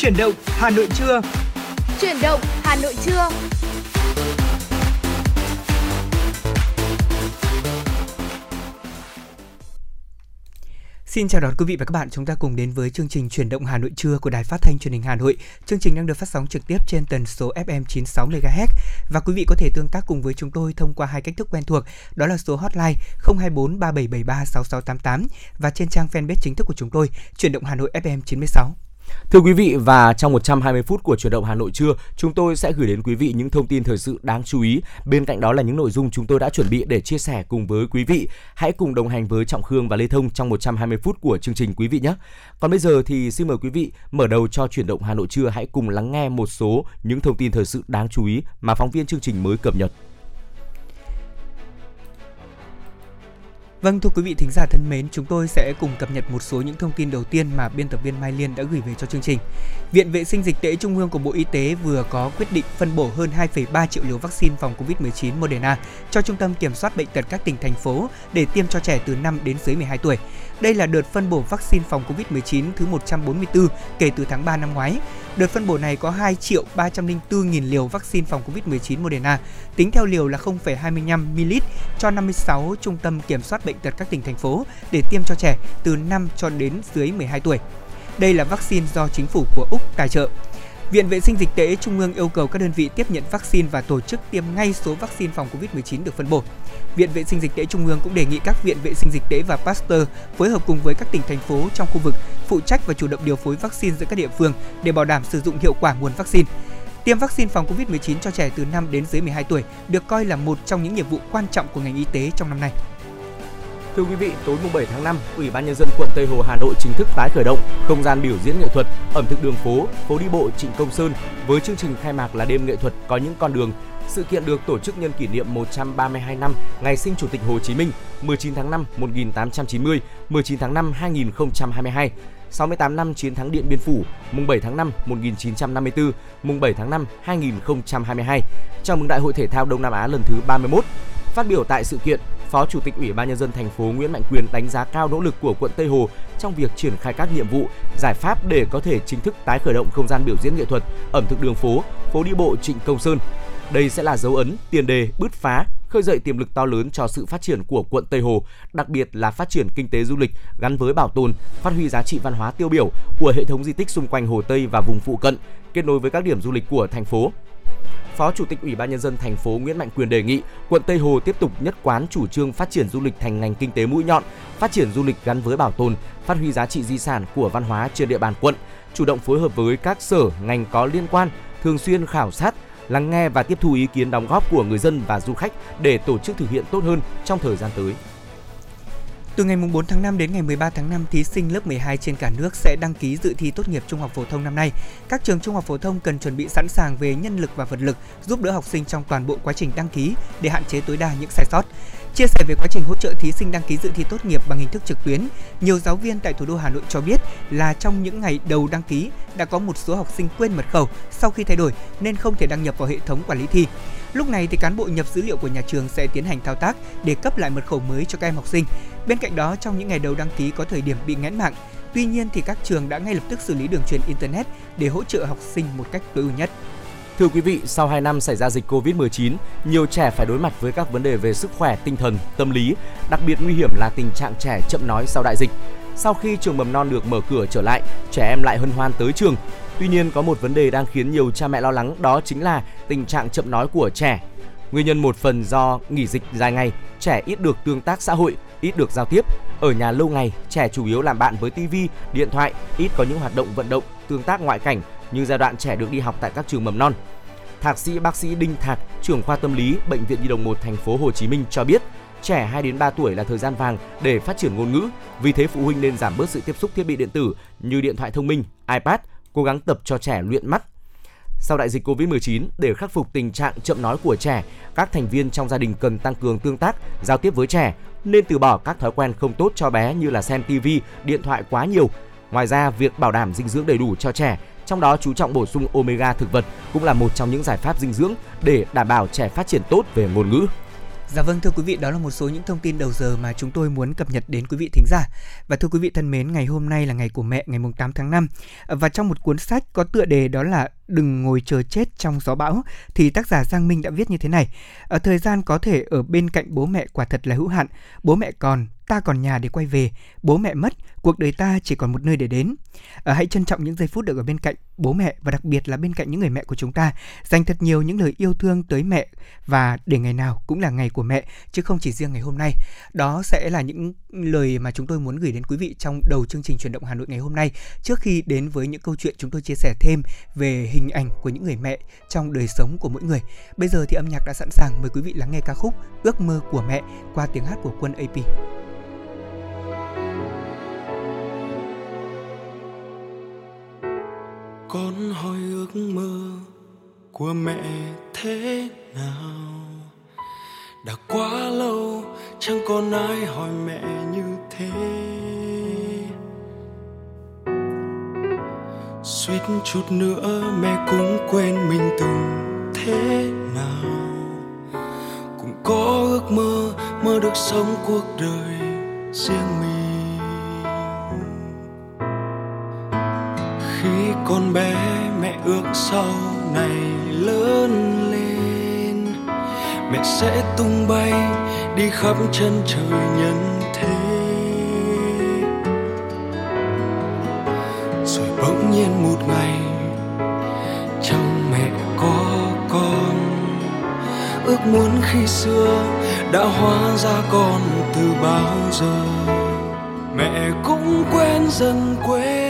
Chuyển động Hà Nội trưa. Chuyển động Hà Nội trưa. Xin chào đón quý vị và các bạn, chúng ta cùng đến với chương trình Chuyển động Hà Nội trưa của Đài Phát thanh Truyền hình Hà Nội. Chương trình đang được phát sóng trực tiếp trên tần số FM 96 MHz và quý vị có thể tương tác cùng với chúng tôi thông qua hai cách thức quen thuộc, đó là số hotline 024 3773 6688 và trên trang fanpage chính thức của chúng tôi, Chuyển động Hà Nội FM 96. Thưa quý vị và trong 120 phút của chuyển động Hà Nội trưa, chúng tôi sẽ gửi đến quý vị những thông tin thời sự đáng chú ý. Bên cạnh đó là những nội dung chúng tôi đã chuẩn bị để chia sẻ cùng với quý vị. Hãy cùng đồng hành với Trọng Khương và Lê Thông trong 120 phút của chương trình quý vị nhé. Còn bây giờ thì xin mời quý vị mở đầu cho chuyển động Hà Nội trưa hãy cùng lắng nghe một số những thông tin thời sự đáng chú ý mà phóng viên chương trình mới cập nhật. Vâng thưa quý vị thính giả thân mến, chúng tôi sẽ cùng cập nhật một số những thông tin đầu tiên mà biên tập viên Mai Liên đã gửi về cho chương trình. Viện Vệ sinh Dịch tễ Trung ương của Bộ Y tế vừa có quyết định phân bổ hơn 2,3 triệu liều vaccine phòng COVID-19 Moderna cho Trung tâm Kiểm soát Bệnh tật các tỉnh, thành phố để tiêm cho trẻ từ 5 đến dưới 12 tuổi. Đây là đợt phân bổ vaccine phòng COVID-19 thứ 144 kể từ tháng 3 năm ngoái. Đợt phân bổ này có 2 triệu 304.000 liều vaccine phòng COVID-19 Moderna, tính theo liều là 0,25 ml cho 56 trung tâm kiểm soát bệnh tật các tỉnh thành phố để tiêm cho trẻ từ 5 cho đến dưới 12 tuổi. Đây là vaccine do chính phủ của Úc tài trợ. Viện Vệ sinh Dịch tễ Trung ương yêu cầu các đơn vị tiếp nhận vaccine và tổ chức tiêm ngay số vaccine phòng COVID-19 được phân bổ. Viện Vệ sinh Dịch tễ Trung ương cũng đề nghị các viện vệ sinh dịch tễ và Pasteur phối hợp cùng với các tỉnh, thành phố trong khu vực phụ trách và chủ động điều phối vaccine giữa các địa phương để bảo đảm sử dụng hiệu quả nguồn vaccine. Tiêm vaccine phòng COVID-19 cho trẻ từ 5 đến dưới 12 tuổi được coi là một trong những nhiệm vụ quan trọng của ngành y tế trong năm nay. Thưa quý vị, tối mùng 7 tháng 5, Ủy ban nhân dân quận Tây Hồ Hà Nội chính thức tái khởi động không gian biểu diễn nghệ thuật, ẩm thực đường phố, phố đi bộ Trịnh Công Sơn với chương trình khai mạc là đêm nghệ thuật có những con đường. Sự kiện được tổ chức nhân kỷ niệm 132 năm ngày sinh Chủ tịch Hồ Chí Minh 19 tháng 5 1890, 19 tháng 5 2022. 68 năm chiến thắng Điện Biên Phủ, mùng 7 tháng 5 1954, mùng 7 tháng 5 2022. Chào mừng Đại hội thể thao Đông Nam Á lần thứ 31. Phát biểu tại sự kiện, Phó Chủ tịch Ủy ban nhân dân thành phố Nguyễn Mạnh Quyền đánh giá cao nỗ lực của quận Tây Hồ trong việc triển khai các nhiệm vụ, giải pháp để có thể chính thức tái khởi động không gian biểu diễn nghệ thuật, ẩm thực đường phố, phố đi bộ Trịnh Công Sơn. Đây sẽ là dấu ấn, tiền đề, bứt phá, khơi dậy tiềm lực to lớn cho sự phát triển của quận Tây Hồ, đặc biệt là phát triển kinh tế du lịch gắn với bảo tồn, phát huy giá trị văn hóa tiêu biểu của hệ thống di tích xung quanh Hồ Tây và vùng phụ cận, kết nối với các điểm du lịch của thành phố. Phó Chủ tịch Ủy ban nhân dân thành phố Nguyễn Mạnh Quyền đề nghị quận Tây Hồ tiếp tục nhất quán chủ trương phát triển du lịch thành ngành kinh tế mũi nhọn, phát triển du lịch gắn với bảo tồn, phát huy giá trị di sản của văn hóa trên địa bàn quận, chủ động phối hợp với các sở ngành có liên quan, thường xuyên khảo sát, lắng nghe và tiếp thu ý kiến đóng góp của người dân và du khách để tổ chức thực hiện tốt hơn trong thời gian tới. Từ ngày 4 tháng 5 đến ngày 13 tháng 5, thí sinh lớp 12 trên cả nước sẽ đăng ký dự thi tốt nghiệp trung học phổ thông năm nay. Các trường trung học phổ thông cần chuẩn bị sẵn sàng về nhân lực và vật lực, giúp đỡ học sinh trong toàn bộ quá trình đăng ký để hạn chế tối đa những sai sót. Chia sẻ về quá trình hỗ trợ thí sinh đăng ký dự thi tốt nghiệp bằng hình thức trực tuyến, nhiều giáo viên tại thủ đô Hà Nội cho biết là trong những ngày đầu đăng ký đã có một số học sinh quên mật khẩu sau khi thay đổi nên không thể đăng nhập vào hệ thống quản lý thi. Lúc này thì cán bộ nhập dữ liệu của nhà trường sẽ tiến hành thao tác để cấp lại mật khẩu mới cho các em học sinh. Bên cạnh đó, trong những ngày đầu đăng ký có thời điểm bị nghẽn mạng. Tuy nhiên thì các trường đã ngay lập tức xử lý đường truyền internet để hỗ trợ học sinh một cách tối ưu nhất. Thưa quý vị, sau 2 năm xảy ra dịch Covid-19, nhiều trẻ phải đối mặt với các vấn đề về sức khỏe, tinh thần, tâm lý, đặc biệt nguy hiểm là tình trạng trẻ chậm nói sau đại dịch. Sau khi trường mầm non được mở cửa trở lại, trẻ em lại hân hoan tới trường. Tuy nhiên có một vấn đề đang khiến nhiều cha mẹ lo lắng đó chính là tình trạng chậm nói của trẻ. Nguyên nhân một phần do nghỉ dịch dài ngày, trẻ ít được tương tác xã hội, ít được giao tiếp. Ở nhà lâu ngày, trẻ chủ yếu làm bạn với tivi, điện thoại, ít có những hoạt động vận động, tương tác ngoại cảnh như giai đoạn trẻ được đi học tại các trường mầm non. Thạc sĩ bác sĩ Đinh Thạc, trưởng khoa tâm lý bệnh viện Nhi đồng 1 thành phố Hồ Chí Minh cho biết, trẻ 2 đến 3 tuổi là thời gian vàng để phát triển ngôn ngữ, vì thế phụ huynh nên giảm bớt sự tiếp xúc thiết bị điện tử như điện thoại thông minh, iPad, cố gắng tập cho trẻ luyện mắt. Sau đại dịch Covid-19, để khắc phục tình trạng chậm nói của trẻ, các thành viên trong gia đình cần tăng cường tương tác, giao tiếp với trẻ, nên từ bỏ các thói quen không tốt cho bé như là xem TV, điện thoại quá nhiều. Ngoài ra, việc bảo đảm dinh dưỡng đầy đủ cho trẻ trong đó chú trọng bổ sung omega thực vật cũng là một trong những giải pháp dinh dưỡng để đảm bảo trẻ phát triển tốt về ngôn ngữ. Dạ vâng thưa quý vị, đó là một số những thông tin đầu giờ mà chúng tôi muốn cập nhật đến quý vị thính giả. Và thưa quý vị thân mến, ngày hôm nay là ngày của mẹ, ngày mùng 8 tháng 5. Và trong một cuốn sách có tựa đề đó là Đừng ngồi chờ chết trong gió bão thì tác giả Giang Minh đã viết như thế này. Ở thời gian có thể ở bên cạnh bố mẹ quả thật là hữu hạn. Bố mẹ còn, ta còn nhà để quay về, bố mẹ mất, cuộc đời ta chỉ còn một nơi để đến. À, hãy trân trọng những giây phút được ở bên cạnh bố mẹ và đặc biệt là bên cạnh những người mẹ của chúng ta. Dành thật nhiều những lời yêu thương tới mẹ và để ngày nào cũng là ngày của mẹ chứ không chỉ riêng ngày hôm nay. Đó sẽ là những lời mà chúng tôi muốn gửi đến quý vị trong đầu chương trình truyền động Hà Nội ngày hôm nay trước khi đến với những câu chuyện chúng tôi chia sẻ thêm về hình ảnh của những người mẹ trong đời sống của mỗi người. Bây giờ thì âm nhạc đã sẵn sàng, mời quý vị lắng nghe ca khúc Ước mơ của mẹ qua tiếng hát của quân AP. Con hỏi ước mơ của mẹ thế nào? Đã quá lâu chẳng còn ai hỏi mẹ như thế. Suýt chút nữa mẹ cũng quên mình từng thế nào. Cũng có ước mơ mơ được sống cuộc đời riêng mình. Khi con bé mẹ ước sau này lớn lên. Mẹ sẽ tung bay đi khắp chân trời nhân thế. Rồi bỗng nhiên một ngày, trong mẹ có con. Ước muốn khi xưa đã hóa ra con từ bao giờ. Mẹ cũng quen dần quên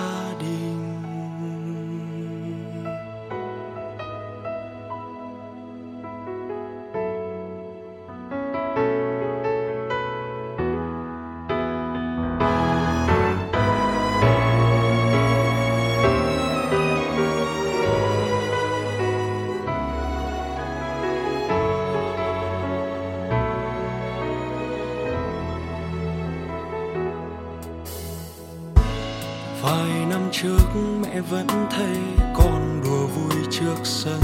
Phai năm trước mẹ vẫn thấy con đùa vui trước sân.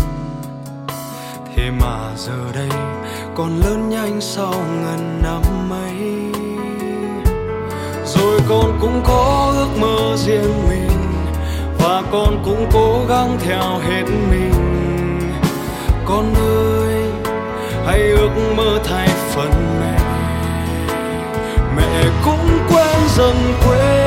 Thế mà giờ đây con lớn nhanh sau ngần năm mấy rồi con cũng có ước mơ riêng mình, và con cũng cố gắng theo hết mình. Con ơi, hãy ước mơ thay phần mẹ mẹ cũng quen dần quên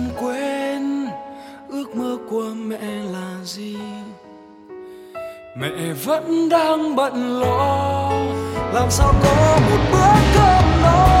mẹ vẫn đang bận lo. Làm sao có một bữa cơm no?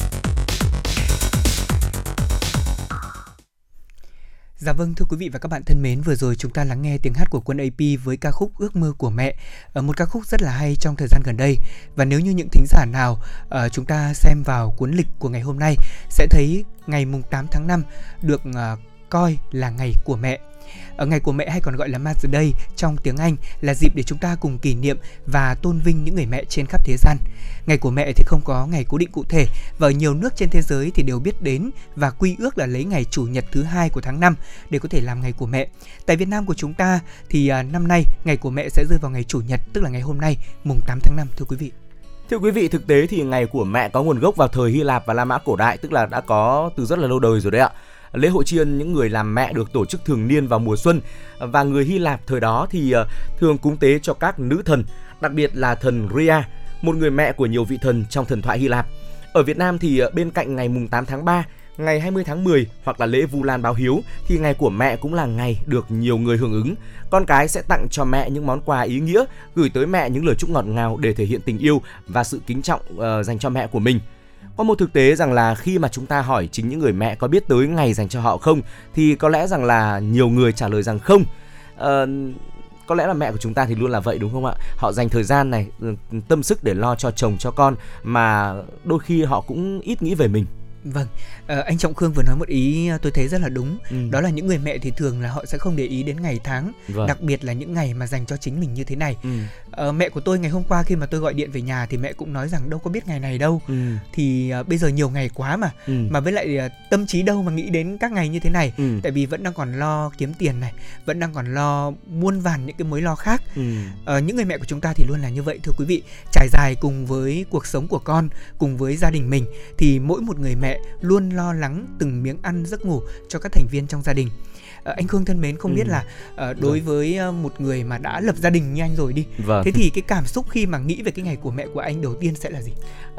Dạ vâng thưa quý vị và các bạn thân mến, vừa rồi chúng ta lắng nghe tiếng hát của quân AP với ca khúc Ước mơ của mẹ, ờ, một ca khúc rất là hay trong thời gian gần đây. Và nếu như những thính giả nào ờ, chúng ta xem vào cuốn lịch của ngày hôm nay sẽ thấy ngày mùng 8 tháng 5 được ờ, coi là ngày của mẹ ở ngày của mẹ hay còn gọi là Mother's Day trong tiếng Anh là dịp để chúng ta cùng kỷ niệm và tôn vinh những người mẹ trên khắp thế gian. Ngày của mẹ thì không có ngày cố định cụ thể và ở nhiều nước trên thế giới thì đều biết đến và quy ước là lấy ngày chủ nhật thứ hai của tháng 5 để có thể làm ngày của mẹ. Tại Việt Nam của chúng ta thì à, năm nay ngày của mẹ sẽ rơi vào ngày chủ nhật tức là ngày hôm nay mùng 8 tháng 5 thưa quý vị. Thưa quý vị, thực tế thì ngày của mẹ có nguồn gốc vào thời Hy Lạp và La Mã cổ đại, tức là đã có từ rất là lâu đời rồi đấy ạ. Lễ hội tri ân những người làm mẹ được tổ chức thường niên vào mùa xuân và người Hy Lạp thời đó thì ờ, thường cúng tế cho các nữ thần, đặc biệt là thần Rhea, một người mẹ của nhiều vị thần trong thần thoại Hy Lạp. Ở Việt Nam thì ờ, bên cạnh ngày mùng 8 tháng 3, ngày 20 tháng 10 hoặc là lễ Vu Lan báo hiếu thì ngày của mẹ cũng là ngày được nhiều người hưởng ứng. Con cái sẽ tặng cho mẹ những món quà ý nghĩa, gửi tới mẹ những lời chúc ngọt ngào để thể hiện tình yêu và sự kính trọng uh, dành cho mẹ của mình. Có một thực tế rằng là khi mà chúng ta hỏi chính những người mẹ có biết tới ngày dành cho họ không thì có lẽ rằng là nhiều người trả lời rằng không. Ờ, có lẽ là mẹ của chúng ta thì luôn là vậy đúng không ạ họ dành thời gian này ừ, tâm sức để lo cho chồng cho con mà đôi khi họ cũng ít nghĩ về mình Vâng, à, anh Trọng Khương vừa nói một ý ờ, tôi thấy rất là đúng. Ừ. Đó là những người mẹ thì thường là họ sẽ không để ý đến ngày tháng, vâng. đặc biệt là những ngày mà dành cho chính mình như thế này. Ừ. À, mẹ của tôi ngày hôm qua khi mà tôi gọi điện về nhà thì mẹ cũng nói rằng đâu có biết ngày này đâu. Ừ. Thì à, bây giờ nhiều ngày quá mà, ừ. mà với lại à, tâm trí đâu mà nghĩ đến các ngày như thế này. Ừ. Tại vì vẫn đang còn lo kiếm tiền này, vẫn đang còn lo muôn vàn những cái mối lo khác. Ừ. À, những người mẹ của chúng ta thì luôn là như vậy thưa quý vị. Trải dài cùng với cuộc sống của con, cùng với gia đình mình thì mỗi một người mẹ luôn lo lắng từng miếng ăn giấc ngủ cho các thành viên trong gia đình uh, anh Khương thân mến không ừ. biết là uh, đối vâng. với uh, một người mà đã lập gia đình như anh rồi đi vâng. thế thì cái cảm xúc khi mà nghĩ về cái ngày của mẹ của anh đầu tiên sẽ là gì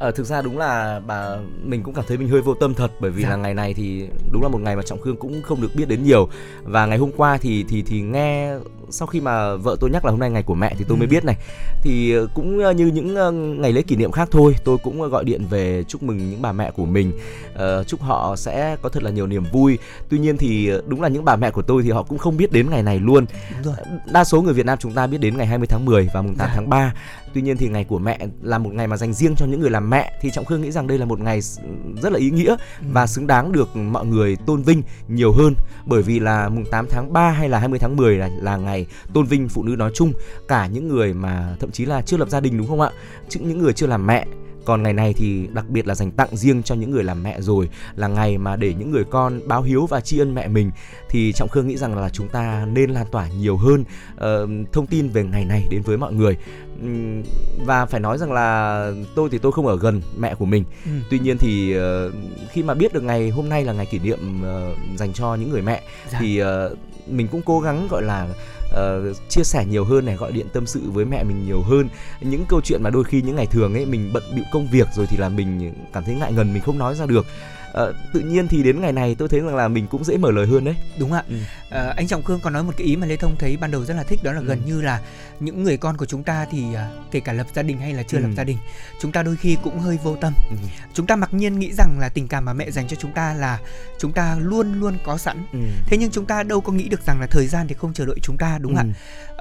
uh, thực ra đúng là bà mình cũng cảm thấy mình hơi vô tâm thật bởi vì dạ. là ngày này thì đúng là một ngày mà trọng khương cũng không được biết đến nhiều và ngày hôm qua thì thì thì nghe sau khi mà vợ tôi nhắc là hôm nay ngày của mẹ thì tôi ừ. mới biết này thì cũng như những ngày lễ kỷ niệm khác thôi tôi cũng gọi điện về chúc mừng những bà mẹ của mình uh, chúc họ sẽ có thật là nhiều niềm vui tuy nhiên thì đúng là những bà mẹ của tôi thì họ cũng không biết đến ngày này luôn. Đa số người Việt Nam chúng ta biết đến ngày 20 tháng 10 và mùng 8 dạ. tháng 3. Tuy nhiên thì ngày của mẹ là một ngày mà dành riêng cho những người làm mẹ thì Trọng Khương nghĩ rằng đây là một ngày rất là ý nghĩa ừ. và xứng đáng được mọi người tôn vinh nhiều hơn bởi vì là mùng 8 tháng 3 hay là 20 tháng 10 là là ngày tôn vinh phụ nữ nói chung, cả những người mà thậm chí là chưa lập gia đình đúng không ạ? Chứ những người chưa làm mẹ còn ngày này thì đặc biệt là dành tặng riêng cho những người làm mẹ rồi là ngày mà để những người con báo hiếu và tri ân mẹ mình thì trọng khương nghĩ rằng là chúng ta nên lan tỏa nhiều hơn uh, thông tin về ngày này đến với mọi người và phải nói rằng là tôi thì tôi không ở gần mẹ của mình ừ. tuy nhiên thì uh, khi mà biết được ngày hôm nay là ngày kỷ niệm uh, dành cho những người mẹ dạ. thì uh, mình cũng cố gắng gọi là uh, chia sẻ nhiều hơn này gọi điện tâm sự với mẹ mình nhiều hơn. Những câu chuyện mà đôi khi những ngày thường ấy mình bận bịu công việc rồi thì là mình cảm thấy ngại ngần mình không nói ra được uh, tự nhiên thì đến ngày này tôi thấy rằng là mình cũng dễ mở lời hơn đấy đúng ạ ừ. uh, anh trọng khương còn nói một cái ý mà lê thông thấy ban đầu rất là thích đó là ừ. gần như là những người con của chúng ta thì uh, kể cả lập gia đình hay là chưa ừ. lập gia đình chúng ta đôi khi cũng hơi vô tâm ừ. chúng ta mặc nhiên nghĩ rằng là tình cảm mà mẹ dành cho chúng ta là chúng ta luôn luôn có sẵn ừ. thế nhưng chúng ta đâu có nghĩ được rằng là thời gian thì không chờ đợi chúng ta đúng ừ. ạ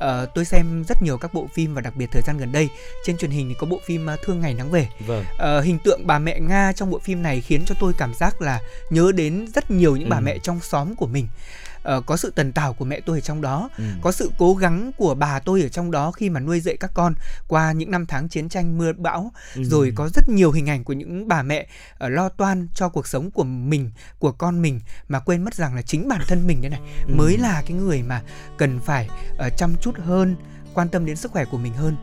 uh, tôi xem rất nhiều các bộ phim và đặc biệt thời gian gần đây trên truyền hình thì có bộ phim uh, thương ngày nắng về vâng. uh, hình tượng bà mẹ nga trong bộ phim này khiến cho tôi cảm giác là nhớ đến rất nhiều những bà ừ. mẹ trong xóm của mình uh, có sự tần tảo của mẹ tôi ở trong đó ừ. có sự cố gắng của bà tôi ở trong đó khi mà nuôi dạy các con qua những năm tháng chiến tranh mưa bão ừ. rồi có rất nhiều hình ảnh của những bà mẹ uh, lo toan cho cuộc sống của mình của con mình mà quên mất rằng là chính bản thân mình đây này ừ. mới là cái người mà cần phải uh, chăm chút hơn quan tâm đến sức khỏe của mình hơn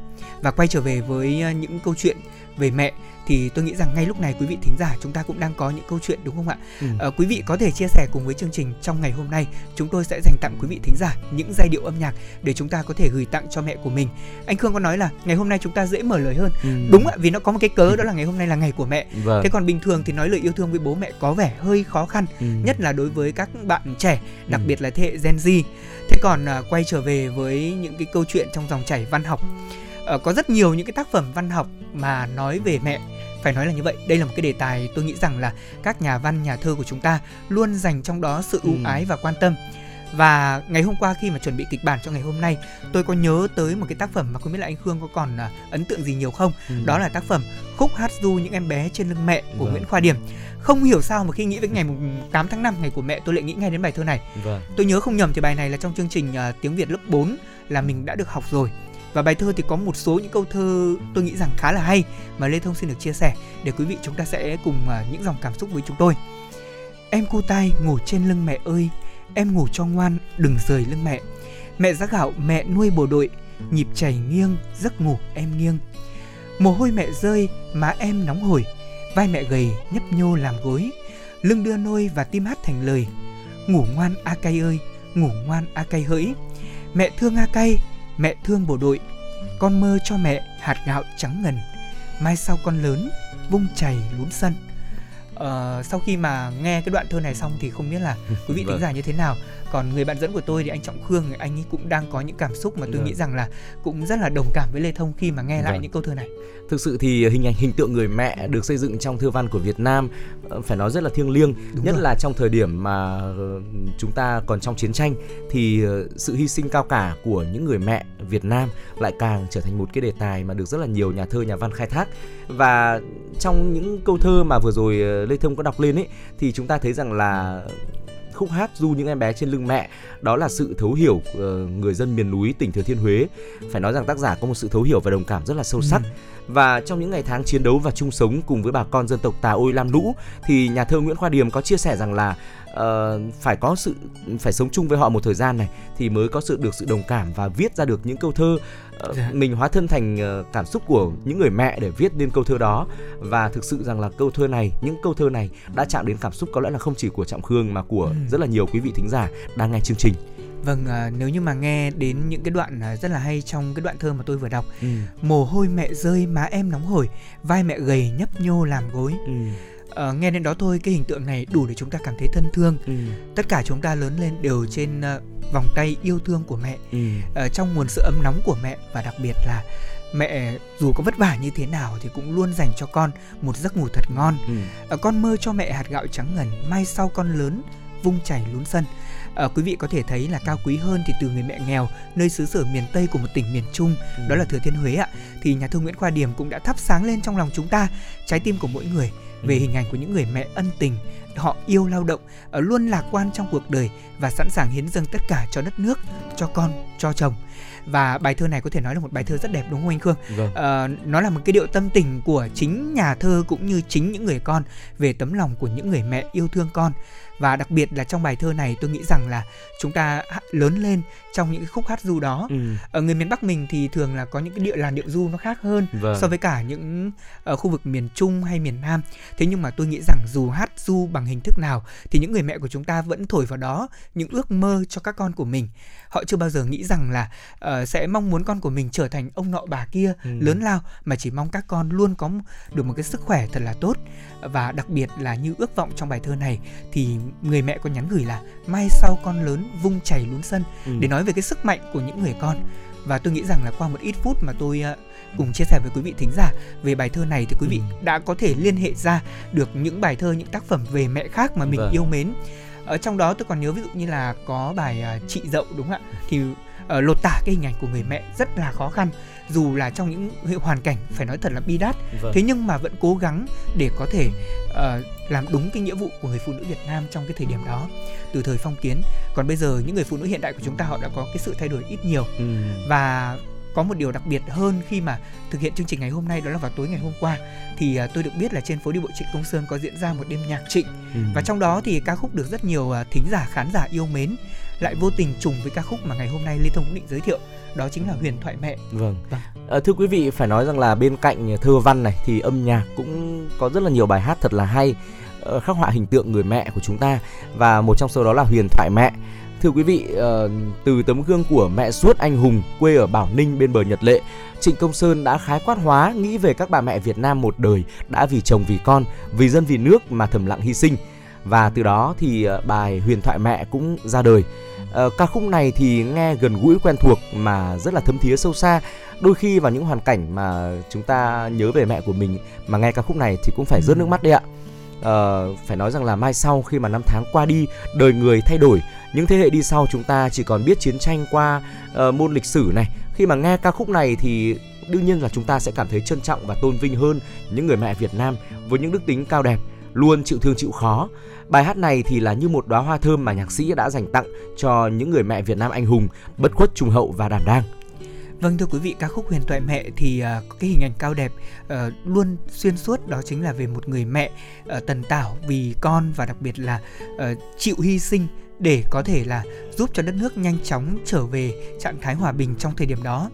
và quay trở về với những câu chuyện về mẹ thì tôi nghĩ rằng ngay lúc này quý vị thính giả chúng ta cũng đang có những câu chuyện đúng không ạ? Ừ. À, quý vị có thể chia sẻ cùng với chương trình trong ngày hôm nay chúng tôi sẽ dành tặng quý vị thính giả những giai điệu âm nhạc để chúng ta có thể gửi tặng cho mẹ của mình. Anh Khương có nói là ngày hôm nay chúng ta dễ mở lời hơn. Ừ. Đúng ạ, vì nó có một cái cớ đó là ngày hôm nay là ngày của mẹ. Vâng. Thế còn bình thường thì nói lời yêu thương với bố mẹ có vẻ hơi khó khăn, ừ. nhất là đối với các bạn trẻ, đặc ừ. biệt là thế hệ Gen Z. Thế còn uh, quay trở về với những cái câu chuyện trong dòng chảy văn học uh, có rất nhiều những cái tác phẩm văn học mà nói về mẹ phải nói là như vậy đây là một cái đề tài tôi nghĩ rằng là các nhà văn nhà thơ của chúng ta luôn dành trong đó sự ưu ừ. ái và quan tâm và ngày hôm qua khi mà chuẩn bị kịch bản cho ngày hôm nay tôi có nhớ tới một cái tác phẩm mà không biết là anh Khương có còn uh, ấn tượng gì nhiều không ừ. đó là tác phẩm khúc hát du những em bé trên lưng mẹ của vâng. Nguyễn Khoa Điểm không hiểu sao mà khi nghĩ đến ngày 8 tháng 5 ngày của mẹ tôi lại nghĩ ngay đến bài thơ này vâng. tôi nhớ không nhầm thì bài này là trong chương trình uh, tiếng Việt lớp 4 là mình đã được học rồi và bài thơ thì có một số những câu thơ tôi nghĩ rằng khá là hay mà Lê Thông xin được chia sẻ để quý vị chúng ta sẽ cùng à, những dòng cảm xúc với chúng tôi. Em cu tay ngủ trên lưng mẹ ơi, em ngủ cho ngoan, đừng rời lưng mẹ. Mẹ giá gạo, mẹ nuôi bộ đội, nhịp chảy nghiêng, giấc ngủ em nghiêng. Mồ hôi mẹ rơi, má em nóng hổi, vai mẹ gầy nhấp nhô làm gối. Lưng đưa nôi và tim hát thành lời, ngủ ngoan a cay ơi, ngủ ngoan a cay hỡi. Mẹ thương a cay mẹ thương bộ đội. Con mơ cho mẹ hạt gạo trắng ngần. Mai sau con lớn vung chày lún sân. Uh, sau khi mà nghe cái đoạn thơ này xong thì không biết là quý vị vâng. tính giả như thế nào còn người bạn dẫn của tôi thì anh trọng khương anh ấy cũng đang có những cảm xúc mà tôi vâng. nghĩ rằng là cũng rất là đồng cảm với lê thông khi mà nghe lại vâng. những câu thơ này thực sự thì hình ảnh hình tượng người mẹ được xây dựng trong thơ văn của việt nam ờ, phải nói rất là thiêng liêng Đúng nhất rồi. là trong thời điểm mà ờ, chúng ta còn trong chiến tranh thì sự hy sinh cao cả của những người mẹ việt nam lại càng trở thành một cái đề tài mà được rất là nhiều nhà thơ nhà văn khai thác và trong những câu thơ mà vừa rồi Lê Thông có đọc lên ấy thì chúng ta thấy rằng là khúc hát du những em bé trên lưng mẹ. Đó là sự thấu hiểu uh, người dân miền núi tỉnh Thừa Thiên Huế. Phải nói rằng tác giả có một sự thấu hiểu và đồng cảm rất là sâu sắc. Ừ. và trong những ngày tháng chiến đấu và chung sống cùng với bà con dân tộc Tà Ôi Lam Lũ thì nhà thơ Nguyễn Khoa Điềm có chia sẻ rằng là uh, phải có sự phải sống chung với họ một thời gian này thì mới có sự được sự đồng cảm và viết ra được những câu thơ dạ. mình hóa thân thành uh, cảm xúc của những người mẹ để viết nên câu thơ đó và thực sự rằng là câu thơ này những câu thơ này đã chạm đến cảm xúc có lẽ là không chỉ của trọng khương mà của ừ. rất là nhiều quý vị thính giả đang nghe chương trình Vâng, à, nếu như mà nghe đến những cái đoạn à, rất là hay trong cái đoạn thơ mà tôi vừa đọc ừ. Mồ hôi mẹ rơi, má em nóng hổi, vai mẹ gầy nhấp nhô làm gối ừ uh, nghe đến đó thôi cái hình tượng này đủ để chúng ta cảm thấy thân thương ừ. tất cả chúng ta lớn lên đều trên uh, vòng tay yêu thương của mẹ ừ. uh, trong nguồn sự ấm nóng của mẹ và đặc biệt là mẹ dù có vất vả như thế nào thì cũng luôn dành cho con một giấc ngủ thật ngon ừ. uh, con mơ cho mẹ hạt gạo trắng ngần mai sau con lớn vung chảy lún sân à, quý vị có thể thấy là cao quý hơn thì từ người mẹ nghèo nơi xứ sở miền tây của một tỉnh miền trung ừ. đó là thừa thiên huế ạ thì nhà thơ nguyễn khoa điểm cũng đã thắp sáng lên trong lòng chúng ta trái tim của mỗi người về hình ảnh của những người mẹ ân tình họ yêu lao động ờ, luôn lạc quan trong cuộc đời và sẵn sàng hiến dâng tất cả cho đất nước cho con cho chồng và bài thơ này có thể nói là một bài thơ rất đẹp đúng không anh Khương? Vâng. À, nó là một cái điệu tâm tình của chính nhà thơ cũng như chính những người con về tấm lòng của những người mẹ yêu thương con và đặc biệt là trong bài thơ này tôi nghĩ rằng là chúng ta lớn lên trong những cái khúc hát du đó ừ. ở người miền Bắc mình thì thường là có những cái điệu làn điệu du nó khác hơn vâng. so với cả những ở khu vực miền Trung hay miền Nam thế nhưng mà tôi nghĩ rằng dù hát du bằng hình thức nào thì những người mẹ của chúng ta vẫn thổi vào đó những ước mơ cho các con của mình họ chưa bao giờ nghĩ rằng là uh, sẽ mong muốn con của mình trở thành ông nọ bà kia ừ. lớn lao mà chỉ mong các con luôn có được một cái sức khỏe thật là tốt và đặc biệt là như ước vọng trong bài thơ này thì người mẹ có nhắn gửi là mai sau con lớn vung chảy lún sân ừ. để nói về cái sức mạnh của những người con và tôi nghĩ rằng là qua một ít phút mà tôi uh, cùng chia sẻ với quý vị thính giả về bài thơ này thì quý vị ừ. đã có thể liên hệ ra được những bài thơ những tác phẩm về mẹ khác mà mình vâng. yêu mến ở trong đó tôi còn nhớ ví dụ như là có bài uh, chị dậu đúng không ạ thì uh, lột tả cái hình ảnh của người mẹ rất là khó khăn dù là trong những hoàn cảnh phải nói thật là bi đát vâng. thế nhưng mà vẫn cố gắng để có thể uh, làm đúng cái nghĩa vụ của người phụ nữ Việt Nam trong cái thời điểm đó từ thời phong kiến còn bây giờ những người phụ nữ hiện đại của chúng ta họ đã có cái sự thay đổi ít nhiều ừ. và có một điều đặc biệt hơn khi mà thực hiện chương trình ngày hôm nay đó là vào tối ngày hôm qua thì uh, tôi được biết là trên phố đi bộ Trịnh Công Sơn có diễn ra một đêm nhạc trịnh ừ. và trong đó thì ca khúc được rất nhiều uh, thính giả khán giả yêu mến lại vô tình trùng với ca khúc mà ngày hôm nay Lê Thông cũng định giới thiệu. Đó chính là huyền thoại mẹ. Vâng, vâng. À, thưa quý vị phải nói rằng là bên cạnh thơ văn này thì âm nhạc cũng có rất là nhiều bài hát thật là hay uh, khắc họa hình tượng người mẹ của chúng ta. Và một trong số đó là huyền thoại mẹ. Thưa quý vị uh, từ tấm gương của mẹ suốt anh hùng quê ở bảo ninh bên bờ nhật lệ Trịnh Công Sơn đã khái quát hóa nghĩ về các bà mẹ Việt Nam một đời đã vì chồng vì con, vì dân vì nước mà thầm lặng hy sinh. Và từ đó thì ờ, bài huyền thoại mẹ cũng ra đời. Uh, ca khúc này thì nghe gần gũi quen thuộc mà rất là thấm thía sâu xa. Đôi khi vào những hoàn cảnh mà chúng ta nhớ về mẹ của mình mà nghe ca khúc này thì cũng phải rớt nước mắt đấy ạ. Uh, phải nói rằng là mai sau khi mà năm tháng qua đi đời người thay đổi. Những thế hệ đi sau chúng ta chỉ còn biết chiến tranh qua uh, môn lịch sử này. Khi mà nghe ca khúc này thì đương nhiên là chúng ta sẽ cảm thấy trân trọng và tôn vinh hơn những người mẹ Việt Nam với những đức tính cao đẹp luôn chịu thương chịu khó. Bài hát này thì là như một đóa hoa thơm mà nhạc sĩ đã dành tặng cho những người mẹ Việt Nam anh hùng bất khuất trung hậu và đảm đang. Vâng thưa quý vị, ca khúc Huyền thoại mẹ thì uh, có cái hình ảnh cao đẹp uh, luôn xuyên suốt đó chính là về một người mẹ uh, tần tảo vì con và đặc biệt là uh, chịu hy sinh để có thể là giúp cho đất nước nhanh chóng trở về trạng thái hòa bình trong thời điểm đó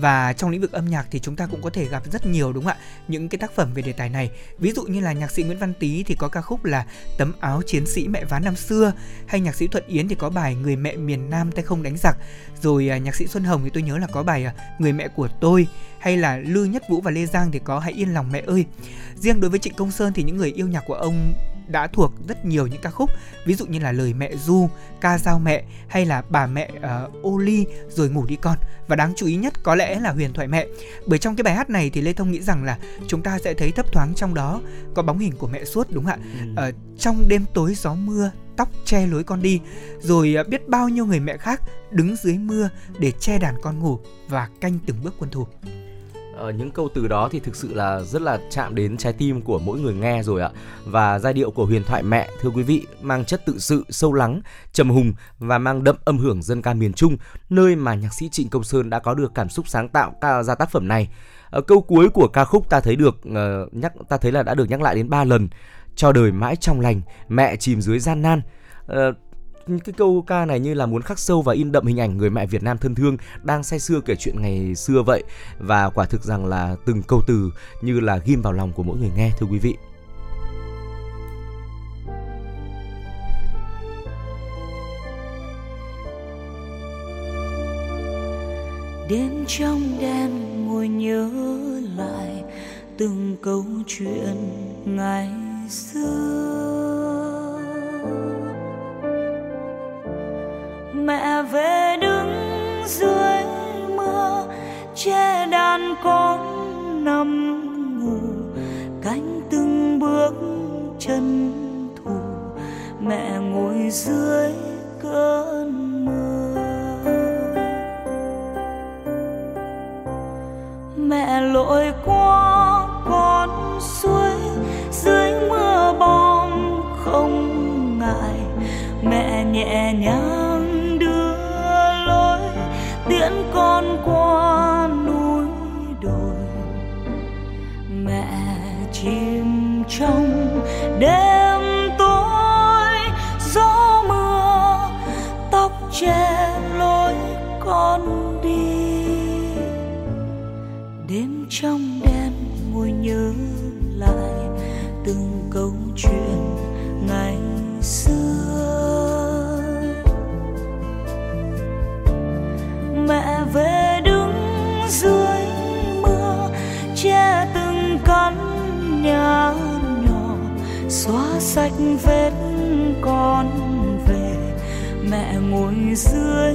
và trong lĩnh vực âm nhạc thì chúng ta cũng có thể gặp rất nhiều, đúng không ạ? Những cái tác phẩm về đề tài này. Ví dụ như là nhạc sĩ Nguyễn Văn Tý thì có ca khúc là tấm áo chiến sĩ mẹ vá năm xưa. Hay nhạc sĩ Thuận Yến thì có bài người mẹ miền Nam tay không đánh giặc. Rồi à, nhạc sĩ Xuân Hồng thì tôi nhớ là có bài à, người mẹ của tôi. Hay là Lư Nhất Vũ và Lê Giang thì có hãy yên lòng mẹ ơi. Riêng đối với Trịnh Công Sơn thì những người yêu nhạc của ông đã thuộc rất nhiều những ca khúc. Ví dụ như là lời mẹ du ca giao mẹ hay là bà mẹ uh, ô ly rồi ngủ đi con. Và đáng chú ý nhất có lẽ là huyền thoại mẹ. Bởi trong cái bài hát này thì lê thông nghĩ rằng là chúng ta sẽ thấy thấp thoáng trong đó có bóng hình của mẹ suốt đúng không ạ? Ừ. uh, trong đêm tối gió mưa tóc che lối con đi rồi uh, biết bao nhiêu người mẹ khác đứng dưới mưa để che đàn con ngủ và canh từng bước quân thủ Ờ, những câu từ đó thì thực sự là rất là chạm đến trái tim của mỗi người nghe rồi ạ. Và giai điệu của huyền thoại mẹ thưa quý vị mang chất tự sự sâu lắng, trầm hùng và mang đậm âm hưởng dân ca miền Trung, nơi mà nhạc sĩ Trịnh Công Sơn đã có được cảm xúc sáng tạo ra tác phẩm này. Ở câu cuối của ca khúc ta thấy được uh, nhắc ta thấy là đã được nhắc lại đến 3 lần. Cho đời mãi trong lành, mẹ chìm dưới gian nan. Uh, cái câu ca này như là muốn khắc sâu và in đậm hình ảnh người mẹ Việt Nam thân thương đang say sưa kể chuyện ngày xưa vậy và quả thực rằng là từng câu từ như là ghim vào lòng của mỗi người nghe, thưa quý vị. đêm trong đêm ngồi nhớ lại từng câu chuyện ngày xưa mẹ về đứng dưới mưa, che đàn con nằm ngủ. Cánh từng bước chân thủ, mẹ ngồi dưới cơn mưa. Mẹ lội qua con suối, dưới mưa bom không ngại. Mẹ nhẹ nhàng tiễn con qua núi đồi. Mẹ chìm trong đêm tối, gió mưa tóc che lối con đi. Đêm trong đêm ngồi nhớ lại từng câu chuyện dưới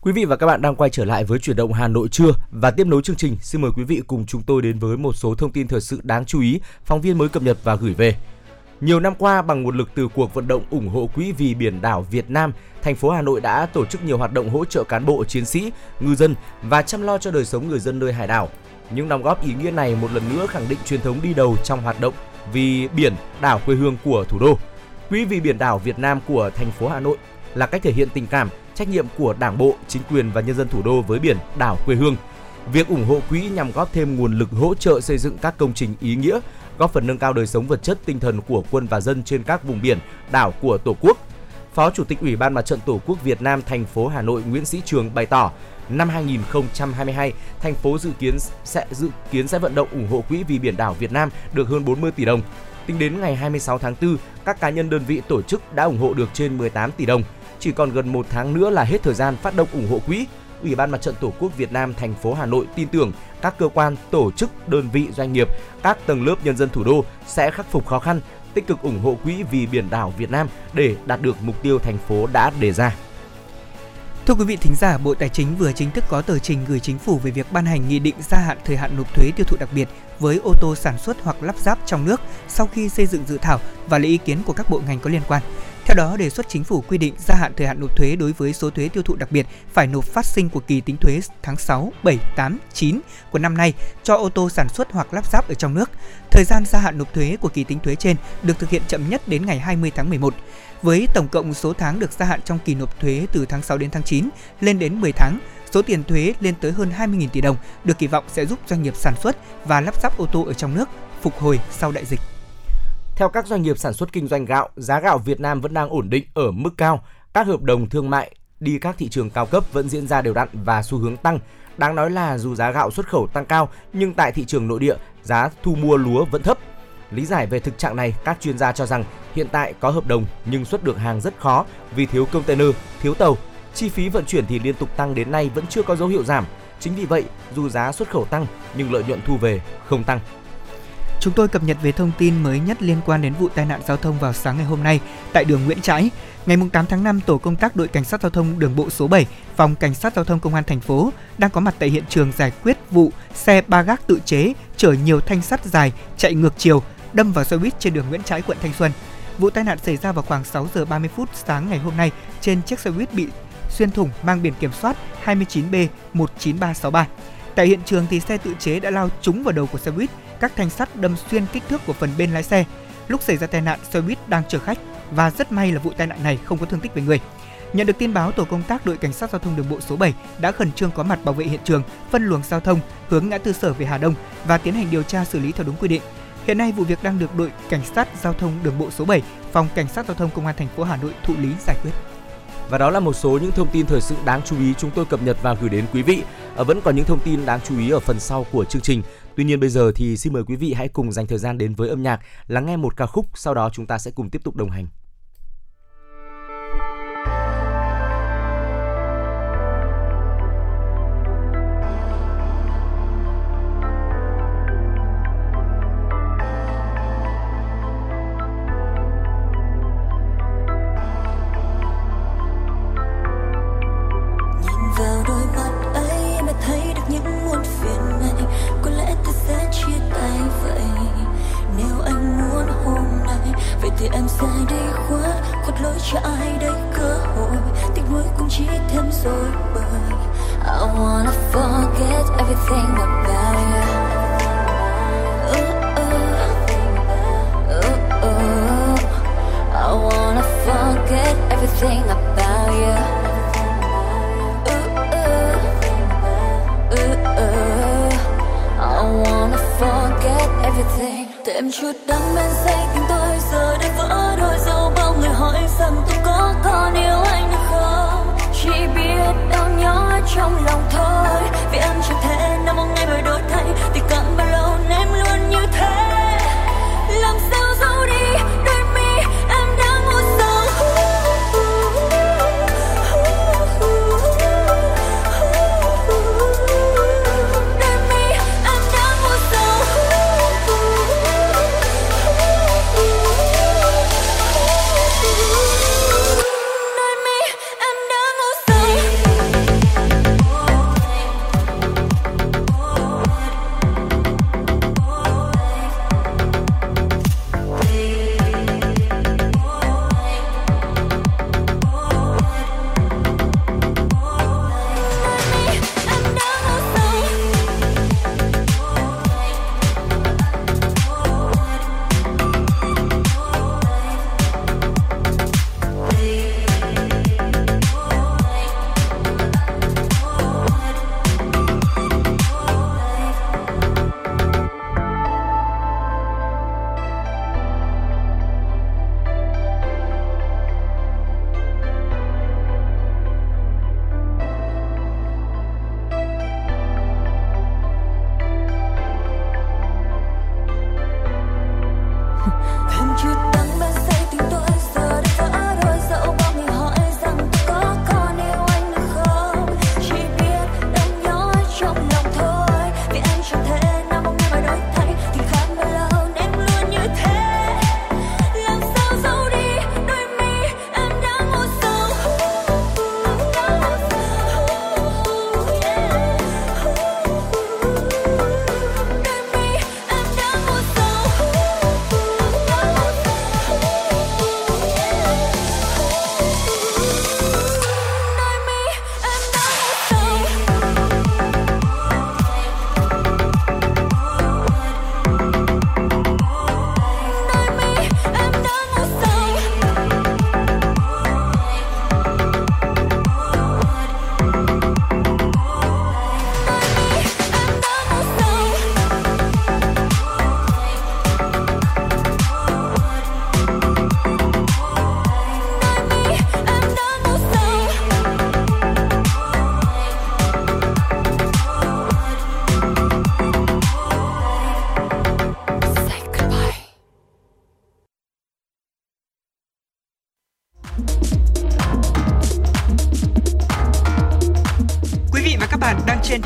Quý vị và các bạn đang quay trở lại với chuyển động Hà Nội trưa và tiếp nối chương trình. Xin mời quý vị cùng chúng tôi đến với một số thông tin thời sự đáng chú ý phóng viên mới cập nhật và gửi về. Nhiều năm qua bằng nguồn lực từ cuộc vận động ủng hộ quỹ vì biển đảo Việt Nam, thành phố Hà Nội đã tổ chức nhiều hoạt động hỗ trợ cán bộ, chiến sĩ, ngư dân và chăm lo cho đời sống người dân nơi hải đảo. Những đóng góp ý nghĩa này một lần nữa khẳng định truyền thống đi đầu trong hoạt động vì biển đảo quê hương của thủ đô. Quỹ vì biển đảo Việt Nam của thành phố Hà Nội là cách thể hiện tình cảm, trách nhiệm của Đảng bộ, chính quyền và nhân dân thủ đô với biển đảo quê hương. Việc ủng hộ quỹ nhằm góp thêm nguồn lực hỗ trợ xây dựng các công trình ý nghĩa, góp phần nâng cao đời sống vật chất tinh thần của quân và dân trên các vùng biển, đảo của Tổ quốc. Phó Chủ tịch Ủy ban Mặt trận Tổ quốc Việt Nam thành phố Hà Nội Nguyễn Sĩ Trường bày tỏ, năm 2022, thành phố dự kiến sẽ dự kiến sẽ vận động ủng hộ quỹ vì biển đảo Việt Nam được hơn 40 tỷ đồng. Tính đến ngày 26 tháng 4, các cá nhân đơn vị tổ chức đã ủng hộ được trên 18 tỷ đồng. Chỉ còn gần một tháng nữa là hết thời gian phát động ủng hộ quỹ. Ủy ban Mặt trận Tổ quốc Việt Nam thành phố Hà Nội tin tưởng các cơ quan, tổ chức, đơn vị, doanh nghiệp, các tầng lớp nhân dân thủ đô sẽ khắc phục khó khăn, tích cực ủng hộ quỹ vì biển đảo Việt Nam để đạt được mục tiêu thành phố đã đề ra. Thưa quý vị thính giả, Bộ Tài chính vừa chính thức có tờ trình gửi chính phủ về việc ban hành nghị định gia hạn thời hạn nộp thuế tiêu thụ đặc biệt với ô tô sản xuất hoặc lắp ráp trong nước sau khi xây dựng dự thảo và lấy ý kiến của các bộ ngành có liên quan. Theo đó, đề xuất chính phủ quy định gia hạn thời hạn nộp thuế đối với số thuế tiêu thụ đặc biệt phải nộp phát sinh của kỳ tính thuế tháng 6, 7, 8, 9 của năm nay cho ô tô sản xuất hoặc lắp ráp ở trong nước. Thời gian gia hạn nộp thuế của kỳ tính thuế trên được thực hiện chậm nhất đến ngày 20 tháng 11 với tổng cộng số tháng được gia hạn trong kỳ nộp thuế từ tháng 6 đến tháng 9 lên đến 10 tháng. Số tiền thuế lên tới hơn 20.000 tỷ đồng được kỳ vọng sẽ giúp doanh nghiệp sản xuất và lắp ráp ô tô ở trong nước phục hồi sau đại dịch. Theo các doanh nghiệp sản xuất kinh doanh gạo, giá gạo Việt Nam vẫn đang ổn định ở mức cao. Các hợp đồng thương mại đi các thị trường cao cấp vẫn diễn ra đều đặn và xu hướng tăng. Đáng nói là dù giá gạo xuất khẩu tăng cao nhưng tại thị trường nội địa, giá thu mua lúa vẫn thấp. Lý giải về thực trạng này, các chuyên gia cho rằng hiện tại có hợp đồng nhưng xuất được hàng rất khó vì thiếu container, thiếu tàu. Chi phí vận chuyển thì liên tục tăng đến nay vẫn chưa có dấu hiệu giảm. Chính vì vậy, dù giá xuất khẩu tăng nhưng lợi nhuận thu về không tăng. Chúng tôi cập nhật về thông tin mới nhất liên quan đến vụ tai nạn giao thông vào sáng ngày hôm nay tại đường Nguyễn Trãi. Ngày 8 tháng 5, tổ công tác đội cảnh sát giao thông đường bộ số 7, phòng cảnh sát giao thông công an thành phố đang có mặt tại hiện trường giải quyết vụ xe ba gác tự chế chở nhiều thanh sắt dài chạy ngược chiều đâm vào xe buýt trên đường Nguyễn Trãi, quận Thanh Xuân. Vụ tai nạn xảy ra vào khoảng 6 giờ 30 phút sáng ngày hôm nay trên chiếc xe buýt bị xuyên thủng mang biển kiểm soát 29B19363. Tại hiện trường thì xe tự chế đã lao trúng vào đầu của xe buýt, các thanh sắt đâm xuyên kích thước của phần bên lái xe. Lúc xảy ra tai nạn, xe buýt đang chở khách và rất may là vụ tai nạn này không có thương tích về người. Nhận được tin báo, tổ công tác đội cảnh sát giao thông đường bộ số 7 đã khẩn trương có mặt bảo vệ hiện trường, phân luồng giao thông hướng ngã tư sở về Hà Đông và tiến hành điều tra xử lý theo đúng quy định. Hiện nay vụ việc đang được đội cảnh sát giao thông đường bộ số 7, phòng cảnh sát giao thông công an thành phố Hà Nội thụ lý giải quyết. Và đó là một số những thông tin thời sự đáng chú ý chúng tôi cập nhật và gửi đến quý vị. À, vẫn còn những thông tin đáng chú ý ở phần sau của chương trình. Tuy nhiên bây giờ thì xin mời quý vị hãy cùng dành thời gian đến với âm nhạc, lắng nghe một ca khúc, sau đó chúng ta sẽ cùng tiếp tục đồng hành. cheat him so bad I wanna forget everything about you. I wanna forget everything about you ooh, ooh, ooh, ooh. I wanna forget everything Đêm chút đắng bên say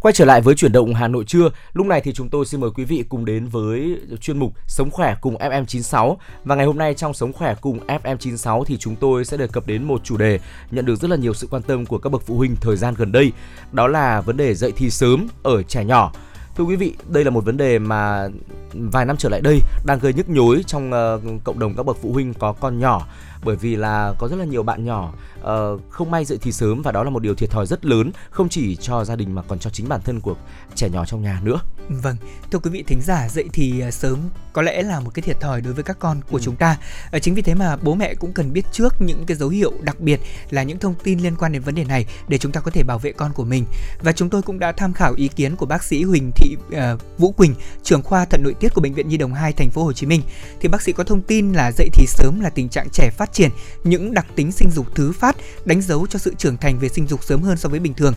Quay trở lại với chuyển động Hà Nội trưa, lúc này thì chúng tôi xin mời quý vị cùng đến với chuyên mục Sống khỏe cùng FM96 và ngày hôm nay trong Sống khỏe cùng FM96 thì chúng tôi sẽ đề cập đến một chủ đề nhận được rất là nhiều sự quan tâm của các bậc phụ huynh thời gian gần đây, đó là vấn đề dậy thì sớm ở trẻ nhỏ. Thưa quý vị, đây là một vấn đề mà vài năm trở lại đây đang gây nhức nhối trong uh, cộng đồng các bậc phụ huynh có con nhỏ bởi vì là có rất là nhiều bạn nhỏ uh, không may dậy thì sớm và đó là một điều thiệt thòi rất lớn không chỉ cho gia đình mà còn cho chính bản thân của trẻ nhỏ trong nhà nữa. Vâng, thưa quý vị thính giả, dậy thì ờ, sớm có lẽ là một cái thiệt thòi đối với các con của ừ. chúng ta. Uh, chính vì thế mà bố mẹ cũng cần biết trước những cái dấu hiệu đặc biệt là những thông tin liên quan đến vấn đề này để chúng ta có thể bảo vệ con của mình. Và chúng tôi cũng đã tham khảo ý kiến của bác sĩ Huỳnh Thị uh, Vũ Quỳnh, trưởng khoa thận nội tiết của bệnh viện Nhi đồng 2 thành phố Hồ Chí Minh. Thì bác sĩ có thông tin là dậy thì sớm là tình trạng trẻ phát triển những đặc tính sinh dục thứ phát đánh dấu cho sự trưởng thành về sinh dục sớm hơn so với bình thường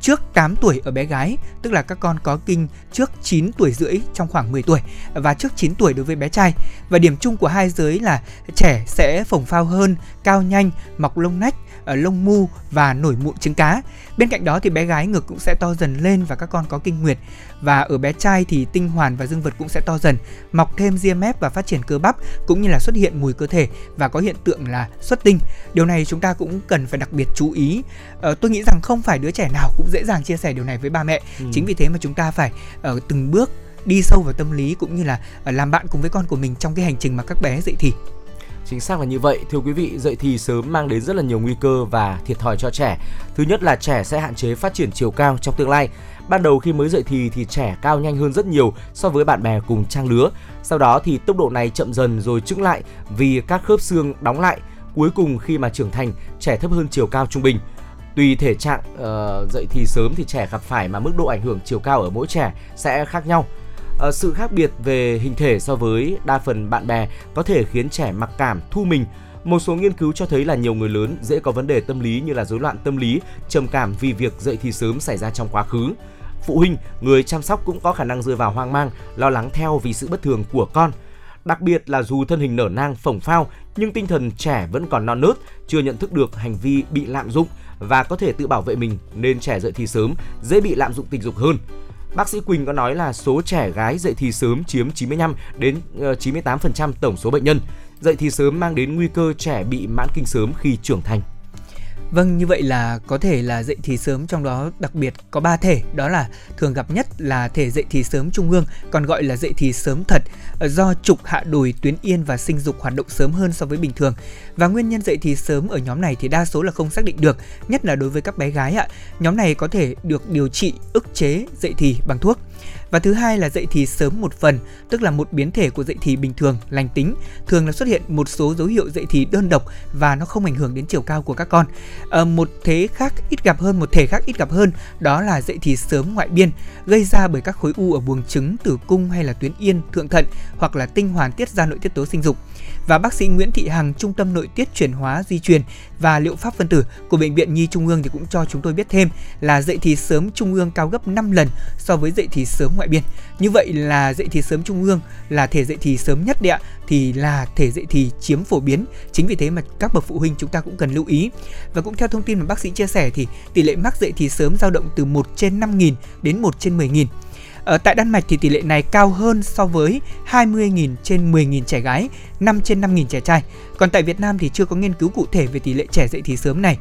trước 8 tuổi ở bé gái, tức là các con có kinh trước 9 tuổi rưỡi trong khoảng 10 tuổi và trước 9 tuổi đối với bé trai. Và điểm chung của hai giới là trẻ sẽ phồng phao hơn, cao nhanh, mọc lông nách, lông mu và nổi mụn trứng cá. Bên cạnh đó thì bé gái ngực cũng sẽ to dần lên và các con có kinh nguyệt. Và ở bé trai thì tinh hoàn và dương vật cũng sẽ to dần, mọc thêm ria mép và phát triển cơ bắp cũng như là xuất hiện mùi cơ thể và có hiện tượng là xuất tinh. Điều này chúng ta cũng cần phải đặc biệt chú ý. Ờ, tôi nghĩ rằng không phải đứa trẻ nào cũng dễ dàng chia sẻ điều này với ba mẹ. Ừ. Chính vì thế mà chúng ta phải ở uh, từng bước đi sâu vào tâm lý cũng như là uh, làm bạn cùng với con của mình trong cái hành trình mà các bé dậy thì. Chính xác là như vậy, thưa quý vị, dậy thì sớm mang đến rất là nhiều nguy cơ và thiệt thòi cho trẻ. Thứ nhất là trẻ sẽ hạn chế phát triển chiều cao trong tương lai. Ban đầu khi mới dậy thì thì trẻ cao nhanh hơn rất nhiều so với bạn bè cùng trang lứa. Sau đó thì tốc độ này chậm dần rồi chững lại vì các khớp xương đóng lại. Cuối cùng khi mà trưởng thành, trẻ thấp hơn chiều cao trung bình. Tùy thể trạng uh, dậy thì sớm thì trẻ gặp phải mà mức độ ảnh hưởng chiều cao ở mỗi trẻ sẽ khác nhau Ờ, sự khác biệt về hình thể so với đa phần bạn bè có thể khiến trẻ mặc cảm, thu mình. Một số nghiên cứu cho thấy là nhiều người lớn dễ có vấn đề tâm lý như là rối loạn tâm lý, trầm cảm vì việc dậy thì sớm xảy ra trong quá khứ. Phụ huynh, người chăm sóc cũng có khả năng rơi vào hoang mang, lo lắng theo vì sự bất thường của con. Đặc biệt là dù thân hình nở nang phồng phao nhưng tinh thần trẻ vẫn còn non nớt, chưa nhận thức được hành vi bị lạm dụng và có thể tự bảo vệ mình nên trẻ dậy thì sớm dễ bị lạm dụng tình dục hơn. Bác sĩ Quỳnh có nói là số trẻ gái dậy thì sớm chiếm 95 đến ờ, 98% tổng số bệnh nhân. Dậy thì sớm mang đến nguy cơ trẻ bị mãn kinh sớm khi trưởng thành. Vâng, như vậy là có thể là dậy thì sớm trong đó đặc biệt có 3 thể, đó là thường gặp nhất là thể dậy thì sớm trung ương, còn gọi là dậy thì sớm thật ờ, do trục hạ đùi, tuyến yên và sinh dục hoạt động sớm hơn so với bình thường. Và nguyên nhân dậy thì sớm ở nhóm này thì đa số là không xác định được, nhất là đối với các bé gái ạ. Nhóm này có thể được điều trị ức chế dậy thì bằng thuốc. Và thứ hai là dậy thì sớm một phần, tức là một biến thể của dậy thì bình thường, lành tính, thường là xuất hiện một số dấu hiệu dậy thì đơn độc và nó không ảnh hưởng đến chiều cao của các con. À, một thế khác ít gặp hơn, một thể khác ít gặp hơn, đó là dậy thì sớm ngoại biên, gây ra bởi các khối u ở buồng trứng, tử cung hay là tuyến yên, thượng thận hoặc là tinh hoàn tiết ra nội tiết tố sinh dục và bác sĩ Nguyễn Thị Hằng, Trung tâm Nội tiết chuyển hóa di truyền và liệu pháp phân tử của Bệnh viện Nhi Trung ương thì cũng cho chúng tôi biết thêm là dậy thì sớm Trung ương cao gấp 5 lần so với dậy thì sớm ngoại biên. Như vậy là dậy thì sớm Trung ương là thể dậy thì sớm nhất đấy ạ, thì là thể dậy thì chiếm phổ biến. Chính vì thế mà các bậc phụ huynh chúng ta cũng cần lưu ý. Và cũng theo thông tin mà bác sĩ chia sẻ thì tỷ lệ mắc dậy thì sớm dao động từ 1 trên 5.000 đến 1 trên 10.000 ở tại Đan Mạch thì tỷ lệ này cao hơn so với 20.000 trên 10.000 trẻ gái, 5 trên 5.000 trẻ trai. Còn tại Việt Nam thì chưa có nghiên cứu cụ thể về tỷ lệ trẻ dậy thì sớm này.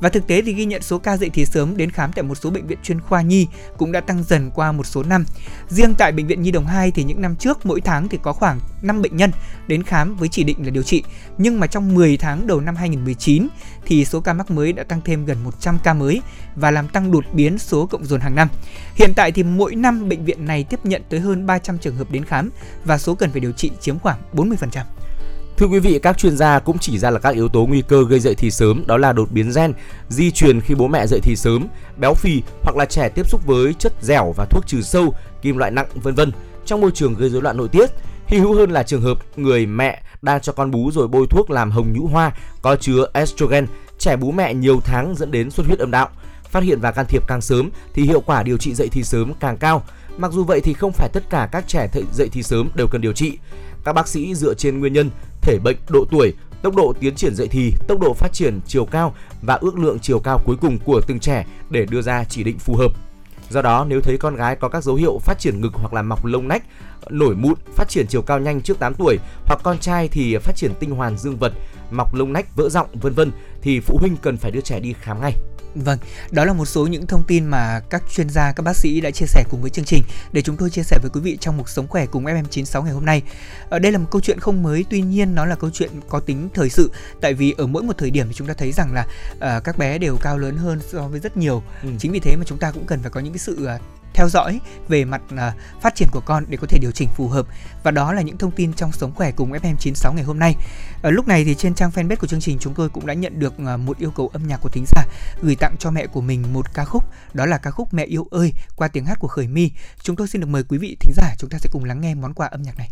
Và thực tế thì ghi nhận số ca dậy thì sớm đến khám tại một số bệnh viện chuyên khoa nhi cũng đã tăng dần qua một số năm. Riêng tại bệnh viện Nhi Đồng 2 thì những năm trước mỗi tháng thì có khoảng 5 bệnh nhân đến khám với chỉ định là điều trị. Nhưng mà trong 10 tháng đầu năm 2019 thì số ca mắc mới đã tăng thêm gần 100 ca mới và làm tăng đột biến số cộng dồn hàng năm. Hiện tại thì mỗi năm bệnh viện này tiếp nhận tới hơn 300 trường hợp đến khám và số cần phải điều trị chiếm khoảng 40%. Thưa quý vị, các chuyên gia cũng chỉ ra là các yếu tố nguy cơ gây dậy thì sớm đó là đột biến gen, di truyền khi bố mẹ dậy thì sớm, béo phì hoặc là trẻ tiếp xúc với chất dẻo và thuốc trừ sâu, kim loại nặng vân vân trong môi trường gây rối loạn nội tiết. Hy hữu hơn là trường hợp người mẹ đang cho con bú rồi bôi thuốc làm hồng nhũ hoa có chứa estrogen, trẻ bú mẹ nhiều tháng dẫn đến xuất huyết âm đạo. Phát hiện và can thiệp càng sớm thì hiệu quả điều trị dậy thì sớm càng cao. Mặc dù vậy thì không phải tất cả các trẻ dậy thì sớm đều cần điều trị. Các bác sĩ dựa trên nguyên nhân, thể bệnh, độ tuổi, tốc độ tiến triển dậy thì, tốc độ phát triển chiều cao và ước lượng chiều cao cuối cùng của từng trẻ để đưa ra chỉ định phù hợp. Do đó nếu thấy con gái có các dấu hiệu phát triển ngực hoặc là mọc lông nách, nổi mụn, phát triển chiều cao nhanh trước 8 tuổi hoặc con trai thì phát triển tinh hoàn dương vật, mọc lông nách vỡ rộng vân vân thì phụ huynh cần phải đưa trẻ đi khám ngay. Vâng, đó là một số những thông tin mà các chuyên gia, các bác sĩ đã chia sẻ cùng với chương trình để chúng tôi chia sẻ với quý vị trong một sống khỏe cùng FM96 ngày hôm nay. Ở đây là một câu chuyện không mới, tuy nhiên nó là câu chuyện có tính thời sự, tại vì ở mỗi một thời điểm thì chúng ta thấy rằng là uh, các bé đều cao lớn hơn so với rất nhiều. Ừ. Chính vì thế mà chúng ta cũng cần phải có những cái sự uh, theo dõi về mặt uh, phát triển của con để có thể điều chỉnh phù hợp và đó là những thông tin trong sống khỏe cùng FM96 ngày hôm nay. Ở lúc này thì trên trang fanpage của chương trình chúng tôi cũng đã nhận được uh, một yêu cầu âm nhạc của thính giả gửi tặng cho mẹ của mình một ca khúc, đó là ca khúc Mẹ yêu ơi qua tiếng hát của Khởi My. Chúng tôi xin được mời quý vị thính giả chúng ta sẽ cùng lắng nghe món quà âm nhạc này.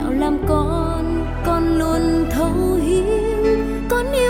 đạo làm con con luôn thấu hiểu con yêu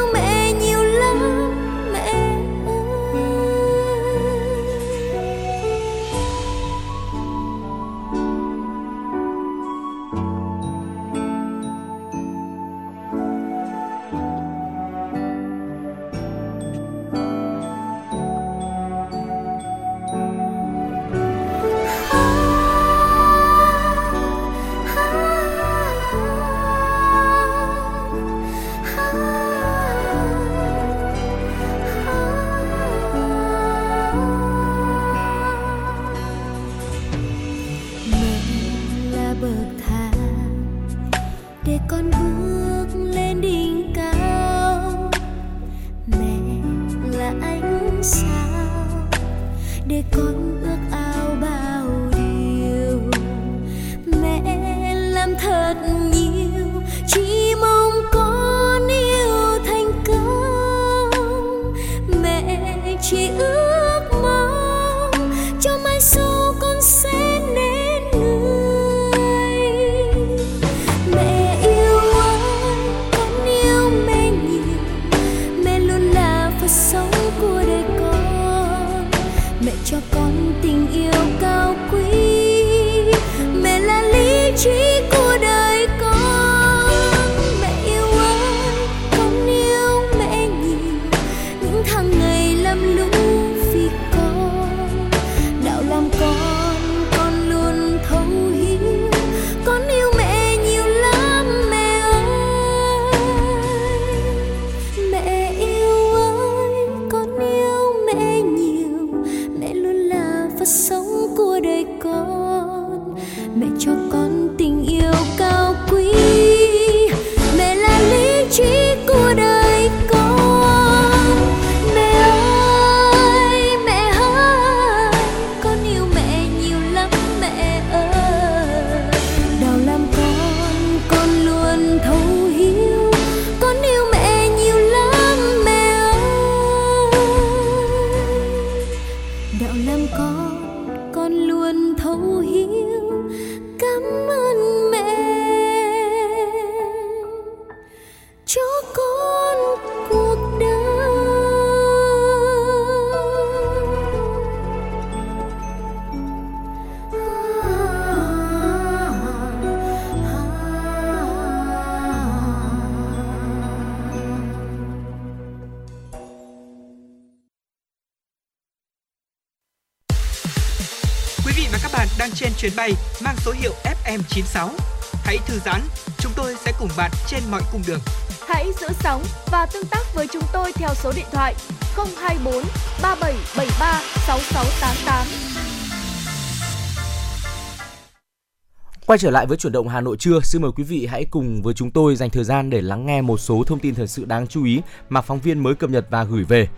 Quay trở lại với chuyển động Hà Nội trưa, xin mời quý vị hãy cùng với chúng tôi dành thời gian để lắng nghe một số thông tin thời sự đáng chú ý mà phóng viên mới cập nhật và gửi về.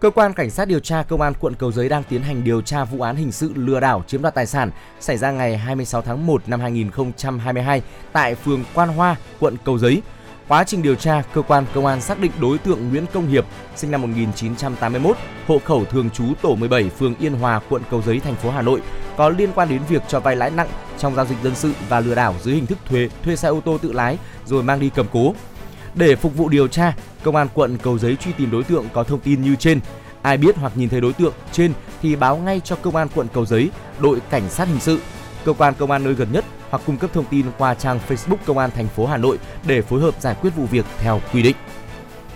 Cơ quan Cảnh sát điều tra Công an quận Cầu Giấy đang tiến hành điều tra vụ án hình sự lừa đảo chiếm đoạt tài sản xảy ra ngày 26 tháng 1 năm 2022 tại phường Quan Hoa, quận Cầu Giấy. Quá trình điều tra, cơ quan công an xác định đối tượng Nguyễn Công Hiệp, sinh năm 1981, hộ khẩu thường trú tổ 17, phường Yên Hòa, quận Cầu Giấy, thành phố Hà Nội, có liên quan đến việc cho vay lãi nặng trong giao dịch dân sự và lừa đảo dưới hình thức thuê thuê xe ô tô tự lái rồi mang đi cầm cố. Để phục vụ điều tra, công an quận Cầu Giấy truy tìm đối tượng có thông tin như trên. Ai biết hoặc nhìn thấy đối tượng trên thì báo ngay cho công an quận Cầu Giấy, đội cảnh sát hình sự, cơ quan công an nơi gần nhất hoặc cung cấp thông tin qua trang Facebook công an thành phố Hà Nội để phối hợp giải quyết vụ việc theo quy định.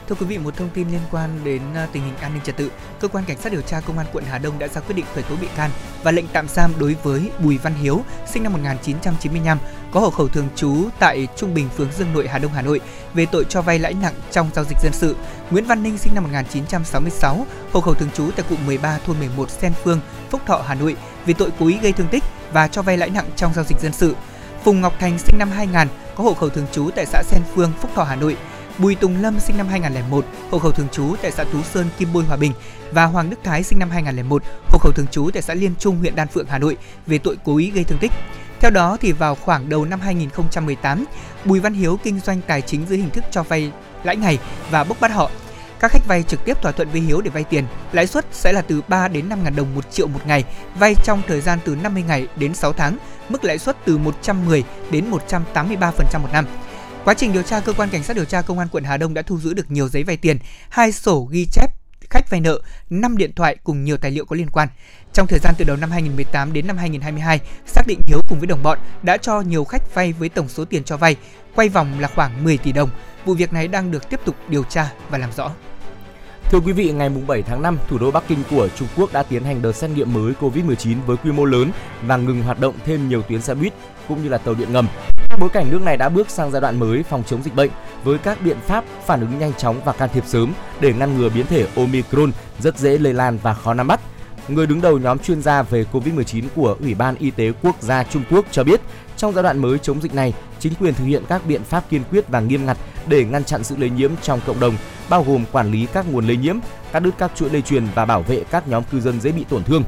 Thưa quý vị, một thông tin liên quan đến à, tình hình an ninh trật tự, cơ quan cảnh sát điều tra công an quận Hà Đông đã ra quyết định khởi tố bị can và lệnh tạm giam đối với Bùi Văn Hiếu, sinh năm 1995, có hộ khẩu thường trú tại Trung Bình, phường Dương Nội, Hà Đông, Hà Nội về tội cho vay lãi nặng trong giao dịch dân sự. Nguyễn Văn Ninh sinh năm 1966, hộ khẩu thường trú tại cụm 13 thôn 11 Sen Phương, Phúc Thọ, Hà Nội về tội cố ý gây thương tích và cho vay lãi nặng trong giao dịch dân sự. Phùng Ngọc Thành sinh năm 2000, có hộ khẩu thường trú tại xã Sen Phương, Phúc Thọ, Hà Nội Bùi Tùng Lâm sinh năm 2001, hộ khẩu thường trú tại xã Tú Sơn, Kim Bôi, Hòa Bình và Hoàng Đức Thái sinh năm 2001, hộ khẩu thường trú tại xã Liên Trung, huyện Đan Phượng, Hà Nội về tội cố ý gây thương tích. Theo đó thì vào khoảng đầu năm 2018, Bùi Văn Hiếu kinh doanh tài chính dưới hình thức cho vay lãi ngày và bốc bắt họ. Các khách vay trực tiếp thỏa thuận với Hiếu để vay tiền, lãi suất sẽ là từ 3 đến 5 ngàn đồng một triệu một ngày, vay trong thời gian từ 50 ngày đến 6 tháng, mức lãi suất từ 110 đến 183% một năm. Quá trình điều tra, cơ quan cảnh sát điều tra công an quận Hà Đông đã thu giữ được nhiều giấy vay tiền, hai sổ ghi chép khách vay nợ, 5 điện thoại cùng nhiều tài liệu có liên quan. Trong thời gian từ đầu năm 2018 đến năm 2022, xác định Hiếu cùng với đồng bọn đã cho nhiều khách vay với tổng số tiền cho vay quay vòng là khoảng 10 tỷ đồng. Vụ việc này đang được tiếp tục điều tra và làm rõ. Thưa quý vị, ngày 7 tháng 5, thủ đô Bắc Kinh của Trung Quốc đã tiến hành đợt xét nghiệm mới COVID-19 với quy mô lớn và ngừng hoạt động thêm nhiều tuyến xe buýt cũng như là tàu điện ngầm. Bối cảnh nước này đã bước sang giai đoạn mới phòng chống dịch bệnh với các biện pháp phản ứng nhanh chóng và can thiệp sớm để ngăn ngừa biến thể Omicron rất dễ lây lan và khó nắm bắt. Người đứng đầu nhóm chuyên gia về COVID-19 của Ủy ban Y tế Quốc gia Trung Quốc cho biết, trong giai đoạn mới chống dịch này, chính quyền thực hiện các biện pháp kiên quyết và nghiêm ngặt để ngăn chặn sự lây nhiễm trong cộng đồng, bao gồm quản lý các nguồn lây nhiễm, cắt đứt các chuỗi lây truyền và bảo vệ các nhóm cư dân dễ bị tổn thương.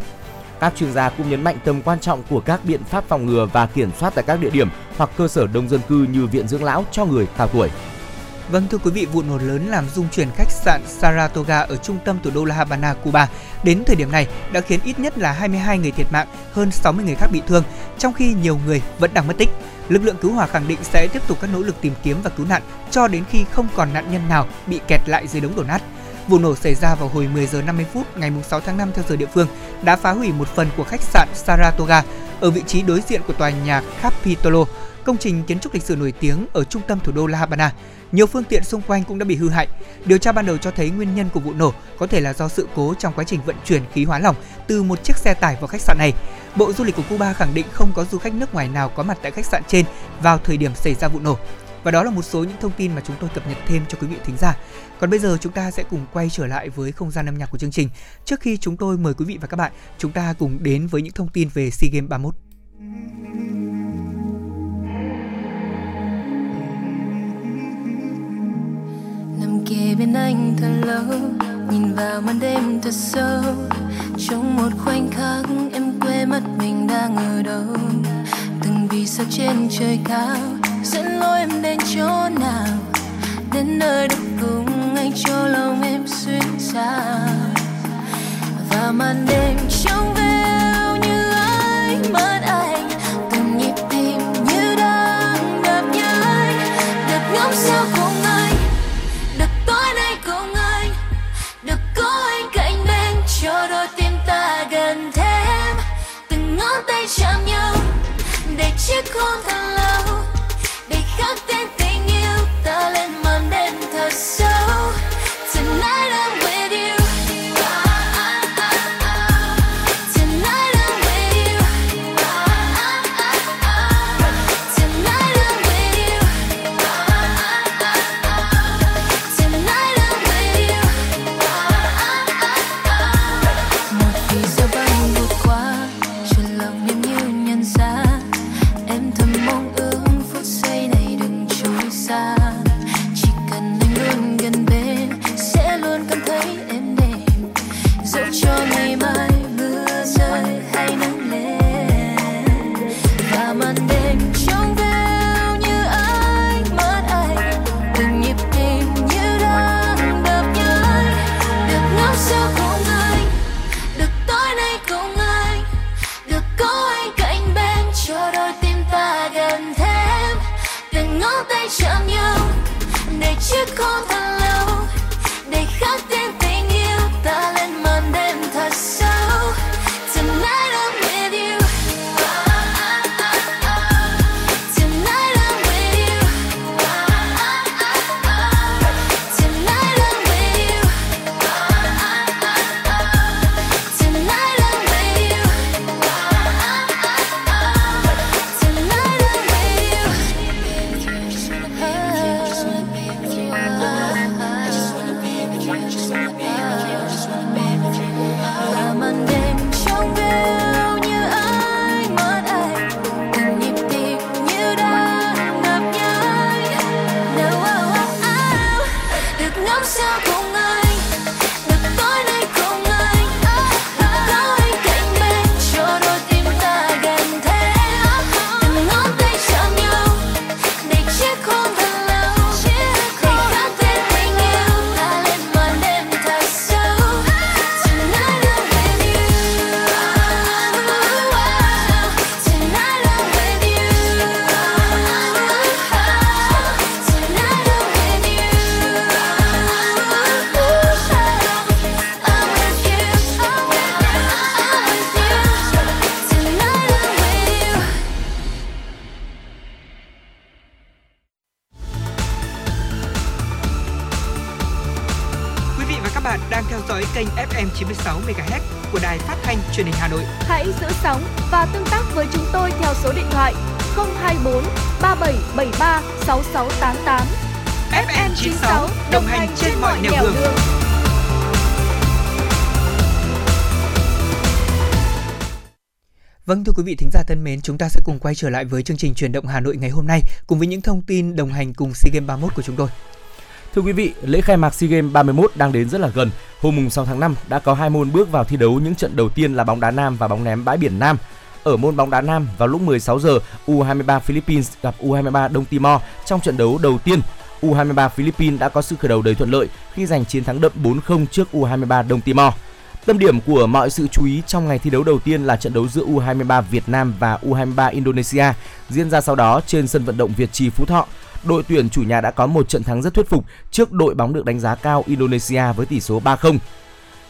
Các chuyên gia cũng nhấn mạnh tầm quan trọng của các biện pháp phòng ngừa và kiểm soát tại các địa điểm hoặc cơ sở đông dân cư như viện dưỡng lão cho người cao tuổi. Vâng thưa quý vị, vụ nổ lớn làm rung chuyển khách sạn Saratoga ở trung tâm thủ đô La Habana, Cuba đến thời điểm này đã khiến ít nhất là 22 người thiệt mạng, hơn 60 người khác bị thương, trong khi nhiều người vẫn đang mất tích. Lực lượng cứu hỏa khẳng định sẽ tiếp tục các nỗ lực tìm kiếm và cứu nạn cho đến khi không còn nạn nhân nào bị kẹt lại dưới đống đổ nát. Vụ nổ xảy ra vào hồi 10 giờ 50 phút ngày 6 tháng 5 theo giờ địa phương đã phá hủy một phần của khách sạn Saratoga ở vị trí đối diện của tòa nhà Capitolo, công trình kiến trúc lịch sử nổi tiếng ở trung tâm thủ đô La Habana. Nhiều phương tiện xung quanh cũng đã bị hư hại. Điều tra ban đầu cho thấy nguyên nhân của vụ nổ có thể là do sự cố trong quá trình vận chuyển khí hóa lỏng từ một chiếc xe tải vào khách sạn này. Bộ Du lịch của Cuba khẳng định không có du khách nước ngoài nào có mặt tại khách sạn trên vào thời điểm xảy ra vụ nổ. Và đó là một số những thông tin mà chúng tôi cập nhật thêm cho quý vị thính giả. Còn bây giờ chúng ta sẽ cùng quay trở lại với không gian âm nhạc của chương trình. Trước khi chúng tôi mời quý vị và các bạn, chúng ta cùng đến với những thông tin về SEA Games 31. Nằm kề bên anh thật lâu, nhìn vào màn đêm thật sâu. Trong một khoảnh khắc em quên mất mình đang ở đâu. Từng vì sao trên trời cao dẫn lối em đến chỗ nào đến nơi được cùng anh cho lòng em xuyên xa và màn đêm trong veo như ánh mắt ngón tay chạm nhau để chiếc hôn quý vị thính giả thân mến, chúng ta sẽ cùng quay trở lại với chương trình truyền động Hà Nội ngày hôm nay cùng với những thông tin đồng hành cùng SEA Games 31 của chúng tôi. Thưa quý vị, lễ khai mạc SEA Games 31 đang đến rất là gần. Hôm 6 tháng 5 đã có hai môn bước vào thi đấu những trận đầu tiên là bóng đá nam và bóng ném bãi biển nam. Ở môn bóng đá nam vào lúc 16 giờ, U23 Philippines gặp U23 Đông Timor trong trận đấu đầu tiên. U23 Philippines đã có sự khởi đầu đầy thuận lợi khi giành chiến thắng đậm 4-0 trước U23 Đông Timor. Tâm điểm của mọi sự chú ý trong ngày thi đấu đầu tiên là trận đấu giữa U23 Việt Nam và U23 Indonesia diễn ra sau đó trên sân vận động Việt Trì, Phú Thọ đội tuyển chủ nhà đã có một trận thắng rất thuyết phục trước đội bóng được đánh giá cao Indonesia với tỷ số 3-0.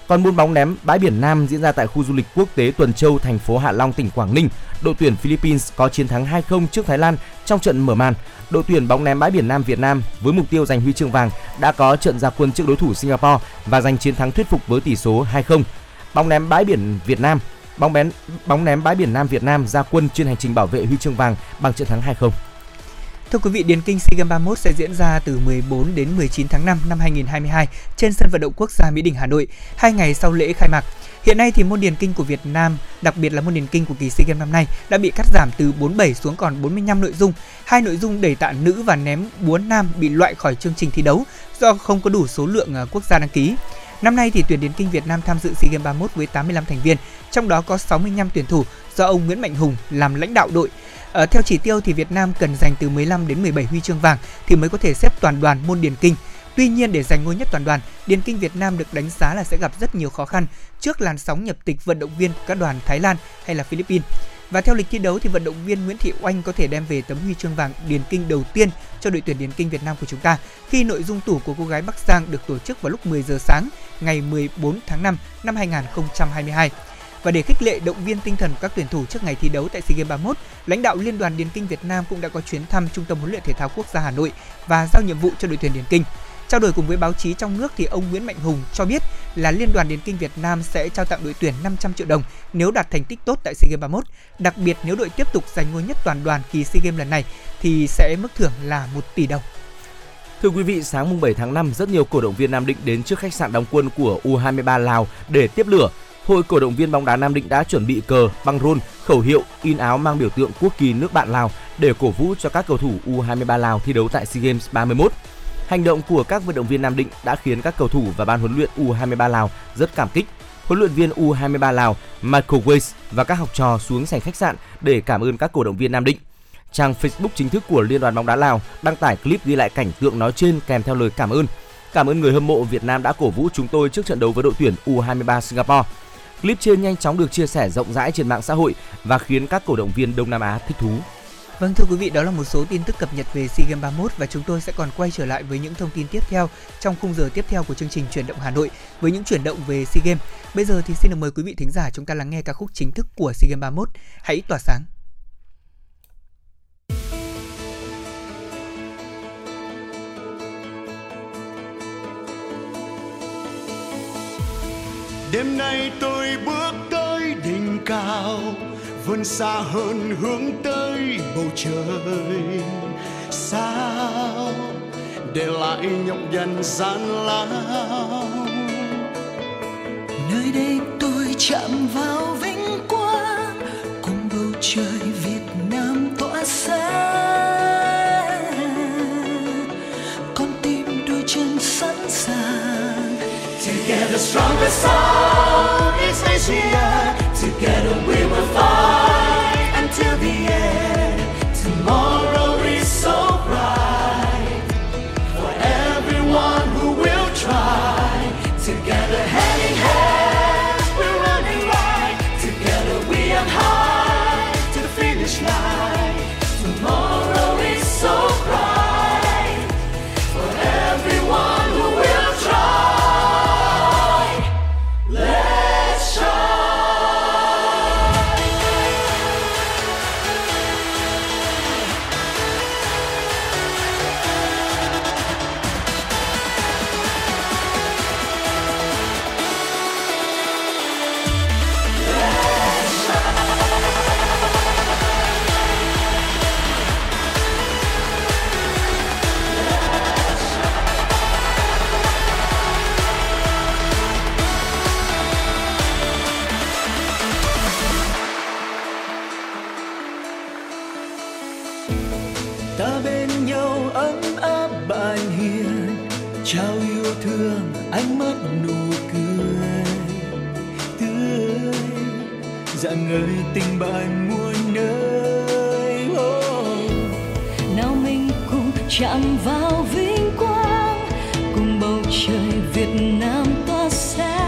Còn môn bóng ném bãi biển Nam diễn ra tại khu du lịch quốc tế Tuần Châu, thành phố Hạ Long, tỉnh Quảng Ninh. Đội tuyển Philippines có chiến thắng 2-0 trước Thái Lan trong trận mở màn. Đội tuyển bóng ném bãi biển Nam Việt Nam với mục tiêu giành huy chương vàng đã có trận ra quân trước đối thủ Singapore và giành chiến thắng thuyết phục với tỷ số 2-0. Bóng ném bãi biển Việt Nam bóng bén bóng ném bãi biển Nam Việt Nam ra quân trên hành trình bảo vệ huy chương vàng bằng trận thắng 2-0. Thưa quý vị, Điền Kinh SEA Games 31 sẽ diễn ra từ 14 đến 19 tháng 5 năm 2022 trên sân vận động quốc gia Mỹ Đình Hà Nội, hai ngày sau lễ khai mạc. Hiện nay thì môn điền kinh của Việt Nam, đặc biệt là môn điền kinh của kỳ SEA Games năm nay đã bị cắt giảm từ 47 xuống còn 45 nội dung. Hai nội dung đẩy tạ nữ và ném búa nam bị loại khỏi chương trình thi đấu do không có đủ số lượng à, quốc gia đăng ký. Năm nay thì tuyển điền kinh Việt Nam tham dự SEA Games 31 với 85 thành viên, trong đó có 65 tuyển thủ do ông Nguyễn Mạnh Hùng làm lãnh đạo đội. À, theo chỉ tiêu thì Việt Nam cần giành từ 15 đến 17 huy chương vàng thì mới có thể xếp toàn đoàn môn điền kinh. Tuy nhiên để giành ngôi nhất toàn đoàn, điền kinh Việt Nam được đánh giá là sẽ gặp rất nhiều khó khăn trước làn sóng nhập tịch vận động viên của các đoàn Thái Lan hay là Philippines. Và theo lịch thi đấu thì vận động viên Nguyễn Thị Oanh có thể đem về tấm huy chương vàng điền kinh đầu tiên cho đội tuyển điền kinh Việt Nam của chúng ta khi nội dung tủ của cô gái Bắc Giang được tổ chức vào lúc 10 giờ sáng ngày 14 tháng 5 năm 2022. Và để khích lệ động viên tinh thần của các tuyển thủ trước ngày thi đấu tại SEA Games 31, lãnh đạo Liên đoàn Điền Kinh Việt Nam cũng đã có chuyến thăm Trung tâm huấn luyện thể thao quốc gia Hà Nội và giao nhiệm vụ cho đội tuyển Điền Kinh. Trao đổi cùng với báo chí trong nước thì ông Nguyễn Mạnh Hùng cho biết là Liên đoàn Điền Kinh Việt Nam sẽ trao tặng đội tuyển 500 triệu đồng nếu đạt thành tích tốt tại SEA Games 31. Đặc biệt nếu đội tiếp tục giành ngôi nhất toàn đoàn kỳ SEA Games lần này thì sẽ mức thưởng là 1 tỷ đồng. Thưa quý vị, sáng mùng 7 tháng 5, rất nhiều cổ động viên Nam Định đến trước khách sạn đóng quân của U23 Lào để tiếp lửa Hội cổ động viên bóng đá Nam Định đã chuẩn bị cờ, băng rôn, khẩu hiệu, in áo mang biểu tượng quốc kỳ nước bạn Lào để cổ vũ cho các cầu thủ U23 Lào thi đấu tại SEA Games 31. Hành động của các vận động viên Nam Định đã khiến các cầu thủ và ban huấn luyện U23 Lào rất cảm kích. Huấn luyện viên U23 Lào Michael Weiss và các học trò xuống sảnh khách sạn để cảm ơn các cổ động viên Nam Định. Trang Facebook chính thức của Liên đoàn bóng đá Lào đăng tải clip ghi lại cảnh tượng nói trên kèm theo lời cảm ơn. Cảm ơn người hâm mộ Việt Nam đã cổ vũ chúng tôi trước trận đấu với đội tuyển U23 Singapore. Clip trên nhanh chóng được chia sẻ rộng rãi trên mạng xã hội và khiến các cổ động viên Đông Nam Á thích thú. Vâng thưa quý vị, đó là một số tin tức cập nhật về SEA Games 31 và chúng tôi sẽ còn quay trở lại với những thông tin tiếp theo trong khung giờ tiếp theo của chương trình chuyển động Hà Nội với những chuyển động về SEA Games. Bây giờ thì xin được mời quý vị thính giả chúng ta lắng nghe ca khúc chính thức của SEA Games 31, Hãy tỏa sáng. Đêm nay tôi bước tới đỉnh cao, vươn xa hơn hướng tới bầu trời. Sao? Để lại nhọc nhằn gian lao. Nơi đây tôi chạm vào vinh quang, cùng bầu trời strongest song is this year. Together we will fight. Ngời tình bạn muôn nơi. Oh. nào mình cùng chạm vào vinh quang cùng bầu trời Việt Nam tỏa sáng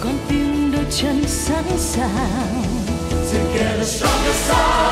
con tim đôi chân sẵn sàng. Together stronger sound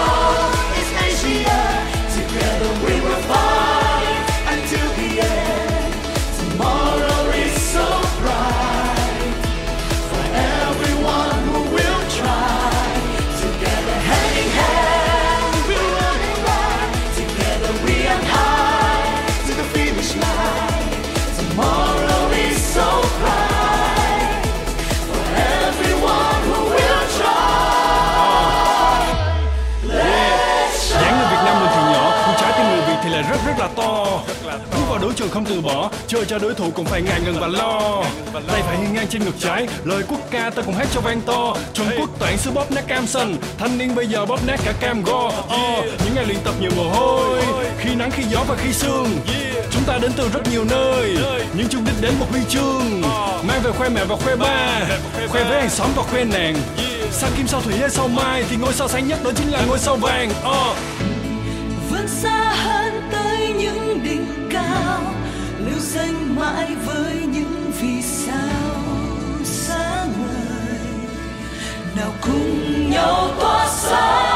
bước không từ bỏ chơi cho đối thủ cũng phải ngại ngần và lo. Tay phải hiên ngang trên ngực trái lời quốc ca ta cũng hát cho vang to. Trung Quốc toàn xứ bóp nát cam sân thanh niên bây giờ bóp nát cả cam go. Oh, những ngày luyện tập nhiều mồ hôi khi nắng khi gió và khi sương. Chúng ta đến từ rất nhiều nơi nhưng chung đích đến một huy chương. Mang về khoe mẹ và khoe ba khoe với hàng xóm và khoe nàng. Sang kim sao thủy hay sao mai thì ngôi sao sáng nhất đó chính là ngôi sao vàng. Oh. vươn xa hơn tới những đỉnh cao lưu danh mãi với những vì sao sáng ngời nào cùng nhau tỏa sáng.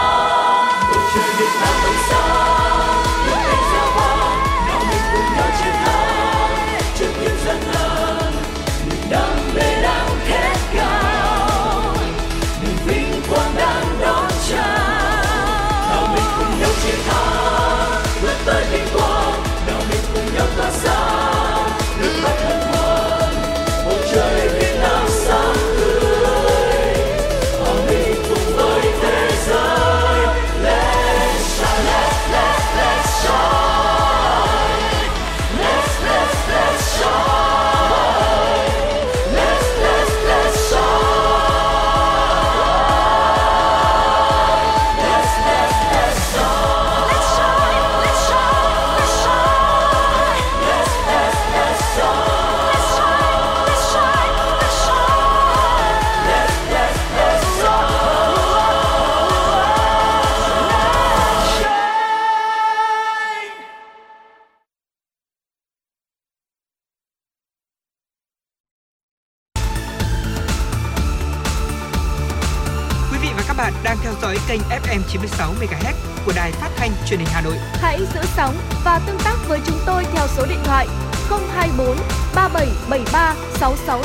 96 MHz của đài phát thanh truyền hình Hà Nội. Hãy giữ sóng và tương tác với chúng tôi theo số điện thoại 024 3773 6688.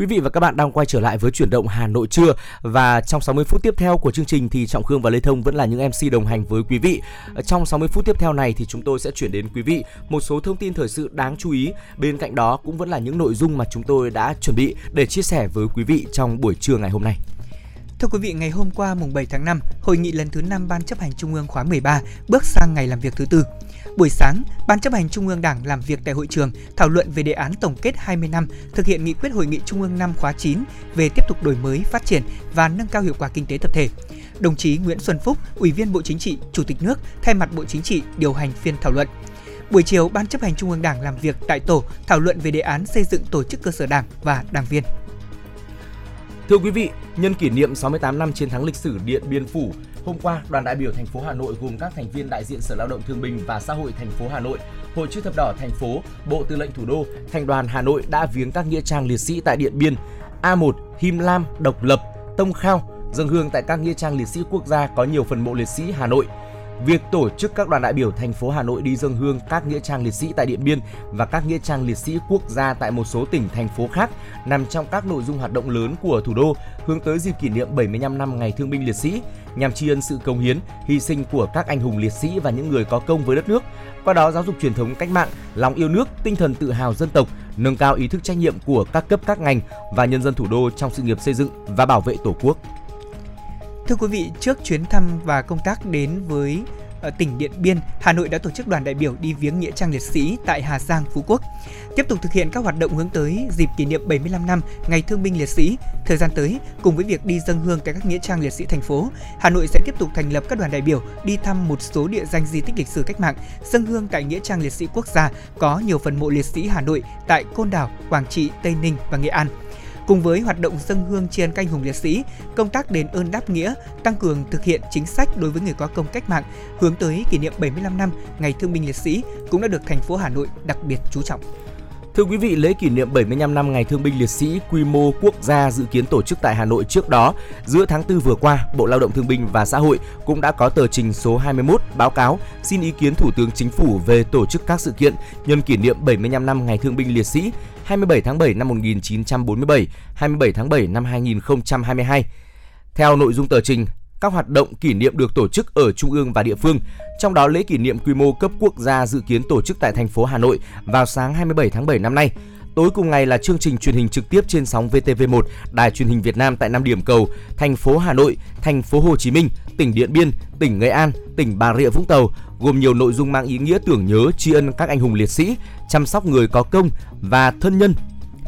Quý vị và các bạn đang quay trở lại với chuyển động Hà Nội trưa và trong 60 phút tiếp theo của chương trình thì Trọng Khương và Lê Thông vẫn là những MC đồng hành với quý vị. Ờ, trong 60 phút tiếp theo này thì chúng tôi sẽ chuyển đến quý vị một số thông tin thời sự đáng chú ý. Bên cạnh đó cũng vẫn là những nội dung mà chúng tôi đã chuẩn bị để chia sẻ với quý vị trong buổi trưa ngày hôm nay. Thưa quý vị, ngày hôm qua mùng 7 tháng 5, hội nghị lần thứ 5 Ban chấp hành Trung ương khóa 13 bước sang ngày làm việc thứ tư. Buổi sáng, Ban chấp hành Trung ương Đảng làm việc tại hội trường thảo luận về đề án tổng kết 20 năm thực hiện nghị quyết hội nghị Trung ương năm khóa 9 về tiếp tục đổi mới, phát triển và nâng cao hiệu quả kinh tế tập thể. Đồng chí Nguyễn Xuân Phúc, Ủy viên Bộ Chính trị, Chủ tịch nước thay mặt Bộ Chính trị điều hành phiên thảo luận. Buổi chiều, Ban chấp hành Trung ương Đảng làm việc tại tổ thảo luận về đề án xây dựng tổ chức cơ sở Đảng và đảng viên. Thưa quý vị, nhân kỷ niệm 68 năm chiến thắng lịch sử Điện Biên Phủ, hôm qua, đoàn đại biểu thành phố Hà Nội gồm các thành viên đại diện Sở Lao động Thương binh và Xã hội thành phố Hà Nội, Hội chữ thập đỏ thành phố, Bộ Tư lệnh Thủ đô, Thành đoàn Hà Nội đã viếng các nghĩa trang liệt sĩ tại Điện Biên, A1, Him Lam, Độc Lập, Tông Khao, dân hương tại các nghĩa trang liệt sĩ quốc gia có nhiều phần mộ liệt sĩ Hà Nội. Việc tổ chức các đoàn đại biểu thành phố Hà Nội đi dâng hương các nghĩa trang liệt sĩ tại Điện Biên và các nghĩa trang liệt sĩ quốc gia tại một số tỉnh thành phố khác nằm trong các nội dung hoạt động lớn của thủ đô hướng tới dịp kỷ niệm 75 năm Ngày Thương binh Liệt sĩ nhằm tri ân sự công hiến, hy sinh của các anh hùng liệt sĩ và những người có công với đất nước. Qua đó giáo dục truyền thống cách mạng, lòng yêu nước, tinh thần tự hào dân tộc, nâng cao ý thức trách nhiệm của các cấp các ngành và nhân dân thủ đô trong sự nghiệp xây dựng và bảo vệ Tổ quốc. Thưa quý vị, trước chuyến thăm và công tác đến với ở tỉnh Điện Biên, Hà Nội đã tổ chức đoàn đại biểu đi viếng nghĩa trang liệt sĩ tại Hà Giang, Phú Quốc. Tiếp tục thực hiện các hoạt động hướng tới dịp kỷ niệm 75 năm Ngày Thương binh Liệt sĩ, thời gian tới, cùng với việc đi dân hương tại các nghĩa trang liệt sĩ thành phố, Hà Nội sẽ tiếp tục thành lập các đoàn đại biểu đi thăm một số địa danh di tích lịch sử cách mạng, dân hương tại nghĩa trang liệt sĩ quốc gia có nhiều phần mộ liệt sĩ Hà Nội tại Côn Đảo, Quảng Trị, Tây Ninh và Nghệ An. Cùng với hoạt động dân hương tri ân canh hùng liệt sĩ, công tác đền ơn đáp nghĩa, tăng cường thực hiện chính sách đối với người có công cách mạng hướng tới kỷ niệm 75 năm Ngày Thương binh Liệt sĩ cũng đã được thành phố Hà Nội đặc biệt chú trọng. Thưa quý vị, lễ kỷ niệm 75 năm Ngày Thương binh Liệt sĩ quy mô quốc gia dự kiến tổ chức tại Hà Nội trước đó. Giữa tháng 4 vừa qua, Bộ Lao động Thương binh và Xã hội cũng đã có tờ trình số 21 báo cáo xin ý kiến Thủ tướng Chính phủ về tổ chức các sự kiện nhân kỷ niệm 75 năm Ngày Thương binh Liệt sĩ 27 tháng 7 năm 1947, 27 tháng 7 năm 2022. Theo nội dung tờ trình, các hoạt động kỷ niệm được tổ chức ở trung ương và địa phương, trong đó lễ kỷ niệm quy mô cấp quốc gia dự kiến tổ chức tại thành phố Hà Nội vào sáng 27 tháng 7 năm nay. Tối cùng ngày là chương trình truyền hình trực tiếp trên sóng VTV1, Đài truyền hình Việt Nam tại năm điểm cầu: thành phố Hà Nội, thành phố Hồ Chí Minh, tỉnh Điện Biên, tỉnh Nghệ An, tỉnh Bà Rịa Vũng Tàu, gồm nhiều nội dung mang ý nghĩa tưởng nhớ tri ân các anh hùng liệt sĩ, chăm sóc người có công và thân nhân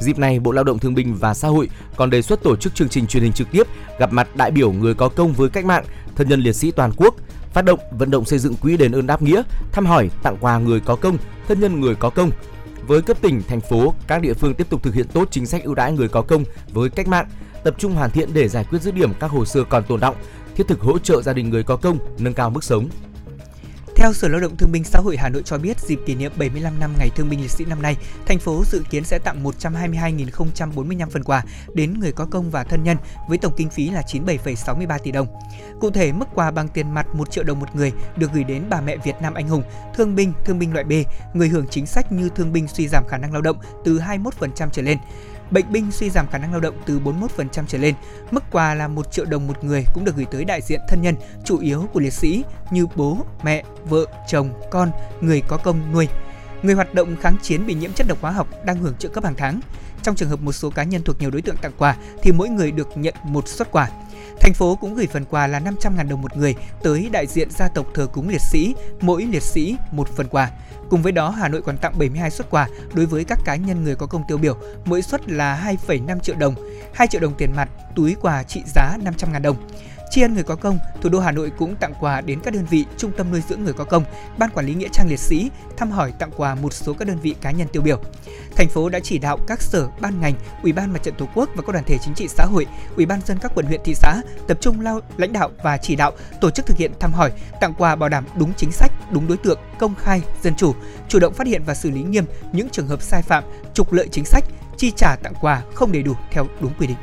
Dịp này, Bộ Lao động Thương binh và Xã hội còn đề xuất tổ chức chương trình truyền hình trực tiếp gặp mặt đại biểu người có công với cách mạng, thân nhân liệt sĩ toàn quốc, phát động vận động xây dựng quỹ đền ơn đáp nghĩa, thăm hỏi, tặng quà người có công, thân nhân người có công. Với cấp tỉnh, thành phố, các địa phương tiếp tục thực hiện tốt chính sách ưu đãi người có công với cách mạng, tập trung hoàn thiện để giải quyết dứt điểm các hồ sơ còn tồn động, thiết thực hỗ trợ gia đình người có công, nâng cao mức sống. Theo Sở Lao động Thương binh Xã hội Hà Nội cho biết, dịp kỷ niệm 75 năm Ngày Thương binh Liệt sĩ năm nay, thành phố dự kiến sẽ tặng 122.045 phần quà đến người có công và thân nhân với tổng kinh phí là 97,63 tỷ đồng. Cụ thể, mức quà bằng tiền mặt 1 triệu đồng một người được gửi đến bà mẹ Việt Nam anh hùng, thương binh, thương binh loại B, người hưởng chính sách như thương binh suy giảm khả năng lao động từ 21% trở lên bệnh binh suy giảm khả năng lao động từ 41% trở lên. Mức quà là 1 triệu đồng một người cũng được gửi tới đại diện thân nhân chủ yếu của liệt sĩ như bố, mẹ, vợ, chồng, con, người có công nuôi. Người hoạt động kháng chiến bị nhiễm chất độc hóa học đang hưởng trợ cấp hàng tháng. Trong trường hợp một số cá nhân thuộc nhiều đối tượng tặng quà thì mỗi người được nhận một suất quà. Thành phố cũng gửi phần quà là 500.000 đồng một người tới đại diện gia tộc thờ cúng liệt sĩ, mỗi liệt sĩ một phần quà. Cùng với đó, Hà Nội còn tặng 72 suất quà đối với các cá nhân người có công tiêu biểu, mỗi suất là 2,5 triệu đồng, 2 triệu đồng tiền mặt, túi quà trị giá 500.000 đồng. Tri ân người có công, thủ đô Hà Nội cũng tặng quà đến các đơn vị trung tâm nuôi dưỡng người có công, ban quản lý nghĩa trang liệt sĩ, thăm hỏi tặng quà một số các đơn vị cá nhân tiêu biểu. Thành phố đã chỉ đạo các sở, ban ngành, Ủy ban Mặt trận Tổ quốc và các đoàn thể chính trị xã hội, Ủy ban dân các quận huyện thị xã tập trung lao lãnh đạo và chỉ đạo tổ chức thực hiện thăm hỏi, tặng quà bảo đảm đúng chính sách, đúng đối tượng, công khai, dân chủ, chủ động phát hiện và xử lý nghiêm những trường hợp sai phạm, trục lợi chính sách, chi trả tặng quà không đầy đủ theo đúng quy định.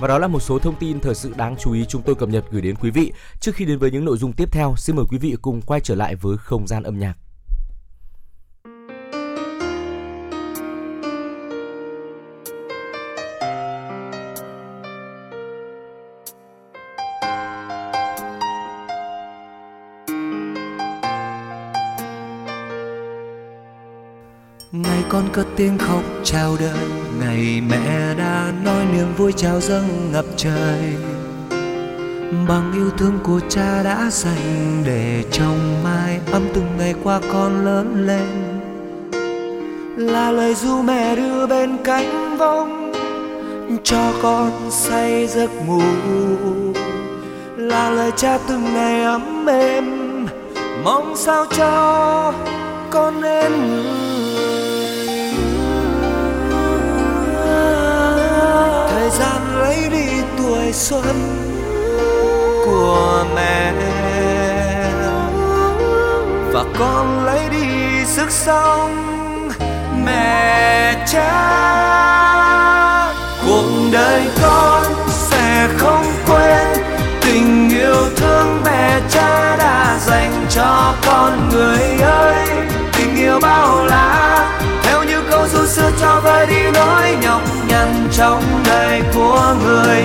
Và đó là một số thông tin thời sự đáng chú ý chúng tôi cập nhật gửi đến quý vị. Trước khi đến với những nội dung tiếp theo, xin mời quý vị cùng quay trở lại với không gian âm nhạc. Con cất tiếng khóc chào đời. Ngày mẹ đã nói niềm vui chào dâng ngập trời. Bằng yêu thương của cha đã dành để trong mai ấm từng ngày qua con lớn lên. Là lời ru mẹ đưa bên cánh vong, cho con say giấc ngủ. Là lời cha từng ngày ấm êm, mong sao cho con nên người tuổi xuân của mẹ. Và con lấy đi sức sống mẹ cha. Cuộc đời con sẽ không quên tình yêu thương mẹ cha đã dành cho con người ơi. Tình yêu bao la, theo như câu ru xưa cho vơi đi nỗi nhọc nhằn trong đời của người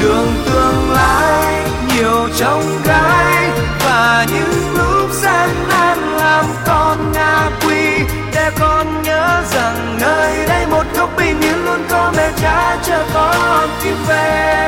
đường tương lai, nhiều trong gai và những lúc gian nan làm con ngã quỵ. để con nhớ rằng nơi đây một góc bình yên luôn có mẹ cha chờ con tìm về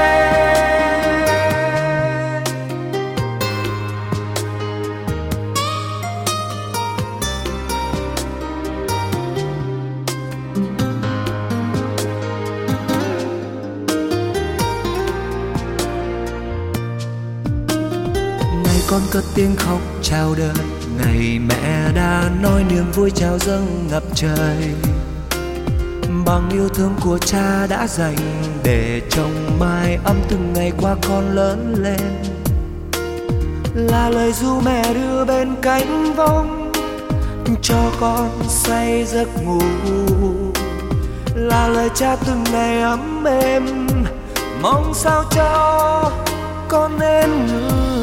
con cất tiếng khóc chào đời ngày mẹ đã nói niềm vui chào dâng ngập trời. Bằng yêu thương của cha đã dành để trong mai ấm từng ngày qua con lớn lên. Là lời ru mẹ đưa bên cánh vong, cho con say giấc ngủ. Là lời cha từng ngày ấm êm, mong sao cho con nên người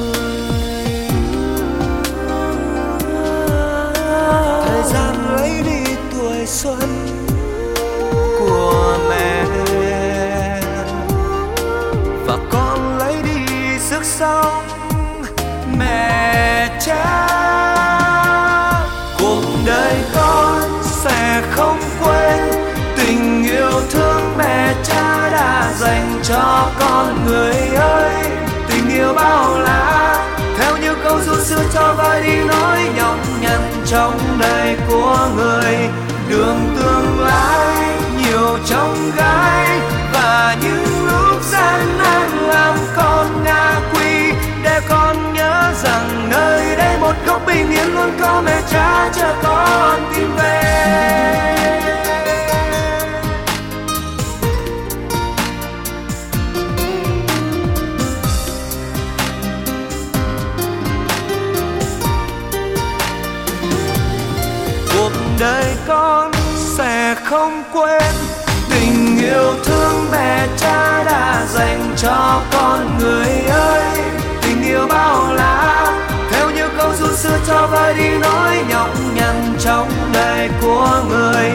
gian lấy đi tuổi xuân của mẹ. Và con lấy đi sức sống mẹ cha. Cuộc đời con sẽ không quên tình yêu thương mẹ cha đã dành cho con người ơi. Tình yêu bao la, theo như câu ru xưa cho vai đi nói nhọc nhằn trong đời của người. Đường tương lai nhiều trong gai, và những lúc gian nan làm con ngã quỳ để con nhớ rằng nơi đây một góc bình yên luôn có mẹ cha chờ con. Dành cho con người ơi. Tình yêu bao la, theo như câu ru xưa cho vơi đi nỗi nhọc nhằn trong đời của người.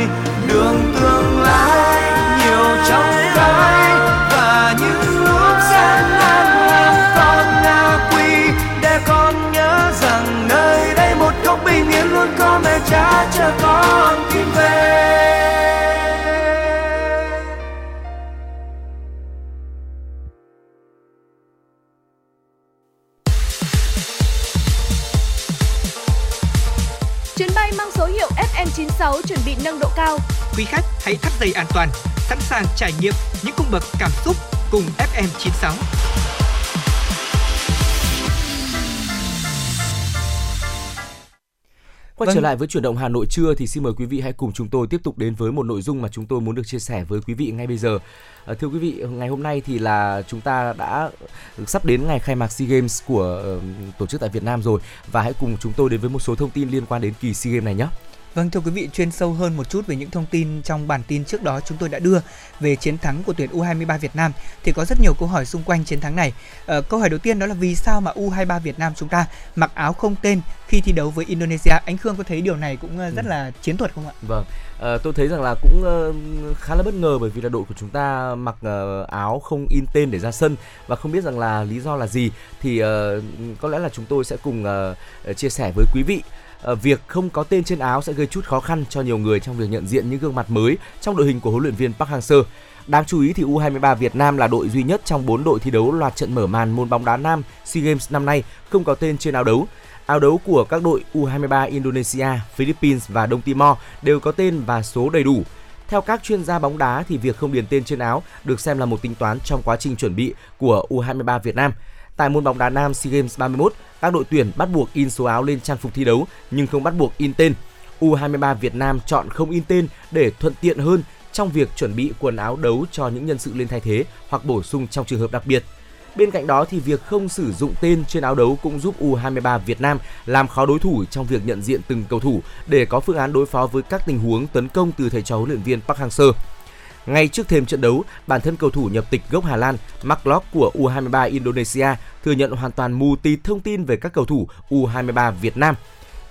Đường tương lai nhiều trong cái và những lúc gian nan làm con ngã quỳ để con nhớ rằng nơi đây một góc bình yên luôn có mẹ cha chờ con. FM96 chuẩn bị nâng độ cao. Quý khách hãy thắt dây an toàn, sẵn sàng trải nghiệm những cung bậc cảm xúc cùng FM96. Quay Vâng. trở lại với chuyển động Hà Nội trưa thì xin mời quý vị hãy cùng chúng tôi tiếp tục đến với một nội dung mà chúng tôi muốn được chia sẻ với quý vị ngay bây giờ. À, thưa quý vị, ngày hôm nay thì là chúng ta đã sắp đến ngày khai mạc SEA Games của ờ, tổ chức tại Việt Nam rồi và hãy cùng chúng tôi đến với một số thông tin liên quan đến kỳ SEA Games này nhé. Vâng thưa quý vị, chuyên sâu hơn một chút về những thông tin trong bản tin trước đó chúng tôi đã đưa về chiến thắng của tuyển U23 Việt Nam thì có rất nhiều câu hỏi xung quanh chiến thắng này. Ờ, câu hỏi đầu tiên đó là vì sao mà U23 Việt Nam chúng ta mặc áo không tên khi thi đấu với Indonesia? Anh Khương có thấy điều này cũng ờ, rất là chiến thuật không ạ? Vâng, ờ, tôi thấy rằng là cũng ờ, khá là bất ngờ bởi vì là đội của chúng ta mặc ờ, áo không in tên để ra sân và không biết rằng là lý do là gì thì ờ, có lẽ là chúng tôi sẽ cùng ờ, chia sẻ với quý vị. Ờ, việc không có tên trên áo sẽ gây chút khó khăn cho nhiều người trong việc nhận diện những gương mặt mới trong đội hình của huấn luyện viên Park Hang-seo. Đáng chú ý thì U23 Việt Nam là đội duy nhất trong 4 đội thi đấu loạt trận mở màn môn bóng đá nam SEA Games năm nay không có tên trên áo đấu. Áo đấu của các đội U23 Indonesia, Philippines và Đông Timor đều có tên và số đầy đủ. Theo các chuyên gia bóng đá thì việc không điền tên trên áo được xem là một tính toán trong quá trình chuẩn bị của U23 Việt Nam. Tại môn bóng đá nam SEA Games 31, các đội tuyển bắt buộc in số áo lên trang phục thi đấu nhưng không bắt buộc in tên. U23 Việt Nam chọn không in tên để thuận tiện hơn trong việc chuẩn bị quần áo đấu cho những nhân sự lên thay thế hoặc bổ sung trong trường hợp đặc biệt. Bên cạnh đó thì việc không sử dụng tên trên áo đấu cũng giúp U23 Việt Nam làm khó đối thủ trong việc nhận diện từng cầu thủ để có phương án đối phó với các tình huống tấn công từ thầy trò huấn luyện viên Park Hang-seo. Ngay trước thêm trận đấu, bản thân cầu thủ nhập tịch gốc Hà Lan Mark Locke của U23 Indonesia thừa nhận hoàn toàn mù tịt thông tin về các cầu thủ U23 Việt Nam.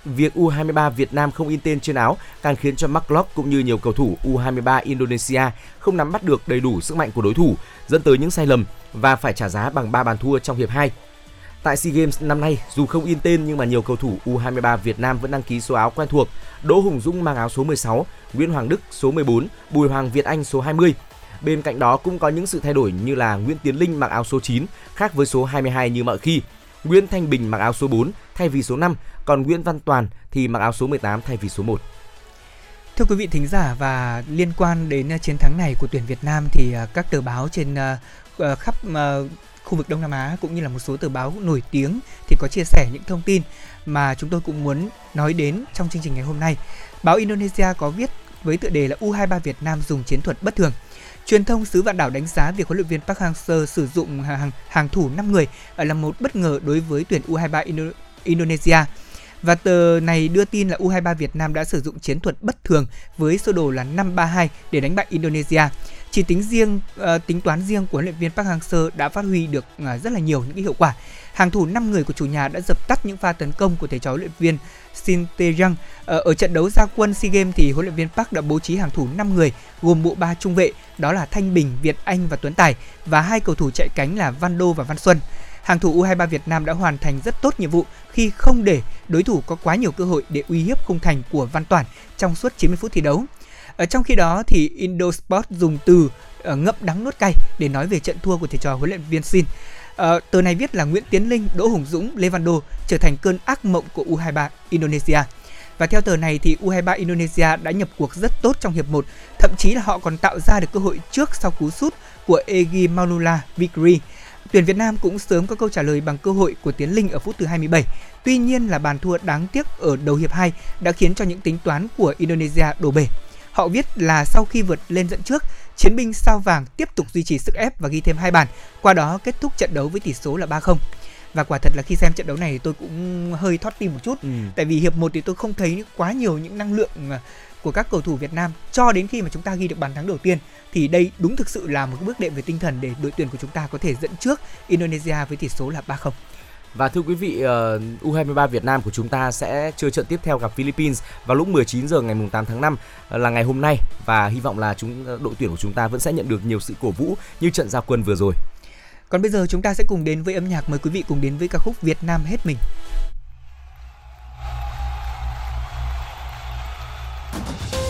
Việc U23 Việt Nam không in tên trên áo càng khiến cho Mark Locke cũng như nhiều cầu thủ U23 Indonesia không nắm bắt được đầy đủ sức mạnh của đối thủ, dẫn tới những sai lầm và phải trả giá bằng 3 bàn thua trong hiệp 2. Tại SEA Games năm nay, dù không in tên nhưng mà nhiều cầu thủ U23 Việt Nam vẫn đăng ký số áo quen thuộc. Đỗ Hùng Dũng mang áo số 16, Nguyễn Hoàng Đức số 14, Bùi Hoàng Việt Anh số 20. Bên cạnh đó cũng có những sự thay đổi như là Nguyễn Tiến Linh mặc áo số 9 khác với số 22 như mọi khi. Nguyễn Thanh Bình mặc áo số 4 thay vì số 5, còn Nguyễn Văn Toàn thì mặc áo số 18 thay vì số 1. Thưa quý vị thính giả và liên quan đến à, chiến thắng này của tuyển Việt Nam thì à, các tờ báo trên à, ờ, khắp khu vực Đông Nam Á cũng như là một số tờ báo nổi tiếng thì có chia sẻ những thông tin mà chúng tôi cũng muốn nói đến trong chương trình ngày hôm nay. Báo Indonesia có viết với tựa đề là U23 Việt Nam dùng chiến thuật bất thường. Truyền thông xứ vạn đảo đánh giá việc huấn luyện viên Park Hang-seo sử dụng hàng hàng thủ 5 người là một bất ngờ đối với tuyển U23 Indo- Indonesia. Và tờ này đưa tin là U23 Việt Nam đã sử dụng chiến thuật bất thường với sơ đồ là 532 để đánh bại Indonesia. Chỉ tính riêng uh, tính toán riêng của huấn luyện viên Park Hang-seo đã phát huy được uh, rất là nhiều những cái hiệu quả. Hàng thủ 5 người của chủ nhà đã dập tắt những pha tấn công của thầy trò huấn luyện viên Shin Tae-jung. Ở, ờ, ở trận đấu ra quân SEA Games thì huấn luyện viên Park đã bố trí hàng thủ 5 người gồm bộ ba trung vệ đó là Thanh Bình, Việt Anh và Tuấn Tài và hai cầu thủ chạy cánh là Văn Đô và Văn Xuân. Hàng thủ U23 Việt Nam đã hoàn thành rất tốt nhiệm vụ khi không để đối thủ có quá nhiều cơ hội để uy hiếp khung thành của Văn Toản trong suốt 90 phút thi đấu. Ở trong khi đó thì Indosport dùng từ uh, ngậm đắng nuốt cay để nói về trận thua của thầy trò huấn luyện viên Sin. Uh, ờ, tờ này viết là Nguyễn Tiến Linh, Đỗ Hùng Dũng, Lê Văn Đô trở thành cơn ác mộng của U23 Indonesia. Và theo tờ này thì U23 Indonesia đã nhập cuộc rất tốt trong hiệp 1, thậm chí là họ còn tạo ra được cơ hội trước sau cú sút của Egi Maulula Vigri. Tuyển Việt Nam cũng sớm có câu trả lời bằng cơ hội của Tiến Linh ở phút thứ 27. Tuy nhiên là bàn thua đáng tiếc ở đầu hiệp 2 đã khiến cho những tính toán của Indonesia đổ bể. Họ viết là sau khi vượt lên dẫn trước, chiến binh sao vàng tiếp tục duy trì sức ép và ghi thêm hai bàn, qua đó kết thúc trận đấu với tỷ số là 3-0 và quả thật là khi xem trận đấu này tôi cũng hơi thoát tim một chút ừ. tại vì hiệp 1 thì tôi không thấy quá nhiều những năng lượng à, của các cầu thủ Việt Nam cho đến khi mà chúng ta ghi được bàn thắng đầu tiên thì đây đúng thực sự là một bước đệm về tinh thần để đội tuyển của chúng ta có thể dẫn trước Indonesia với tỷ số là 3-0. Và thưa quý vị, uh, U23 Việt Nam của chúng ta sẽ chơi trận tiếp theo gặp Philippines vào lúc 19 giờ ngày 8 tháng 5 uh, là ngày hôm nay và hy vọng là chúng đội tuyển của chúng ta vẫn sẽ nhận được nhiều sự cổ vũ như trận giao quân vừa rồi. Còn bây giờ chúng ta sẽ cùng đến với âm nhạc mời quý vị cùng đến với ca khúc Việt Nam hết mình. Bye.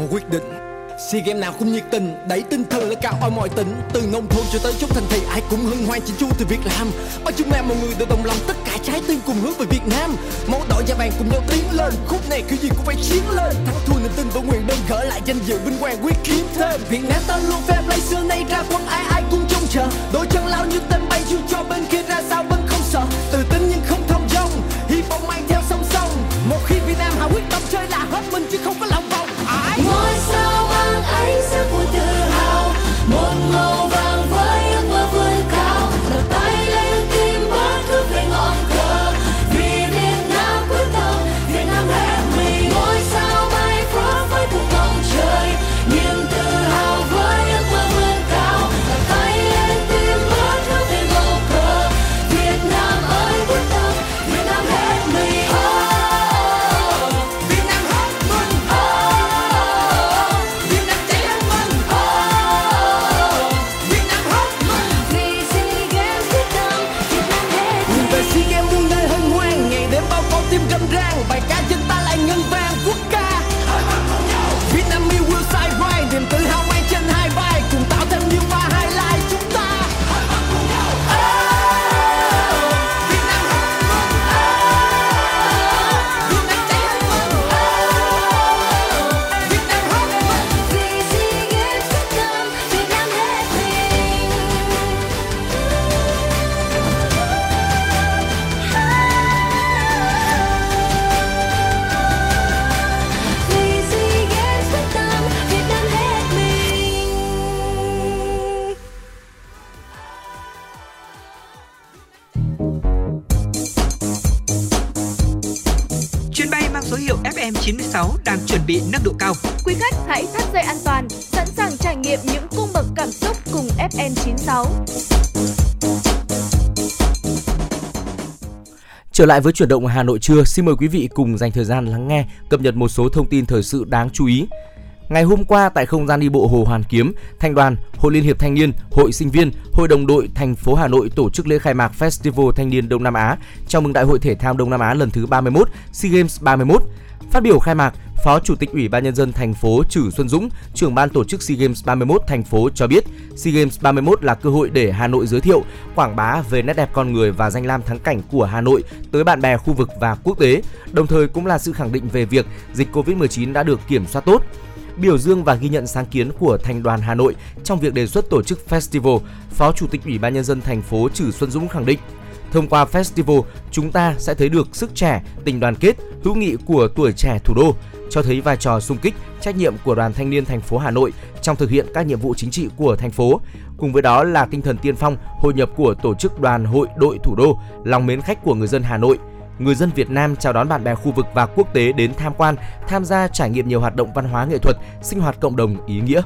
Một quyết định. SEA Games nào cũng nhiệt tình, đẩy tinh thần lên cao ở mọi tỉnh. Từ nông thôn cho tới chốt thành thị, ai cũng hân hoan chỉnh chu từ việc làm bao chúng em, mọi người đều đồng lòng, tất cả trái tim cùng hướng về Việt Nam. Máu đỏ da vàng cùng nhau tiến lên, khúc này kiểu gì cũng phải chiến lên. Thắng thua niềm tin và nguyện đơn gỡ lại danh dự vinh quang quyết kiếm thêm. Việt Nam ta luôn fair play xưa nay ra quân ai ai cũng trông chờ. Đôi chân lao như tên bay dù cho bên kia. Trở lại với chuyển động Hà Nội trưa, xin mời quý vị cùng dành thời gian lắng nghe cập nhật một số thông tin thời sự đáng chú ý. Ngày hôm qua tại không gian đi bộ Hồ Hoàn Kiếm, Thanh đoàn, Hội Liên hiệp Thanh niên, Hội sinh viên, Hội đồng đội thành phố Hà Nội tổ chức lễ khai mạc Festival Thanh niên Đông Nam Á chào mừng Đại hội thể thao Đông Nam Á lần thứ 31, SEA Games 31. Phát biểu khai mạc, Phó Chủ tịch Ủy ban nhân dân thành phố Trử Xuân Dũng, trưởng ban tổ chức SEA Games 31 thành phố cho biết, SEA Games 31 là cơ hội để Hà Nội giới thiệu, quảng bá về nét đẹp con người và danh lam thắng cảnh của Hà Nội tới bạn bè khu vực và quốc tế, đồng thời cũng là sự khẳng định về việc dịch Covid-19 đã được kiểm soát tốt. Biểu dương và ghi nhận sáng kiến của Thành đoàn Hà Nội trong việc đề xuất tổ chức festival, Phó Chủ tịch Ủy ban nhân dân thành phố Trử Xuân Dũng khẳng định Thông qua festival, chúng ta sẽ thấy được sức trẻ, tình đoàn kết, hữu nghị của tuổi trẻ thủ đô, cho thấy vai trò sung kích, trách nhiệm của Đoàn Thanh niên thành phố Hà Nội trong thực hiện các nhiệm vụ chính trị của thành phố. Cùng với đó là tinh thần tiên phong, hội nhập của tổ chức đoàn hội đội thủ đô, lòng mến khách của người dân Hà Nội, người dân Việt Nam chào đón bạn bè khu vực và quốc tế đến tham quan, tham gia trải nghiệm nhiều hoạt động văn hóa nghệ thuật, sinh hoạt cộng đồng ý nghĩa.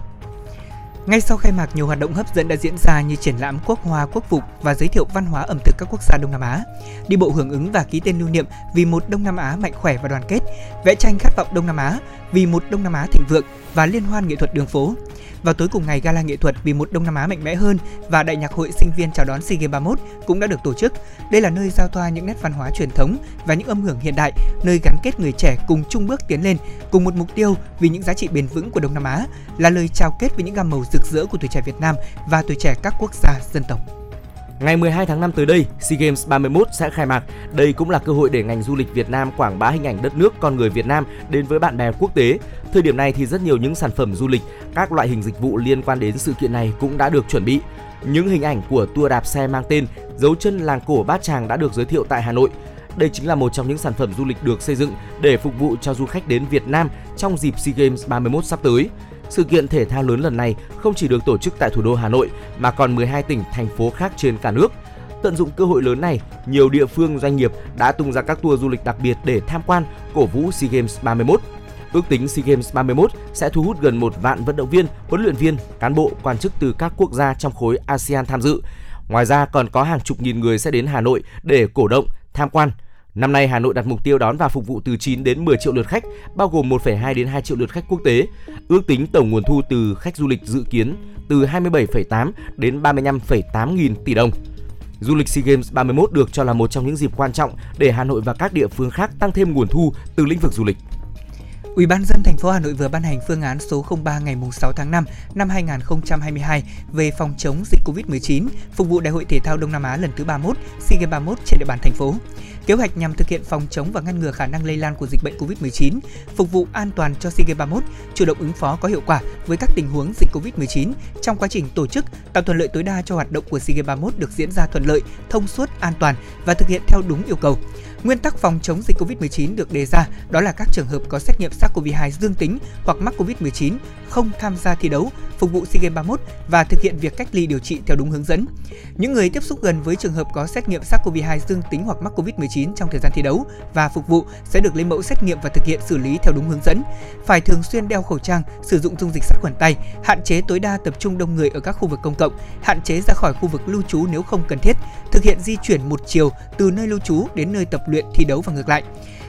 Ngay sau khai mạc, nhiều hoạt động hấp dẫn đã diễn ra như triển lãm quốc hoa, quốc phục và giới thiệu văn hóa ẩm thực các quốc gia Đông Nam Á, đi bộ hưởng ứng và ký tên lưu niệm vì một Đông Nam Á mạnh khỏe và đoàn kết, vẽ tranh khát vọng Đông Nam Á vì một Đông Nam Á thịnh vượng và liên hoan nghệ thuật đường phố. Vào tối cùng ngày, gala nghệ thuật vì một Đông Nam Á mạnh mẽ hơn và đại nhạc hội sinh viên chào đón SEA Games 31 cũng đã được tổ chức. Đây là nơi giao thoa những nét văn hóa truyền thống và những âm hưởng hiện đại, nơi gắn kết người trẻ cùng chung bước tiến lên, cùng một mục tiêu vì những giá trị bền vững của Đông Nam Á, là lời chào kết với những gam màu rực rỡ của tuổi trẻ Việt Nam và tuổi trẻ các quốc gia dân tộc. Ngày 12 tháng 5 tới đây, SEA Games 31 sẽ khai mạc. Đây cũng là cơ hội để ngành du lịch Việt Nam quảng bá hình ảnh đất nước con người Việt Nam đến với bạn bè quốc tế. Thời điểm này thì rất nhiều những sản phẩm du lịch, các loại hình dịch vụ liên quan đến sự kiện này cũng đã được chuẩn bị. Những hình ảnh của tour đạp xe mang tên Dấu chân làng cổ Bát Tràng đã được giới thiệu tại Hà Nội. Đây chính là một trong những sản phẩm du lịch được xây dựng để phục vụ cho du khách đến Việt Nam trong dịp SEA Games 31 sắp tới. Sự kiện thể thao lớn lần này không chỉ được tổ chức tại thủ đô Hà Nội mà còn 12 tỉnh, thành phố khác trên cả nước. Tận dụng cơ hội lớn này, nhiều địa phương doanh nghiệp đã tung ra các tour du lịch đặc biệt để tham quan, cổ vũ SEA Games 31. Ước tính SEA Games 31 sẽ thu hút gần một vạn vận động viên, huấn luyện viên, cán bộ, quan chức từ các quốc gia trong khối ASEAN tham dự. Ngoài ra còn có hàng chục nghìn người sẽ đến Hà Nội để cổ động, tham quan. Năm nay Hà Nội đặt mục tiêu đón và phục vụ từ 9 đến 10 triệu lượt khách, bao gồm 1,2 đến 2 triệu lượt khách quốc tế. Ước tính tổng nguồn thu từ khách du lịch dự kiến từ 27,8 đến 35,8 nghìn tỷ đồng. Du lịch SEA Games 31 được cho là một trong những dịp quan trọng để Hà Nội và các địa phương khác tăng thêm nguồn thu từ lĩnh vực du lịch. Ủy ban dân thành phố Hà Nội vừa ban hành phương án số 03 ngày 6 tháng 5 năm 2022 về phòng chống dịch COVID-19 phục vụ Đại hội thể thao Đông Nam Á lần thứ 31, SEA Games 31 trên địa bàn thành phố. Kế hoạch nhằm thực hiện phòng chống và ngăn ngừa khả năng lây lan của dịch bệnh COVID-19, phục vụ an toàn cho SEA Games 31, chủ động ứng phó có hiệu quả với các tình huống dịch COVID-19 trong quá trình tổ chức, tạo thuận lợi tối đa cho hoạt động của SEA Games 31 được diễn ra thuận lợi, thông suốt, an toàn và thực hiện theo đúng yêu cầu. Nguyên tắc phòng chống dịch COVID-19 được đề ra đó là các trường hợp có xét nghiệm SARS-CoV-2 dương tính hoặc mắc COVID-19 không tham gia thi đấu, phục vụ SEA Games 31 và thực hiện việc cách ly điều trị theo đúng hướng dẫn. Những người tiếp xúc gần với trường hợp có xét nghiệm SARS-CoV-2 dương tính hoặc mắc COVID-19 trong thời gian thi đấu và phục vụ sẽ được lấy mẫu xét nghiệm và thực hiện xử lý theo đúng hướng dẫn. Phải thường xuyên đeo khẩu trang, sử dụng dung dịch sát khuẩn tay, hạn chế tối đa tập trung đông người ở các khu vực công cộng, hạn chế ra khỏi khu vực lưu trú nếu không cần thiết, thực hiện di chuyển một chiều từ nơi lưu trú đến nơi tập luyện thi đấu và ngược lại.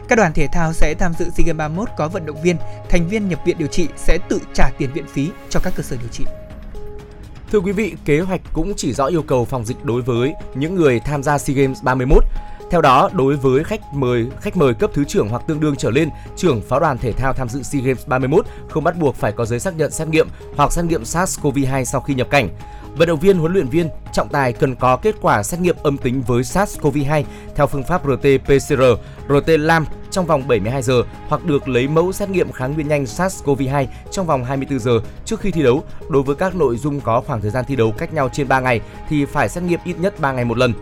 Các đoàn thể thao sẽ tham dự SEA Games 31 có vận động viên, thành viên nhập viện điều trị sẽ tự trả tiền viện phí cho các cơ sở điều trị. Thưa quý vị, kế hoạch cũng chỉ rõ yêu cầu phòng dịch đối với những người tham gia SEA Games 31. Theo đó, đối với khách mời khách mời cấp thứ trưởng hoặc tương đương trở lên, trưởng pháo đoàn thể thao tham dự SEA Games 31 không bắt buộc phải có giấy xác nhận xét nghiệm hoặc xét nghiệm SARS-CoV-2 sau khi nhập cảnh. Vận động viên, huấn luyện viên, trọng tài cần có kết quả xét nghiệm âm tính với SARS-CoV-2 theo phương pháp RT-PCR, RT-LAM trong vòng 72 giờ hoặc được lấy mẫu xét nghiệm kháng nguyên nhanh SARS-CoV-2 trong vòng 24 giờ trước khi thi đấu. Đối với các nội dung có khoảng thời gian thi đấu cách nhau trên 3 ngày thì phải xét nghiệm ít nhất 3 ngày một lần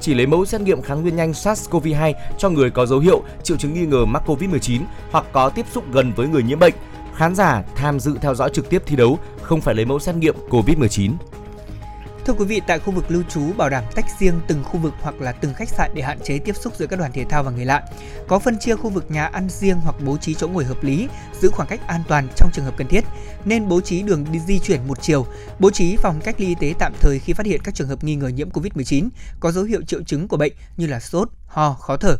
chỉ lấy mẫu xét nghiệm kháng nguyên nhanh SARS-CoV-2 cho người có dấu hiệu triệu chứng nghi ngờ mắc COVID-19 hoặc có tiếp xúc gần với người nhiễm bệnh. Khán giả tham dự theo dõi trực tiếp thi đấu không phải lấy mẫu xét nghiệm COVID-19. Thưa quý vị, tại khu vực lưu trú bảo đảm tách riêng từng khu vực hoặc là từng khách sạn để hạn chế tiếp xúc giữa các đoàn thể thao và người lạ. Có phân chia khu vực nhà ăn riêng hoặc bố trí chỗ ngồi hợp lý, giữ khoảng cách an toàn trong trường hợp cần thiết. Nên bố trí đường đi di chuyển một chiều, bố trí phòng cách ly y tế tạm thời khi phát hiện các trường hợp nghi ngờ nhiễm Covid-19 có dấu hiệu triệu chứng của bệnh như là sốt, ho, khó thở.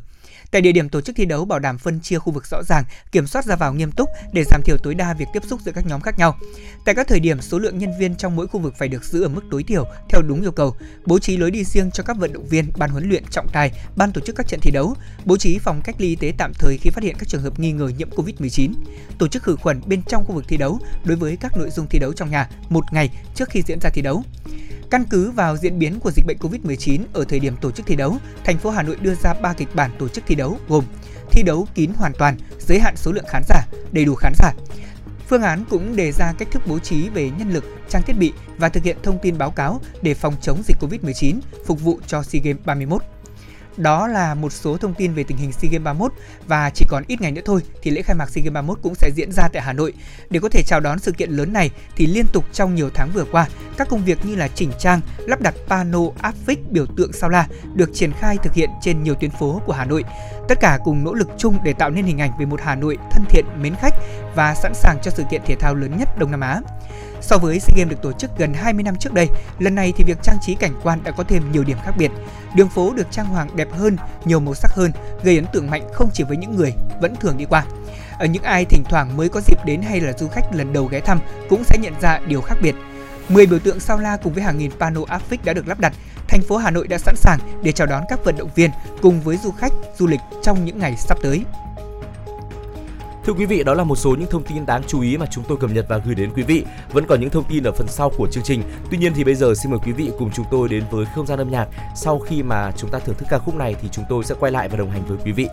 Tại địa điểm tổ chức thi đấu bảo đảm phân chia khu vực rõ ràng, kiểm soát ra vào nghiêm túc để giảm thiểu tối đa việc tiếp xúc giữa các nhóm khác nhau. Tại các thời điểm, số lượng nhân viên trong mỗi khu vực phải được giữ ở mức tối thiểu theo đúng yêu cầu, bố trí lối đi riêng cho các vận động viên, ban huấn luyện, trọng tài, ban tổ chức các trận thi đấu, bố trí phòng cách ly y tế tạm thời khi phát hiện các trường hợp nghi ngờ nhiễm Covid-19, tổ chức khử khuẩn bên trong khu vực thi đấu đối với các nội dung thi đấu trong nhà một ngày trước khi diễn ra thi đấu. Căn cứ vào diễn biến của dịch bệnh COVID-19 ở thời điểm tổ chức thi đấu, thành phố Hà Nội đưa ra 3 kịch bản tổ chức thi đấu gồm thi đấu kín hoàn toàn, giới hạn số lượng khán giả, đầy đủ khán giả. Phương án cũng đề ra cách thức bố trí về nhân lực, trang thiết bị và thực hiện thông tin báo cáo để phòng chống dịch COVID-19 phục vụ cho SEA Games 31. Đó là một số thông tin về tình hình SEA Games 31 và chỉ còn ít ngày nữa thôi thì lễ khai mạc SEA Games 31 cũng sẽ diễn ra tại Hà Nội. Để có thể chào đón sự kiện lớn này thì liên tục trong nhiều tháng vừa qua, các công việc như là chỉnh trang, lắp đặt pano áp phích biểu tượng sao la được triển khai thực hiện trên nhiều tuyến phố của Hà Nội. Tất cả cùng nỗ lực chung để tạo nên hình ảnh về một Hà Nội thân thiện, mến khách và sẵn sàng cho sự kiện thể thao lớn nhất Đông Nam Á. So với SEA Games được tổ chức gần 20 năm trước đây, lần này thì việc trang trí cảnh quan đã có thêm nhiều điểm khác biệt. Đường phố được trang hoàng đẹp hơn, nhiều màu sắc hơn, gây ấn tượng mạnh không chỉ với những người vẫn thường đi qua. Ở những ai thỉnh thoảng mới có dịp đến hay là du khách lần đầu ghé thăm cũng sẽ nhận ra điều khác biệt. 10 biểu tượng sao la cùng với hàng nghìn pano áp phích đã được lắp đặt. Thành phố Hà Nội đã sẵn sàng để chào đón các vận động viên cùng với du khách du lịch trong những ngày sắp tới. Thưa quý vị, đó là một số những thông tin đáng chú ý mà chúng tôi cập nhật và gửi đến quý vị. Vẫn còn những thông tin ở phần sau của chương trình. Tuy nhiên thì bây giờ xin mời quý vị cùng chúng tôi đến với không gian âm nhạc. Sau khi mà chúng ta thưởng thức ca khúc này thì chúng tôi sẽ quay lại và đồng hành với quý vị.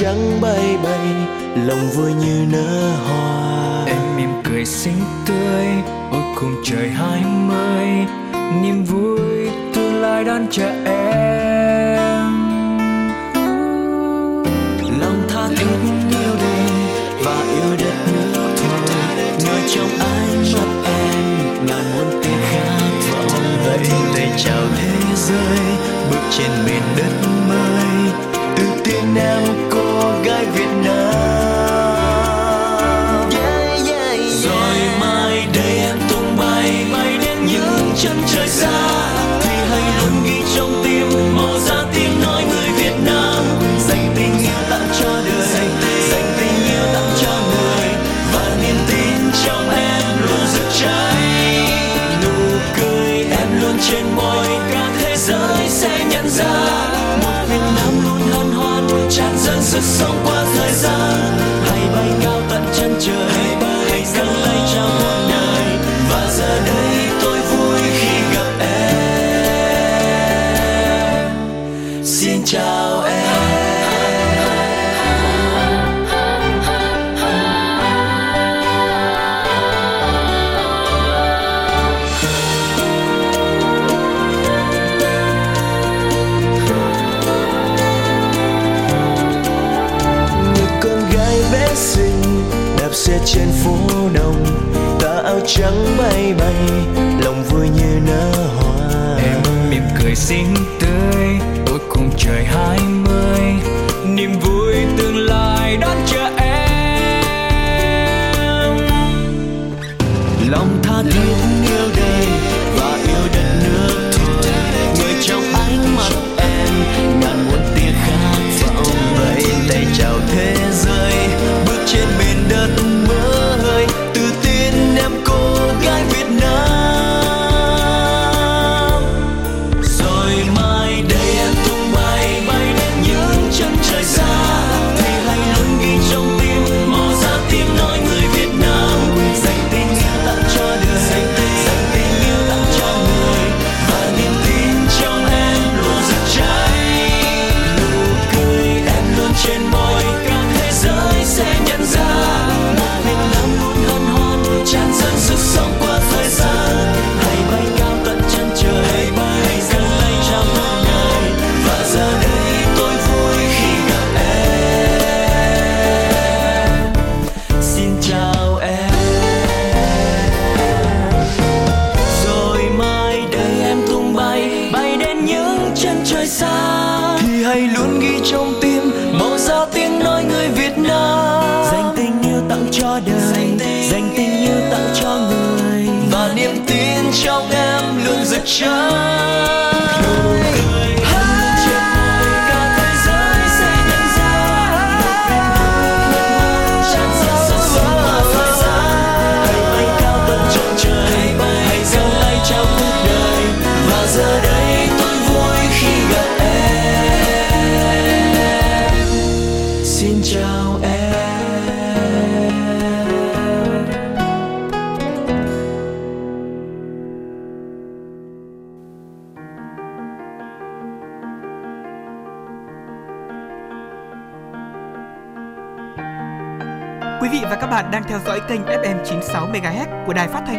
Trắng bay bay lòng vui như nở hoa. Em mỉm cười xinh tươi, ôi cùng trời hai mươi. Niềm vui tương lai đón chờ em.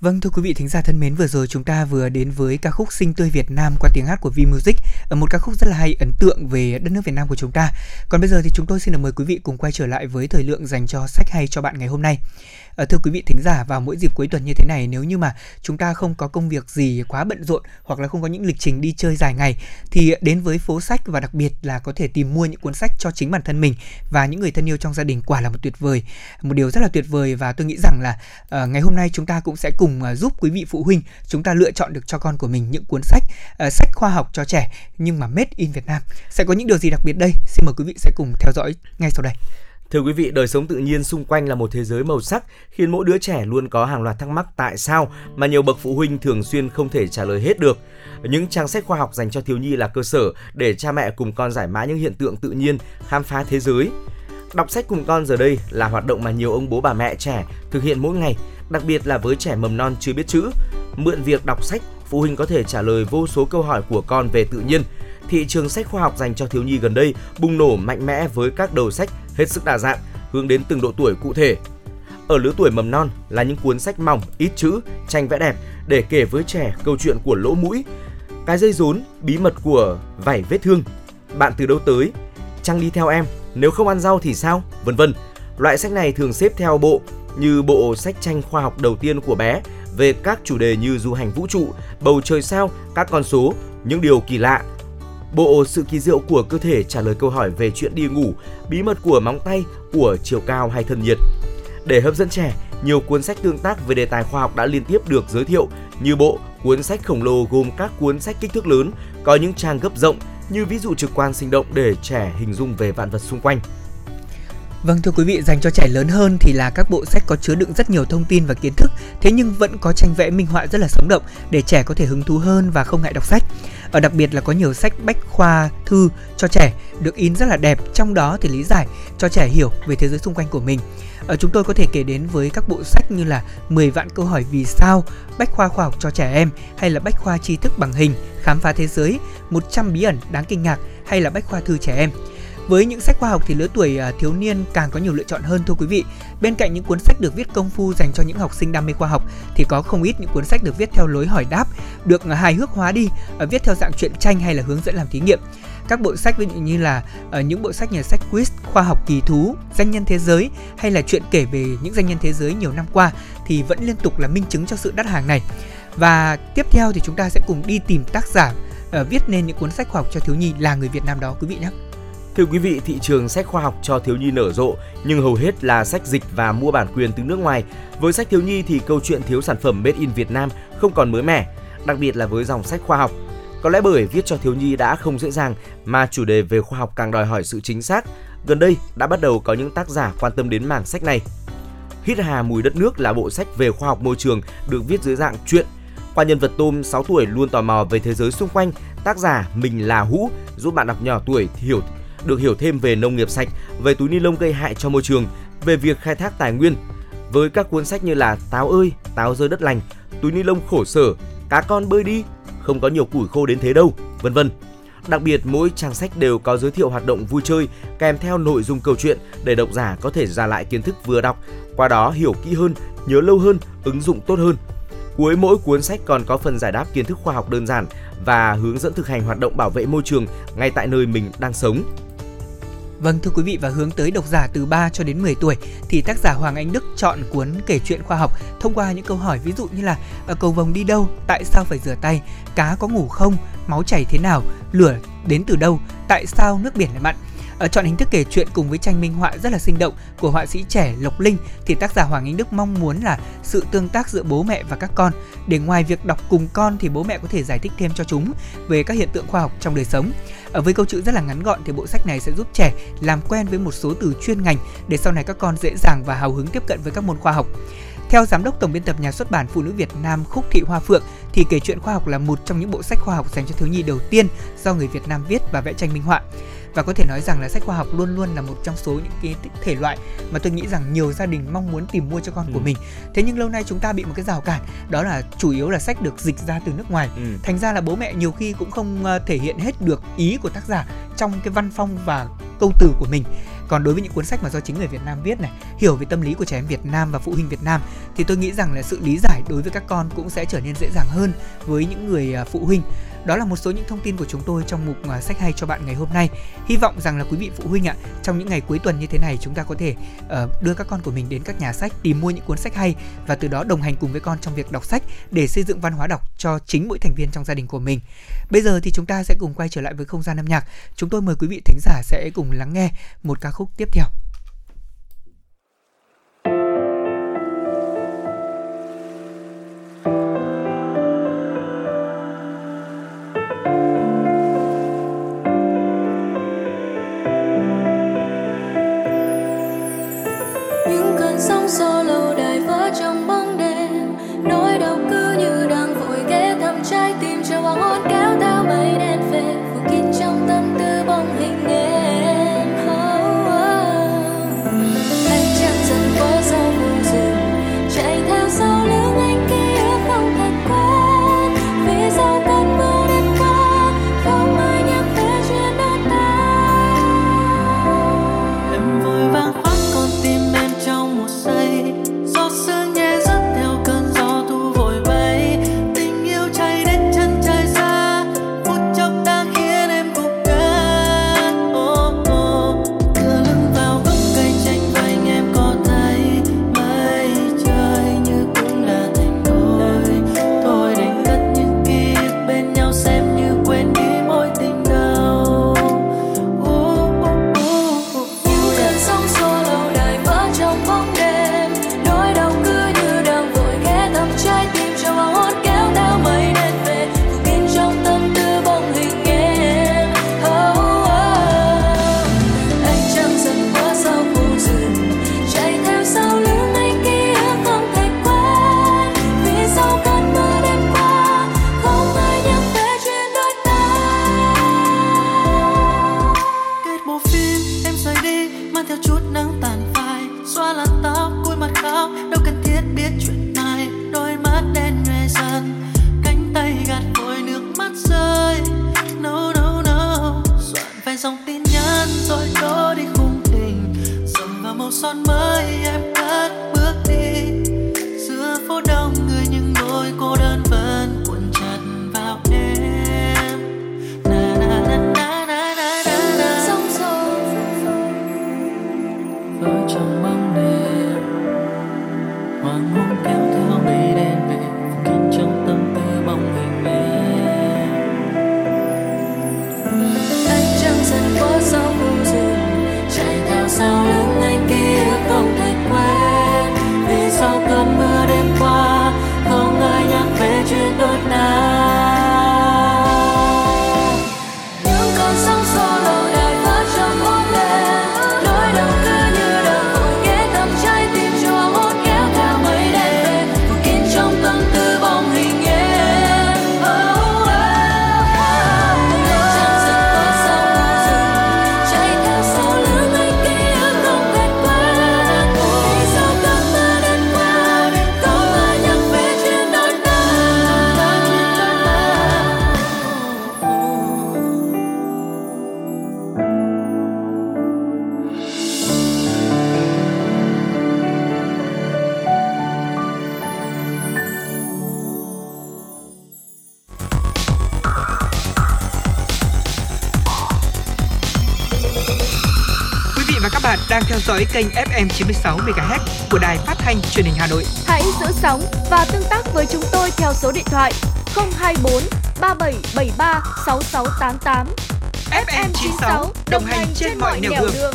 Vâng thưa quý vị thính giả thân mến, vừa rồi chúng ta vừa đến với ca khúc Sinh tươi Việt Nam qua tiếng hát của V Music, ờ, một ca khúc rất là hay ấn tượng về đất nước Việt Nam của chúng ta. Còn bây giờ thì chúng tôi xin được mời quý vị cùng quay trở lại với thời lượng dành cho sách hay cho bạn ngày hôm nay. À, thưa quý vị thính giả vào mỗi dịp cuối tuần như thế này nếu như mà chúng ta không có công việc gì quá bận rộn hoặc là không có những lịch trình đi chơi dài ngày thì đến với phố sách và đặc biệt là có thể tìm mua những cuốn sách cho chính bản thân mình và những người thân yêu trong gia đình quả là một tuyệt vời. Một điều rất là tuyệt vời và tôi nghĩ rằng là uh, ngày hôm nay chúng ta cũng sẽ cùng uh, giúp quý vị phụ huynh chúng ta lựa chọn được cho con của mình những cuốn sách uh, sách khoa học cho trẻ nhưng mà made in Việt Nam. Sẽ có những điều gì đặc biệt đây? Xin mời quý vị sẽ cùng theo dõi ngay sau đây. Thưa quý vị, đời sống tự nhiên xung quanh là một thế giới màu sắc, khiến mỗi đứa trẻ luôn có hàng loạt thắc mắc tại sao mà nhiều bậc phụ huynh thường xuyên không thể trả lời hết được. Những trang sách khoa học dành cho thiếu nhi là cơ sở để cha mẹ cùng con giải mã những hiện tượng tự nhiên, khám phá thế giới. Đọc sách cùng con giờ đây là hoạt động mà nhiều ông bố bà mẹ trẻ thực hiện mỗi ngày, đặc biệt là với trẻ mầm non chưa biết chữ. Mượn việc đọc sách, phụ huynh có thể trả lời vô số câu hỏi của con về tự nhiên. Thị trường sách khoa học dành cho thiếu nhi gần đây bùng nổ mạnh mẽ với các đầu sách hết sức đa dạng, hướng đến từng độ tuổi cụ thể. Ở lứa tuổi mầm non là những cuốn sách mỏng, ít chữ, tranh vẽ đẹp để kể với trẻ câu chuyện của lỗ mũi, cái dây rốn, bí mật của vảy vết thương, bạn từ đâu tới, trăng đi theo em, nếu không ăn rau thì sao, vân vân. Loại sách này thường xếp theo bộ như bộ sách tranh khoa học đầu tiên của bé về các chủ đề như du hành vũ trụ, bầu trời sao, các con số, những điều kỳ lạ, bộ sự kỳ diệu của cơ thể trả lời câu hỏi về chuyện đi ngủ, bí mật của móng tay, của chiều cao hay thân nhiệt. Để hấp dẫn trẻ, nhiều cuốn sách tương tác về đề tài khoa học đã liên tiếp được giới thiệu như bộ cuốn sách khổng lồ gồm các cuốn sách kích thước lớn, có những trang gấp rộng như ví dụ trực quan sinh động để trẻ hình dung về vạn vật xung quanh. Vâng thưa quý vị, dành cho trẻ lớn hơn thì là các bộ sách có chứa đựng rất nhiều thông tin và kiến thức, thế nhưng vẫn có tranh vẽ minh họa rất là sống động để trẻ có thể hứng thú hơn và không ngại đọc sách. Ở đặc biệt là có nhiều sách bách khoa thư cho trẻ được in rất là đẹp, trong đó thì lý giải cho trẻ hiểu về thế giới xung quanh của mình. Ở chúng tôi có thể kể đến với các bộ sách như là 10 vạn câu hỏi vì sao, bách khoa khoa học cho trẻ em hay là bách khoa tri thức bằng hình, khám phá thế giới, 100 bí ẩn đáng kinh ngạc hay là bách khoa thư trẻ em. Với những sách khoa học thì lứa tuổi à, thiếu niên càng có nhiều lựa chọn hơn thưa quý vị. Bên cạnh những cuốn sách được viết công phu dành cho những học sinh đam mê khoa học thì có không ít những cuốn sách được viết theo lối hỏi đáp, được à, hài hước hóa đi, à, viết theo dạng truyện tranh hay là hướng dẫn làm thí nghiệm. Các bộ sách ví dụ như là uh, những bộ sách nhà sách quiz, khoa học kỳ thú, danh nhân thế giới hay là chuyện kể về những danh nhân thế giới nhiều năm qua thì vẫn liên tục là minh chứng cho sự đắt hàng này. Và tiếp theo thì chúng ta sẽ cùng đi tìm tác giả uh, viết nên những cuốn sách khoa học cho thiếu nhi là người Việt Nam đó quý vị nhé. Thưa quý vị, thị trường sách khoa học cho thiếu nhi nở rộ, nhưng hầu hết là sách dịch và mua bản quyền từ nước ngoài. Với sách thiếu nhi thì câu chuyện thiếu sản phẩm made in Việt Nam không còn mới mẻ, đặc biệt là với dòng sách khoa học. Có lẽ bởi viết cho thiếu nhi đã không dễ dàng mà chủ đề về khoa học càng đòi hỏi sự chính xác. Gần đây đã bắt đầu có những tác giả quan tâm đến mảng sách này. Hít hà mùi đất nước là bộ sách về khoa học môi trường được viết dưới dạng truyện. Qua nhân vật Tôm 6 tuổi luôn tò mò về thế giới xung quanh, tác giả mình là Hũ giúp bạn đọc nhỏ tuổi hiểu được hiểu thêm về nông nghiệp sạch, về túi ni lông gây hại cho môi trường, về việc khai thác tài nguyên. Với các cuốn sách như là Táo ơi, táo rơi đất lành, túi ni lông khổ sở, cá con bơi đi, không có nhiều củi khô đến thế đâu, vân vân. Đặc biệt mỗi trang sách đều có giới thiệu hoạt động vui chơi kèm theo nội dung câu chuyện để độc giả có thể ra lại kiến thức vừa đọc, qua đó hiểu kỹ hơn, nhớ lâu hơn, ứng dụng tốt hơn. Cuối mỗi cuốn sách còn có phần giải đáp kiến thức khoa học đơn giản và hướng dẫn thực hành hoạt động bảo vệ môi trường ngay tại nơi mình đang sống. Vâng thưa quý vị và hướng tới độc giả từ 3 cho đến 10 tuổi thì tác giả Hoàng Anh Đức chọn cuốn kể chuyện khoa học thông qua những câu hỏi ví dụ như là ờ, cầu vồng đi đâu, tại sao phải rửa tay, cá có ngủ không, máu chảy thế nào, lửa đến từ đâu, tại sao nước biển lại mặn. Ở chọn hình thức kể chuyện cùng với tranh minh họa rất là sinh động của họa sĩ trẻ Lộc Linh thì tác giả Hoàng Anh Đức mong muốn là sự tương tác giữa bố mẹ và các con để ngoài việc đọc cùng con thì bố mẹ có thể giải thích thêm cho chúng về các hiện tượng khoa học trong đời sống. Ở với câu chữ rất là ngắn gọn thì bộ sách này sẽ giúp trẻ làm quen với một số từ chuyên ngành để sau này các con dễ dàng và hào hứng tiếp cận với các môn khoa học. Theo giám đốc tổng biên tập nhà xuất bản Phụ nữ Việt Nam Khúc Thị Hoa Phượng thì kể chuyện khoa học là một trong những bộ sách khoa học dành cho thiếu nhi đầu tiên do người Việt Nam viết và vẽ tranh minh họa và có thể nói rằng là sách khoa học luôn luôn là một trong số những cái thể loại mà tôi nghĩ rằng nhiều gia đình mong muốn tìm mua cho con ừ. của mình thế nhưng lâu nay chúng ta bị một cái rào cản đó là chủ yếu là sách được dịch ra từ nước ngoài ừ. thành ra là bố mẹ nhiều khi cũng không ờ, thể hiện hết được ý của tác giả trong cái văn phong và câu từ của mình còn đối với những cuốn sách mà do chính người Việt Nam viết này hiểu về tâm lý của trẻ em Việt Nam và phụ huynh Việt Nam thì tôi nghĩ rằng là sự lý giải đối với các con cũng sẽ trở nên dễ dàng hơn với những người ờ, phụ huynh đó là một số những thông tin của chúng tôi trong mục à, sách hay cho bạn ngày hôm nay. Hy vọng rằng là quý vị phụ huynh ạ, trong những ngày cuối tuần như thế này chúng ta có thể uh, đưa các con của mình đến các nhà sách tìm mua những cuốn sách hay và từ đó đồng hành cùng với con trong việc đọc sách để xây dựng văn hóa đọc cho chính mỗi thành viên trong gia đình của mình. Bây giờ thì chúng ta sẽ cùng quay trở lại với không gian âm nhạc. Chúng tôi mời quý vị thính giả sẽ cùng lắng nghe một ca khúc tiếp theo. Dõi kênh FM 96 MHz của đài phát thanh truyền hình Hà Nội. Hãy giữ sóng và tương tác với chúng tôi theo số điện thoại 024 3773 6688. FM 96 đồng hành trên mọi nẻo đường.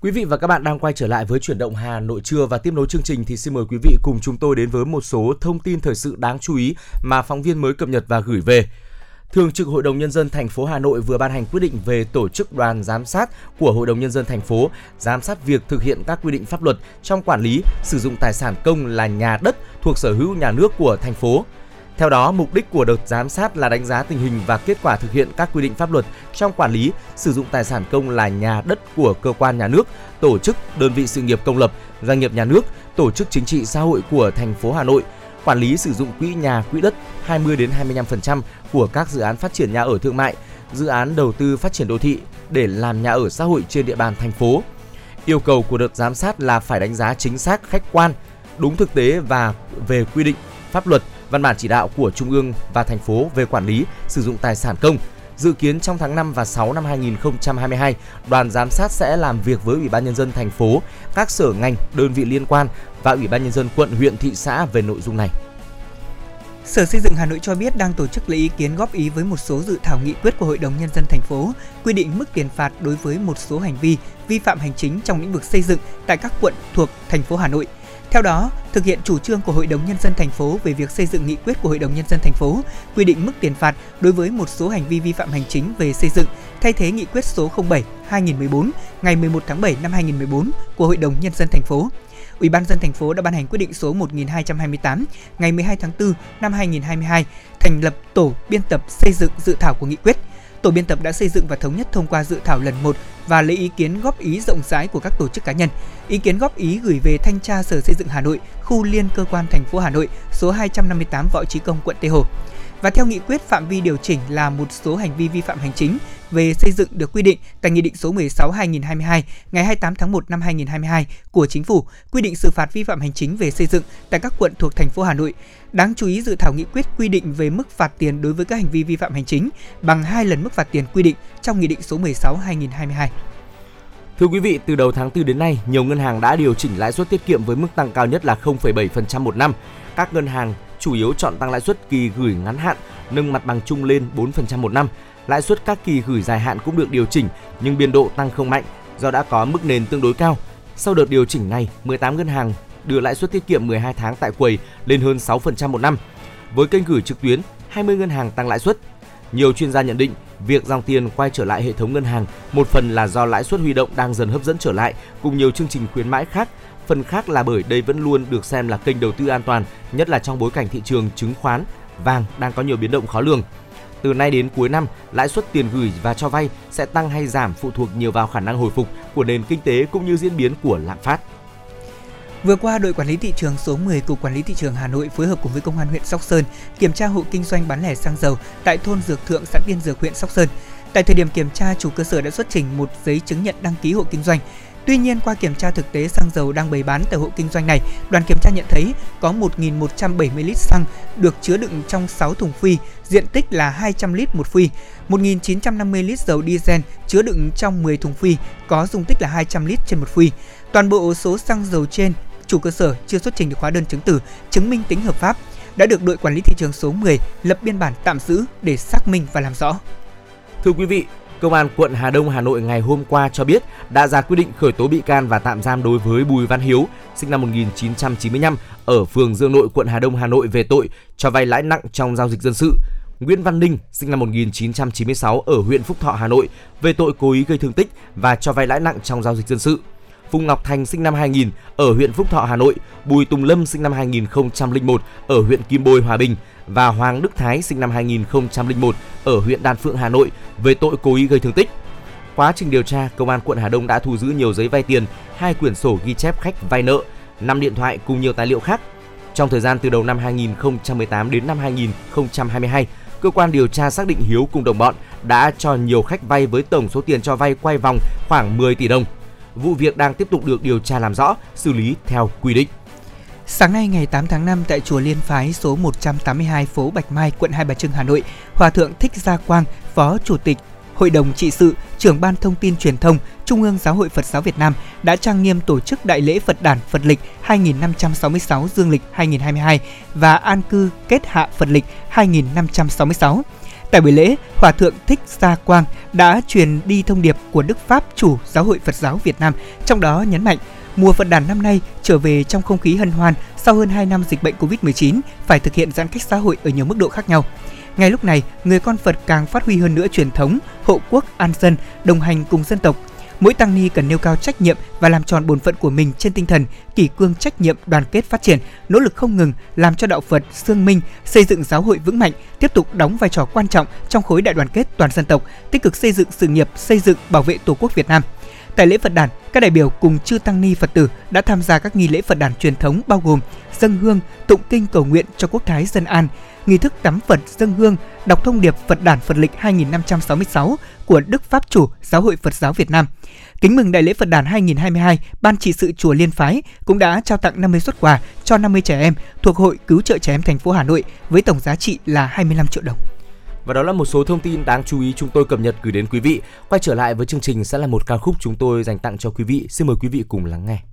Quý vị và các bạn đang quay trở lại với chuyển động Hà Nội trưa và tiếp nối chương trình thì xin mời quý vị cùng chúng tôi đến với một số thông tin thời sự đáng chú ý mà phóng viên mới cập nhật và gửi về. Thường trực Hội đồng nhân dân thành phố Hà Nội vừa ban hành quyết định về tổ chức đoàn giám sát của Hội đồng nhân dân thành phố giám sát việc thực hiện các quy định pháp luật trong quản lý sử dụng tài sản công là nhà đất thuộc sở hữu nhà nước của thành phố. Theo đó, mục đích của đợt giám sát là đánh giá tình hình và kết quả thực hiện các quy định pháp luật trong quản lý sử dụng tài sản công là nhà đất của cơ quan nhà nước, tổ chức, đơn vị sự nghiệp công lập, doanh nghiệp nhà nước, tổ chức chính trị xã hội của thành phố Hà Nội, quản lý sử dụng quỹ nhà, quỹ đất 20 đến 25% của các dự án phát triển nhà ở thương mại, dự án đầu tư phát triển đô thị để làm nhà ở xã hội trên địa bàn thành phố. Yêu cầu của đợt giám sát là phải đánh giá chính xác, khách quan, đúng thực tế và về quy định, pháp luật, văn bản chỉ đạo của Trung ương và thành phố về quản lý sử dụng tài sản công. Dự kiến trong tháng 5 và 6 năm 2022, đoàn giám sát sẽ làm việc với Ủy ban nhân dân thành phố, các sở ngành, đơn vị liên quan và Ủy ban nhân dân quận, huyện, thị xã về nội dung này. Sở Xây dựng Hà Nội cho biết đang tổ chức lấy ý kiến góp ý với một số dự thảo nghị quyết của Hội đồng nhân dân thành phố quy định mức tiền phạt đối với một số hành vi vi phạm hành chính trong lĩnh vực xây dựng tại các quận thuộc thành phố Hà Nội. Theo đó, thực hiện chủ trương của Hội đồng nhân dân thành phố về việc xây dựng nghị quyết của Hội đồng nhân dân thành phố quy định mức tiền phạt đối với một số hành vi vi phạm hành chính về xây dựng thay thế nghị quyết số 07/2014 ngày 11 tháng 7 năm 2014 của Hội đồng nhân dân thành phố. Ủy ban dân thành phố đã ban hành quyết định số 1228 ngày 12 tháng 4 năm 2022 thành lập tổ biên tập xây dựng dự thảo của nghị quyết. Tổ biên tập đã xây dựng và thống nhất thông qua dự thảo lần 1 và lấy ý kiến góp ý rộng rãi của các tổ chức cá nhân. Ý kiến góp ý gửi về thanh tra Sở Xây dựng Hà Nội, khu liên cơ quan thành phố Hà Nội, số 258 Võ trí Công, quận Tây Hồ. Và theo nghị quyết phạm vi điều chỉnh là một số hành vi vi phạm hành chính về xây dựng được quy định tại Nghị định số 16/2022 ngày 28 tháng 1 năm 2022 của Chính phủ quy định xử phạt vi phạm hành chính về xây dựng tại các quận thuộc thành phố Hà Nội. Đáng chú ý dự thảo nghị quyết quy định về mức phạt tiền đối với các hành vi vi phạm hành chính bằng hai lần mức phạt tiền quy định trong Nghị định số 16/2022. Thưa quý vị, từ đầu tháng 4 đến nay, nhiều ngân hàng đã điều chỉnh lãi suất tiết kiệm với mức tăng cao nhất là 0,7% một năm. Các ngân hàng chủ yếu chọn tăng lãi suất kỳ gửi ngắn hạn, nâng mặt bằng chung lên 4% một năm. Lãi suất các kỳ gửi dài hạn cũng được điều chỉnh nhưng biên độ tăng không mạnh do đã có mức nền tương đối cao. Sau đợt điều chỉnh này, 18 ngân hàng đưa lãi suất tiết kiệm 12 tháng tại quầy lên hơn 6% một năm. Với kênh gửi trực tuyến, 20 ngân hàng tăng lãi suất. Nhiều chuyên gia nhận định, việc dòng tiền quay trở lại hệ thống ngân hàng một phần là do lãi suất huy động đang dần hấp dẫn trở lại cùng nhiều chương trình khuyến mãi khác, phần khác là bởi đây vẫn luôn được xem là kênh đầu tư an toàn, nhất là trong bối cảnh thị trường chứng khoán, vàng đang có nhiều biến động khó lường. Từ nay đến cuối năm, lãi suất tiền gửi và cho vay sẽ tăng hay giảm phụ thuộc nhiều vào khả năng hồi phục của nền kinh tế cũng như diễn biến của lạm phát. Vừa qua, đội quản lý thị trường số 10 Cục Quản lý Thị trường Hà Nội phối hợp cùng với Công an huyện Sóc Sơn kiểm tra hộ kinh doanh bán lẻ xăng dầu tại thôn Dược Thượng, xã Tiên Dược, huyện Sóc Sơn. Tại thời điểm kiểm tra, chủ cơ sở đã xuất trình một giấy chứng nhận đăng ký hộ kinh doanh. Tuy nhiên, qua kiểm tra thực tế xăng dầu đang bày bán tại hộ kinh doanh này, đoàn kiểm tra nhận thấy có 1.170 lít xăng được chứa đựng trong 6 thùng phi, diện tích là 200 lít một phi. 1.950 lít dầu diesel chứa đựng trong 10 thùng phi, có dung tích là 200 lít trên một phi. Toàn bộ số xăng dầu trên, chủ cơ sở chưa xuất trình được hóa đơn chứng tử chứng minh tính hợp pháp, đã được đội quản lý thị trường số 10 lập biên bản tạm giữ để xác minh và làm rõ. Thưa quý vị, Công an quận Hà Đông Hà Nội ngày hôm qua cho biết đã ra quyết định khởi tố bị can và tạm giam đối với Bùi Văn Hiếu, sinh năm 1995 ở phường Dương Nội, quận Hà Đông, Hà Nội về tội cho vay lãi nặng trong giao dịch dân sự. Nguyễn Văn Ninh, sinh năm 1996 ở huyện Phúc Thọ, Hà Nội về tội cố ý gây thương tích và cho vay lãi nặng trong giao dịch dân sự. Phùng Ngọc Thành sinh năm 2000 ở huyện Phúc Thọ, Hà Nội, Bùi Tùng Lâm sinh năm 2001 ở huyện Kim Bôi, Hòa Bình và Hoàng Đức Thái sinh năm 2001 ở huyện Đan Phượng, Hà Nội về tội cố ý gây thương tích. Quá trình điều tra, công an quận Hà Đông đã thu giữ nhiều giấy vay tiền, hai quyển sổ ghi chép khách vay nợ, 5 điện thoại cùng nhiều tài liệu khác. Trong thời gian từ đầu năm 2018 đến năm 2022, cơ quan điều tra xác định Hiếu cùng đồng bọn đã cho nhiều khách vay với tổng số tiền cho vay quay vòng khoảng 10 tỷ đồng. Vụ việc đang tiếp tục được điều tra làm rõ, xử lý theo quy định. Sáng nay ngày 8 tháng 5 tại chùa Liên Phái số 182 phố Bạch Mai, quận Hai Bà Trưng, Hà Nội, Hòa thượng Thích Gia Quang, Phó Chủ tịch Hội đồng trị sự, trưởng ban thông tin truyền thông, Trung ương Giáo hội Phật giáo Việt Nam đã trang nghiêm tổ chức Đại lễ Phật đản Phật lịch 2566 Dương lịch 2022 và an cư kết hạ Phật lịch 2566. Tại buổi lễ, Hòa thượng Thích Gia Quang đã truyền đi thông điệp của Đức Pháp chủ Giáo hội Phật giáo Việt Nam, trong đó nhấn mạnh mùa Phật đàn năm nay trở về trong không khí hân hoan sau hơn 2 năm dịch bệnh Covid-19 phải thực hiện giãn cách xã hội ở nhiều mức độ khác nhau. Ngay lúc này, người con Phật càng phát huy hơn nữa truyền thống hộ quốc an dân, đồng hành cùng dân tộc. Mỗi tăng ni cần nêu cao trách nhiệm và làm tròn bổn phận của mình trên tinh thần kỷ cương trách nhiệm, đoàn kết phát triển, nỗ lực không ngừng làm cho đạo Phật xương minh, xây dựng giáo hội vững mạnh, tiếp tục đóng vai trò quan trọng trong khối đại đoàn kết toàn dân tộc, tích cực xây dựng sự nghiệp xây dựng bảo vệ Tổ quốc Việt Nam. Tại lễ Phật đản, các đại biểu cùng chư tăng ni Phật tử đã tham gia các nghi lễ Phật đản truyền thống bao gồm dâng hương, tụng kinh cầu nguyện cho quốc thái dân an, nghi thức tắm Phật dâng hương, đọc thông điệp Phật đản Phật lịch 2566 của Đức Pháp chủ Giáo hội Phật giáo Việt Nam. Kính mừng Đại lễ Phật đản 2022, Ban trị sự chùa Liên Phái cũng đã trao tặng 50 xuất quà cho 50 trẻ em thuộc Hội Cứu trợ trẻ em thành phố Hà Nội với tổng giá trị là 25 triệu đồng. Và đó là một số thông tin đáng chú ý chúng tôi cập nhật gửi đến quý vị. Quay trở lại với chương trình sẽ là một ca khúc chúng tôi dành tặng cho quý vị. Xin mời quý vị cùng lắng nghe.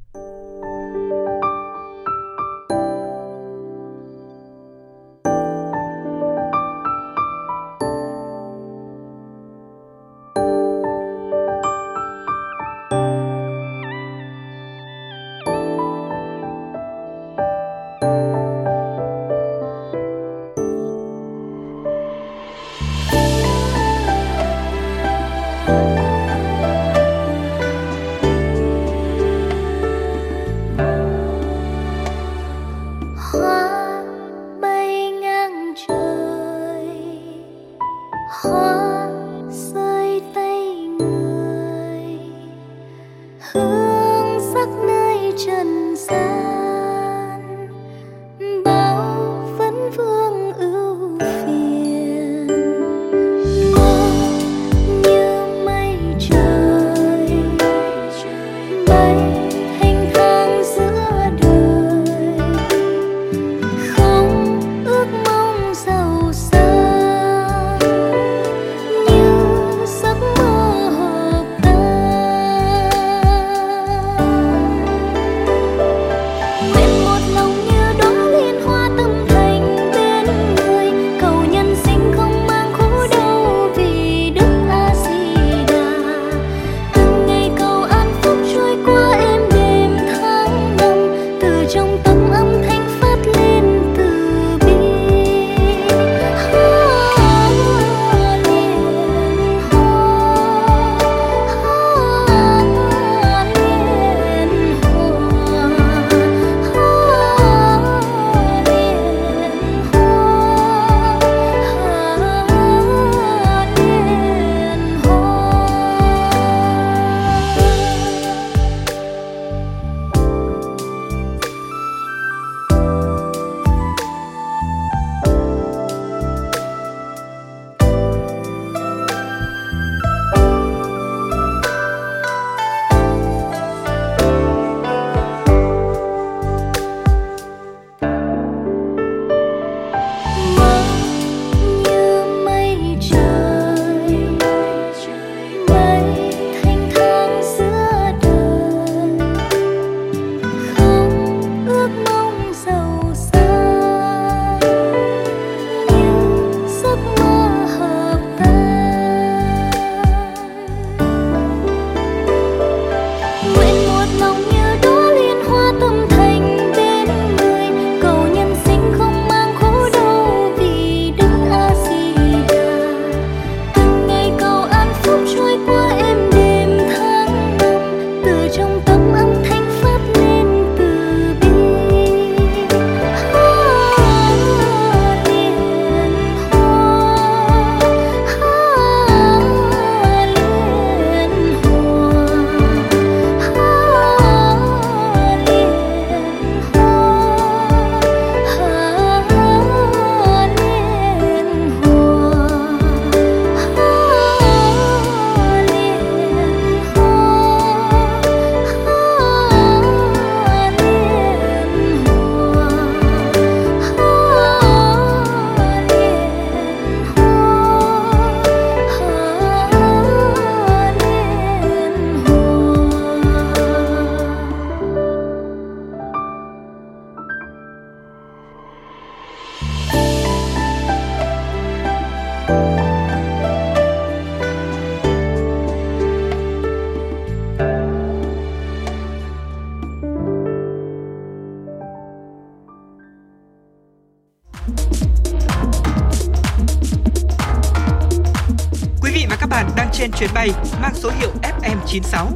FM96.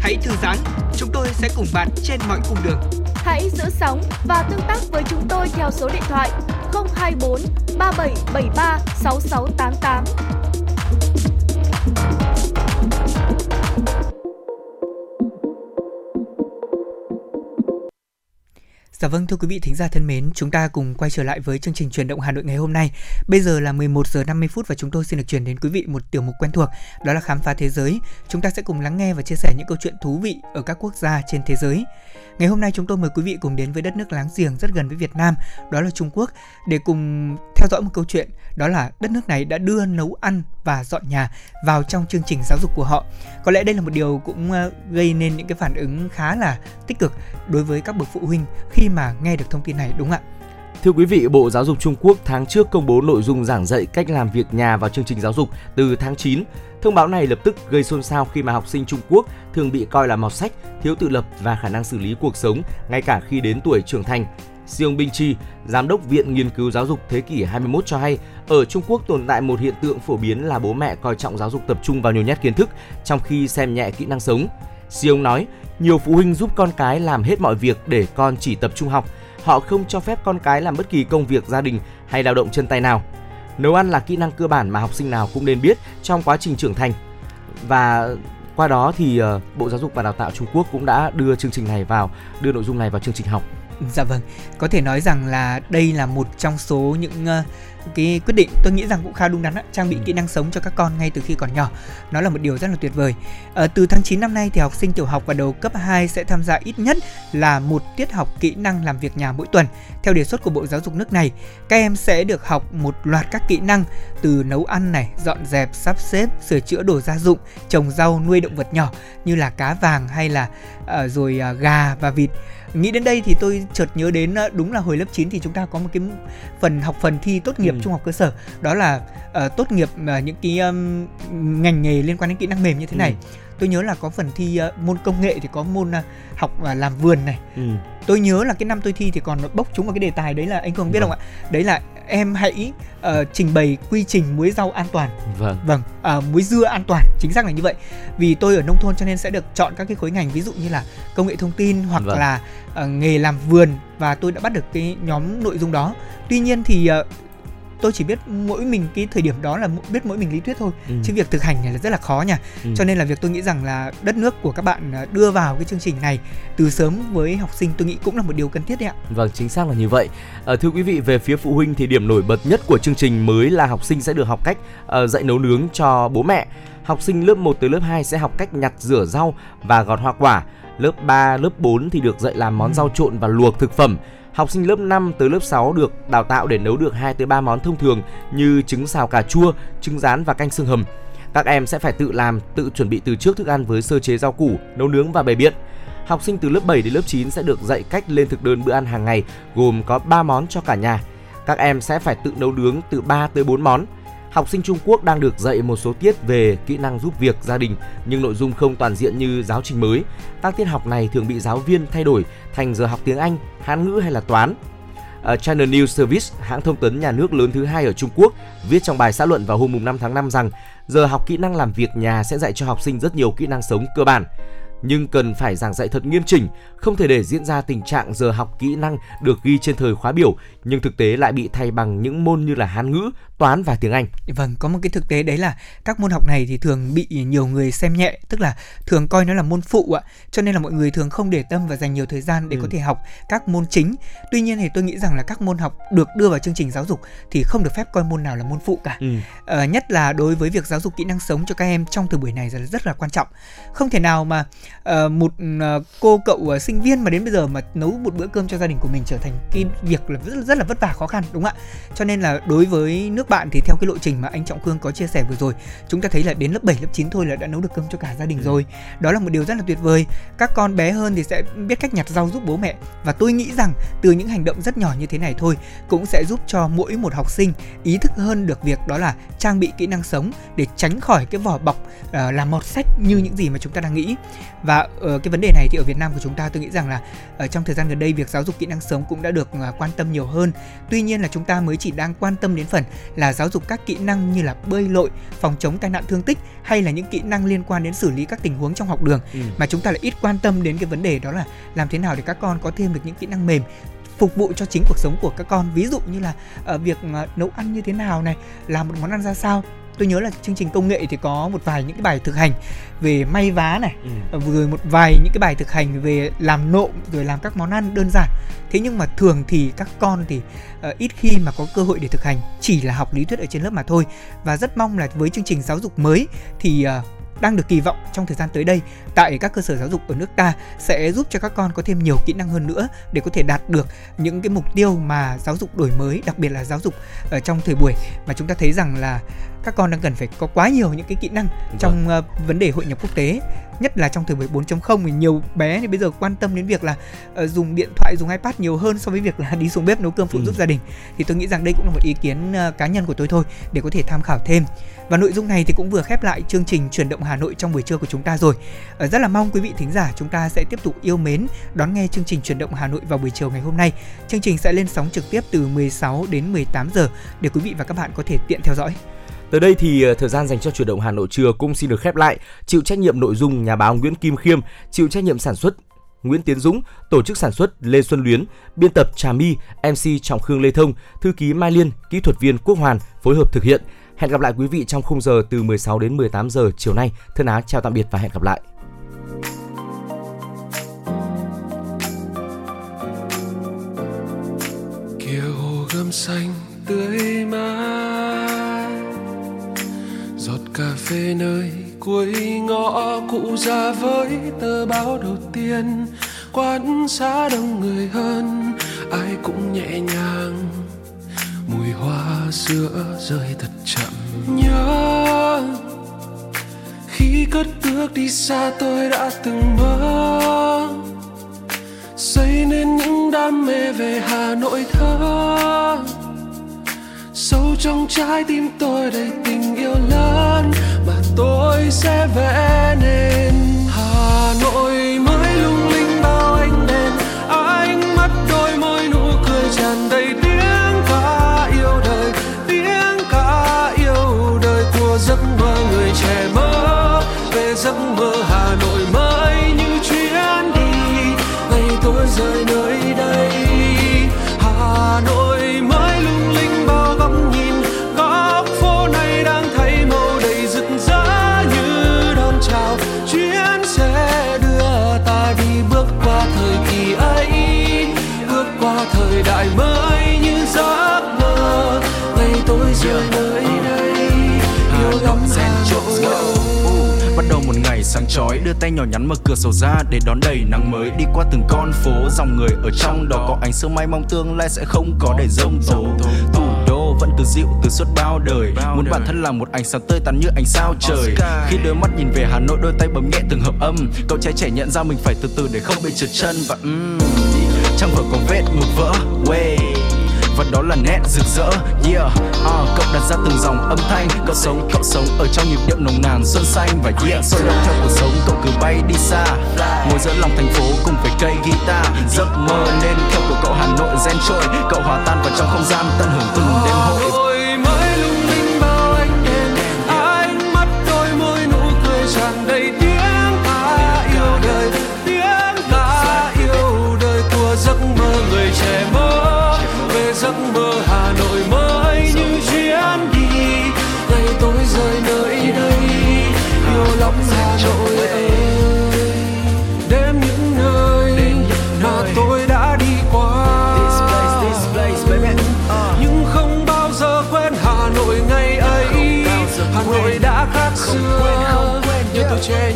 Hãy thư giãn, chúng tôi sẽ cùng bạn trên mọi cung đường. Hãy giữ sóng và tương tác với chúng tôi theo số điện thoại 024 3773 6688. Dạ vâng thưa quý vị thính giả thân mến, chúng ta cùng quay trở lại với chương trình truyền động Hà Nội ngày hôm nay. Bây giờ là 11 giờ 50 phút và chúng tôi xin được chuyển đến quý vị một tiểu mục quen thuộc, đó là khám phá thế giới. Chúng ta sẽ cùng lắng nghe và chia sẻ những câu chuyện thú vị ở các quốc gia trên thế giới. Ngày hôm nay chúng tôi mời quý vị cùng đến với đất nước láng giềng rất gần với Việt Nam, đó là Trung Quốc để cùng theo dõi một câu chuyện, đó là đất nước này đã đưa nấu ăn và dọn nhà vào trong chương trình giáo dục của họ. Có lẽ đây là một điều cũng ờ, gây nên những cái phản ứng khá là tích cực đối với các bậc phụ huynh khi mà nghe được thông tin này đúng không ạ? Thưa quý vị, Bộ Giáo dục Trung Quốc tháng trước công bố nội dung giảng dạy cách làm việc nhà vào chương trình giáo dục từ tháng 9. Thông báo này lập tức gây xôn xao khi mà học sinh Trung Quốc thường bị coi là mọt sách, thiếu tự lập và khả năng xử lý cuộc sống ngay cả khi đến tuổi trưởng thành. Siêu Binh Chi, Giám đốc Viện Nghiên cứu Giáo dục Thế kỷ 21 cho hay, ở Trung Quốc tồn tại một hiện tượng phổ biến là bố mẹ coi trọng giáo dục tập trung vào nhiều nhát kiến thức, trong khi xem nhẹ kỹ năng sống. Siêu nói, nhiều phụ huynh giúp con cái làm hết mọi việc để con chỉ tập trung học. Họ không cho phép con cái làm bất kỳ công việc gia đình hay lao động chân tay nào. Nấu ăn là kỹ năng cơ bản mà học sinh nào cũng nên biết trong quá trình trưởng thành. Và qua đó thì ờ, Bộ Giáo dục và Đào tạo Trung Quốc cũng đã đưa chương trình này vào, đưa nội dung này vào chương trình học. Dạ vâng, có thể nói rằng là đây là một trong số những uh, cái quyết định tôi nghĩ rằng cũng khá đúng đắn á, trang bị Ừ. kỹ năng sống cho các con ngay từ khi còn nhỏ. Nó là một điều rất là tuyệt vời. Ờ, từ tháng 9 năm nay thì học sinh tiểu học và đầu cấp 2 sẽ tham gia ít nhất là một tiết học kỹ năng làm việc nhà mỗi tuần. Theo đề xuất của Bộ Giáo dục nước này, các em sẽ được học một loạt các kỹ năng từ nấu ăn này, dọn dẹp, sắp xếp, sửa chữa đồ gia dụng, trồng rau, nuôi động vật nhỏ như là cá vàng hay là ờ, rồi à, gà và vịt. Nghĩ đến đây thì tôi chợt nhớ đến ờ, đúng là hồi lớp 9 thì chúng ta có một cái phần học phần thi tốt nghiệp Ừ. trung học cơ sở đó là ờ, tốt nghiệp ờ, những cái um, ngành nghề liên quan đến kỹ năng mềm như thế này. Ừ. Tôi nhớ là có phần thi ờ, môn công nghệ thì có môn ờ, học ờ, làm vườn này. Ừ. Tôi nhớ là cái năm tôi thi thì còn bốc trúng vào cái đề tài đấy là anh không biết Vâng. không ạ? Đấy là em hãy ờ, trình bày quy trình muối rau an toàn. Vâng. Vâng, à, muối dưa an toàn, chính xác là như vậy. Vì tôi ở nông thôn cho nên sẽ được chọn các cái khối ngành ví dụ như là công nghệ thông tin hoặc Vâng. là ờ, nghề làm vườn và tôi đã bắt được cái nhóm nội dung đó. Tuy nhiên thì ờ, tôi chỉ biết mỗi mình cái thời điểm đó là biết mỗi mình lý thuyết thôi Ừ. chứ việc thực hành này là rất là khó nha Ừ. cho nên là việc tôi nghĩ rằng là đất nước của các bạn ờ, đưa vào cái chương trình này từ sớm với học sinh tôi nghĩ cũng là một điều cần thiết đấy ạ Vâng, chính xác là như vậy. À, thưa quý vị, về phía phụ huynh thì điểm nổi bật nhất của chương trình mới là học sinh sẽ được học cách ờ, dạy nấu nướng cho bố mẹ. Học sinh lớp 1 tới lớp 2 sẽ học cách nhặt rửa rau và gọt hoa quả. Lớp 3, lớp 4 thì được dạy làm món rau trộn và luộc thực phẩm. Học sinh lớp 5 tới lớp 6 được đào tạo để nấu được 2 tới 3 món thông thường như trứng xào cà chua, trứng rán và canh xương hầm. Các em sẽ phải tự làm, tự chuẩn bị từ trước thức ăn với sơ chế rau củ, nấu nướng và bày biện. Học sinh từ lớp 7 đến lớp 9 sẽ được dạy cách lên thực đơn bữa ăn hàng ngày gồm có 3 món cho cả nhà. Các em sẽ phải tự nấu nướng từ 3 tới 4 món. Học sinh Trung Quốc đang được dạy một số tiết về kỹ năng giúp việc gia đình nhưng nội dung không toàn diện như giáo trình mới. Các tiết học này thường bị giáo viên thay đổi thành giờ học tiếng Anh, Hán ngữ hay là toán. Ở Channel News Service, hãng thông tấn nhà nước lớn thứ hai ở Trung Quốc, viết trong bài xã luận vào hôm 5 tháng 5 rằng giờ học kỹ năng làm việc nhà sẽ dạy cho học sinh rất nhiều kỹ năng sống cơ bản nhưng cần phải giảng dạy thật nghiêm chỉnh, không thể để diễn ra tình trạng giờ học kỹ năng được ghi trên thời khóa biểu nhưng thực tế lại bị thay bằng những môn như là Hán ngữ, toán và tiếng Anh. Vâng, có một cái thực tế đấy là các môn học này thì thường bị nhiều người xem nhẹ, tức là thường coi nó là môn phụ ạ. Cho nên là mọi người thường không để tâm và dành nhiều thời gian để Ừ. có thể học các môn chính. Tuy nhiên thì tôi nghĩ rằng là các môn học được đưa vào chương trình giáo dục thì không được phép coi môn nào là môn phụ cả. Ừ. Ờ, nhất là đối với việc giáo dục kỹ năng sống cho các em trong thời buổi này là rất là quan trọng. Không thể nào mà ờ, một ờ, cô cậu ờ, sinh viên mà đến bây giờ mà nấu một bữa cơm cho gia đình của mình trở thành cái việc là rất, rất là vất vả khó khăn đúng không ạ? Cho nên là đối với nước bạn thì theo cái lộ trình mà anh Trọng Cương có chia sẻ vừa rồi, chúng ta thấy là đến lớp 7 lớp 9 thôi là đã nấu được cơm cho cả gia đình rồi. Đó là một điều rất là tuyệt vời. Các con bé hơn thì sẽ biết cách nhặt rau giúp bố mẹ và tôi nghĩ rằng từ những hành động rất nhỏ như thế này thôi cũng sẽ giúp cho mỗi một học sinh ý thức hơn được việc đó là trang bị kỹ năng sống để tránh khỏi cái vỏ bọc uh, làm mọt sách như những gì mà chúng ta đang nghĩ và ở cái vấn đề này thì ở Việt Nam của chúng ta tôi nghĩ rằng là ở trong thời gian gần đây việc giáo dục kỹ năng sống cũng đã được à, quan tâm nhiều hơn. Tuy nhiên là chúng ta mới chỉ đang quan tâm đến phần là giáo dục các kỹ năng như là bơi lội, phòng chống tai nạn thương tích hay là những kỹ năng liên quan đến xử lý các tình huống trong học đường ừ. mà chúng ta lại ít quan tâm đến cái vấn đề đó là làm thế nào để các con có thêm được những kỹ năng mềm phục vụ cho chính cuộc sống của các con ví dụ như là uh, việc uh, nấu ăn như thế nào này làm một món ăn ra sao tôi nhớ là chương trình công nghệ thì có một vài những cái bài thực hành về may vá này ừ. rồi một vài những cái bài thực hành về làm nộm rồi làm các món ăn đơn giản. Thế nhưng mà thường thì các con thì uh, ít khi mà có cơ hội để thực hành chỉ là học lý thuyết ở trên lớp mà thôi. Và rất mong là với chương trình giáo dục mới thì uh, đang được kỳ vọng trong thời gian tới đây tại các cơ sở giáo dục ở nước ta sẽ giúp cho các con có thêm nhiều kỹ năng hơn nữa để có thể đạt được những cái mục tiêu mà giáo dục đổi mới đặc biệt là giáo dục ở trong thời buổi. Mà chúng ta thấy rằng là các con đang cần phải có quá nhiều những cái kỹ năng trong uh, vấn đề hội nhập quốc tế nhất là trong thời buổi 4.0 thì nhiều bé thì bây giờ quan tâm đến việc là uh, dùng điện thoại dùng ipad nhiều hơn so với việc là đi xuống bếp nấu cơm phụ ừ. giúp gia đình thì tôi nghĩ rằng đây cũng là một ý kiến uh, cá nhân của tôi thôi để có thể tham khảo thêm và nội dung này thì cũng vừa khép lại chương trình chuyển động Hà Nội trong buổi trưa của chúng ta rồi. Ờ, rất là mong quý vị thính giả chúng ta sẽ tiếp tục yêu mến đón nghe chương trình chuyển động Hà Nội vào buổi chiều ngày hôm nay. Chương trình sẽ lên sóng trực tiếp từ 16 đến 18 giờ để quý vị và các bạn có thể tiện theo dõi. Tới đây thì ờ, thời gian dành cho chuyển động Hà Nội trưa cũng xin được khép lại. Chịu trách nhiệm nội dung nhà báo Nguyễn Kim Khiêm, chịu trách nhiệm sản xuất Nguyễn Tiến Dũng, tổ chức sản xuất Lê Xuân Luyến, biên tập Trà My, MC Trọng Khương Lê Thông, thư ký Mai Liên, kỹ thuật viên Quốc Hoàn phối hợp thực hiện. Hẹn gặp lại quý vị trong khung giờ từ 16 đến 18 giờ chiều nay. Thân ái chào tạm biệt và hẹn gặp lại. Kia hồ gươm xanh tươi mát cà phê nơi cuối ngõ cụ già với tờ báo đầu tiên. Quán xá đông người hơn, ai cũng nhẹ nhàng. Mùi hoa sữa rơi thật chậm. Nhớ, khi cất bước đi xa tôi đã từng mơ. Xây nên những đam mê về hà nội thơ sâu trong trái tim tôi đầy tình yêu lớn, mà tôi sẽ vẽ nên hà nội. Chói đưa tay nhỏ nhắn mở cửa sổ ra để đón đầy nắng mới. Đi qua từng con phố dòng người ở trong đó có ánh sương mai mong tương lai sẽ không có để rông tố. Thủ đô vẫn cứ dịu từ suốt bao đời. Muốn bản thân là một ánh sáng tươi tắn như ánh sao trời. khi đôi mắt nhìn về hà nội đôi tay bấm nhẹ từng hợp âm. Cậu trai trẻ nhận ra mình phải từ từ để không bị trượt chân và um, trong vở có vết ngược vỡ. Way và đó là nét rực rỡ. Yeah uh, cậu đặt ra từng dòng âm thanh. Cậu sống cậu sống ở trong nhịp điệu nồng nàn xuân xanh. Và yeah sôi động theo cuộc sống cậu cứ bay đi xa. Ngồi giữa lòng thành phố cùng với cây guitar. Giấc mơ nên theo của cậu hà nội gen trôi. Cậu hòa tan vào trong không gian tận hưởng từng đêm hội. Giấc mơ hà nội mới như chuyến đi. Ngày tôi rời nơi đây yêu lắm hà nội ơi. Đêm những nơi mà tôi đã đi qua. Nhưng không bao giờ quên Hà Nội ngày ấy. Hà Nội đã khác xưa. nhưng tôi trẻ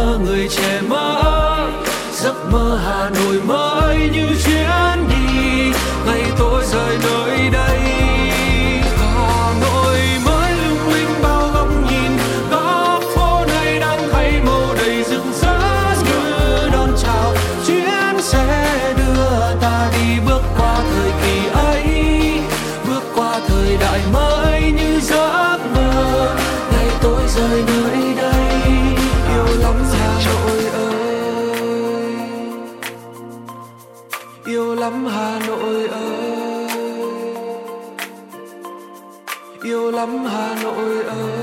mơ, người trẻ mơ giấc mơ hà nội mới như chuyến đi. Ngày tôi rời nơi yêu lắm hà nội ơi. Yêu lắm hà nội ơi.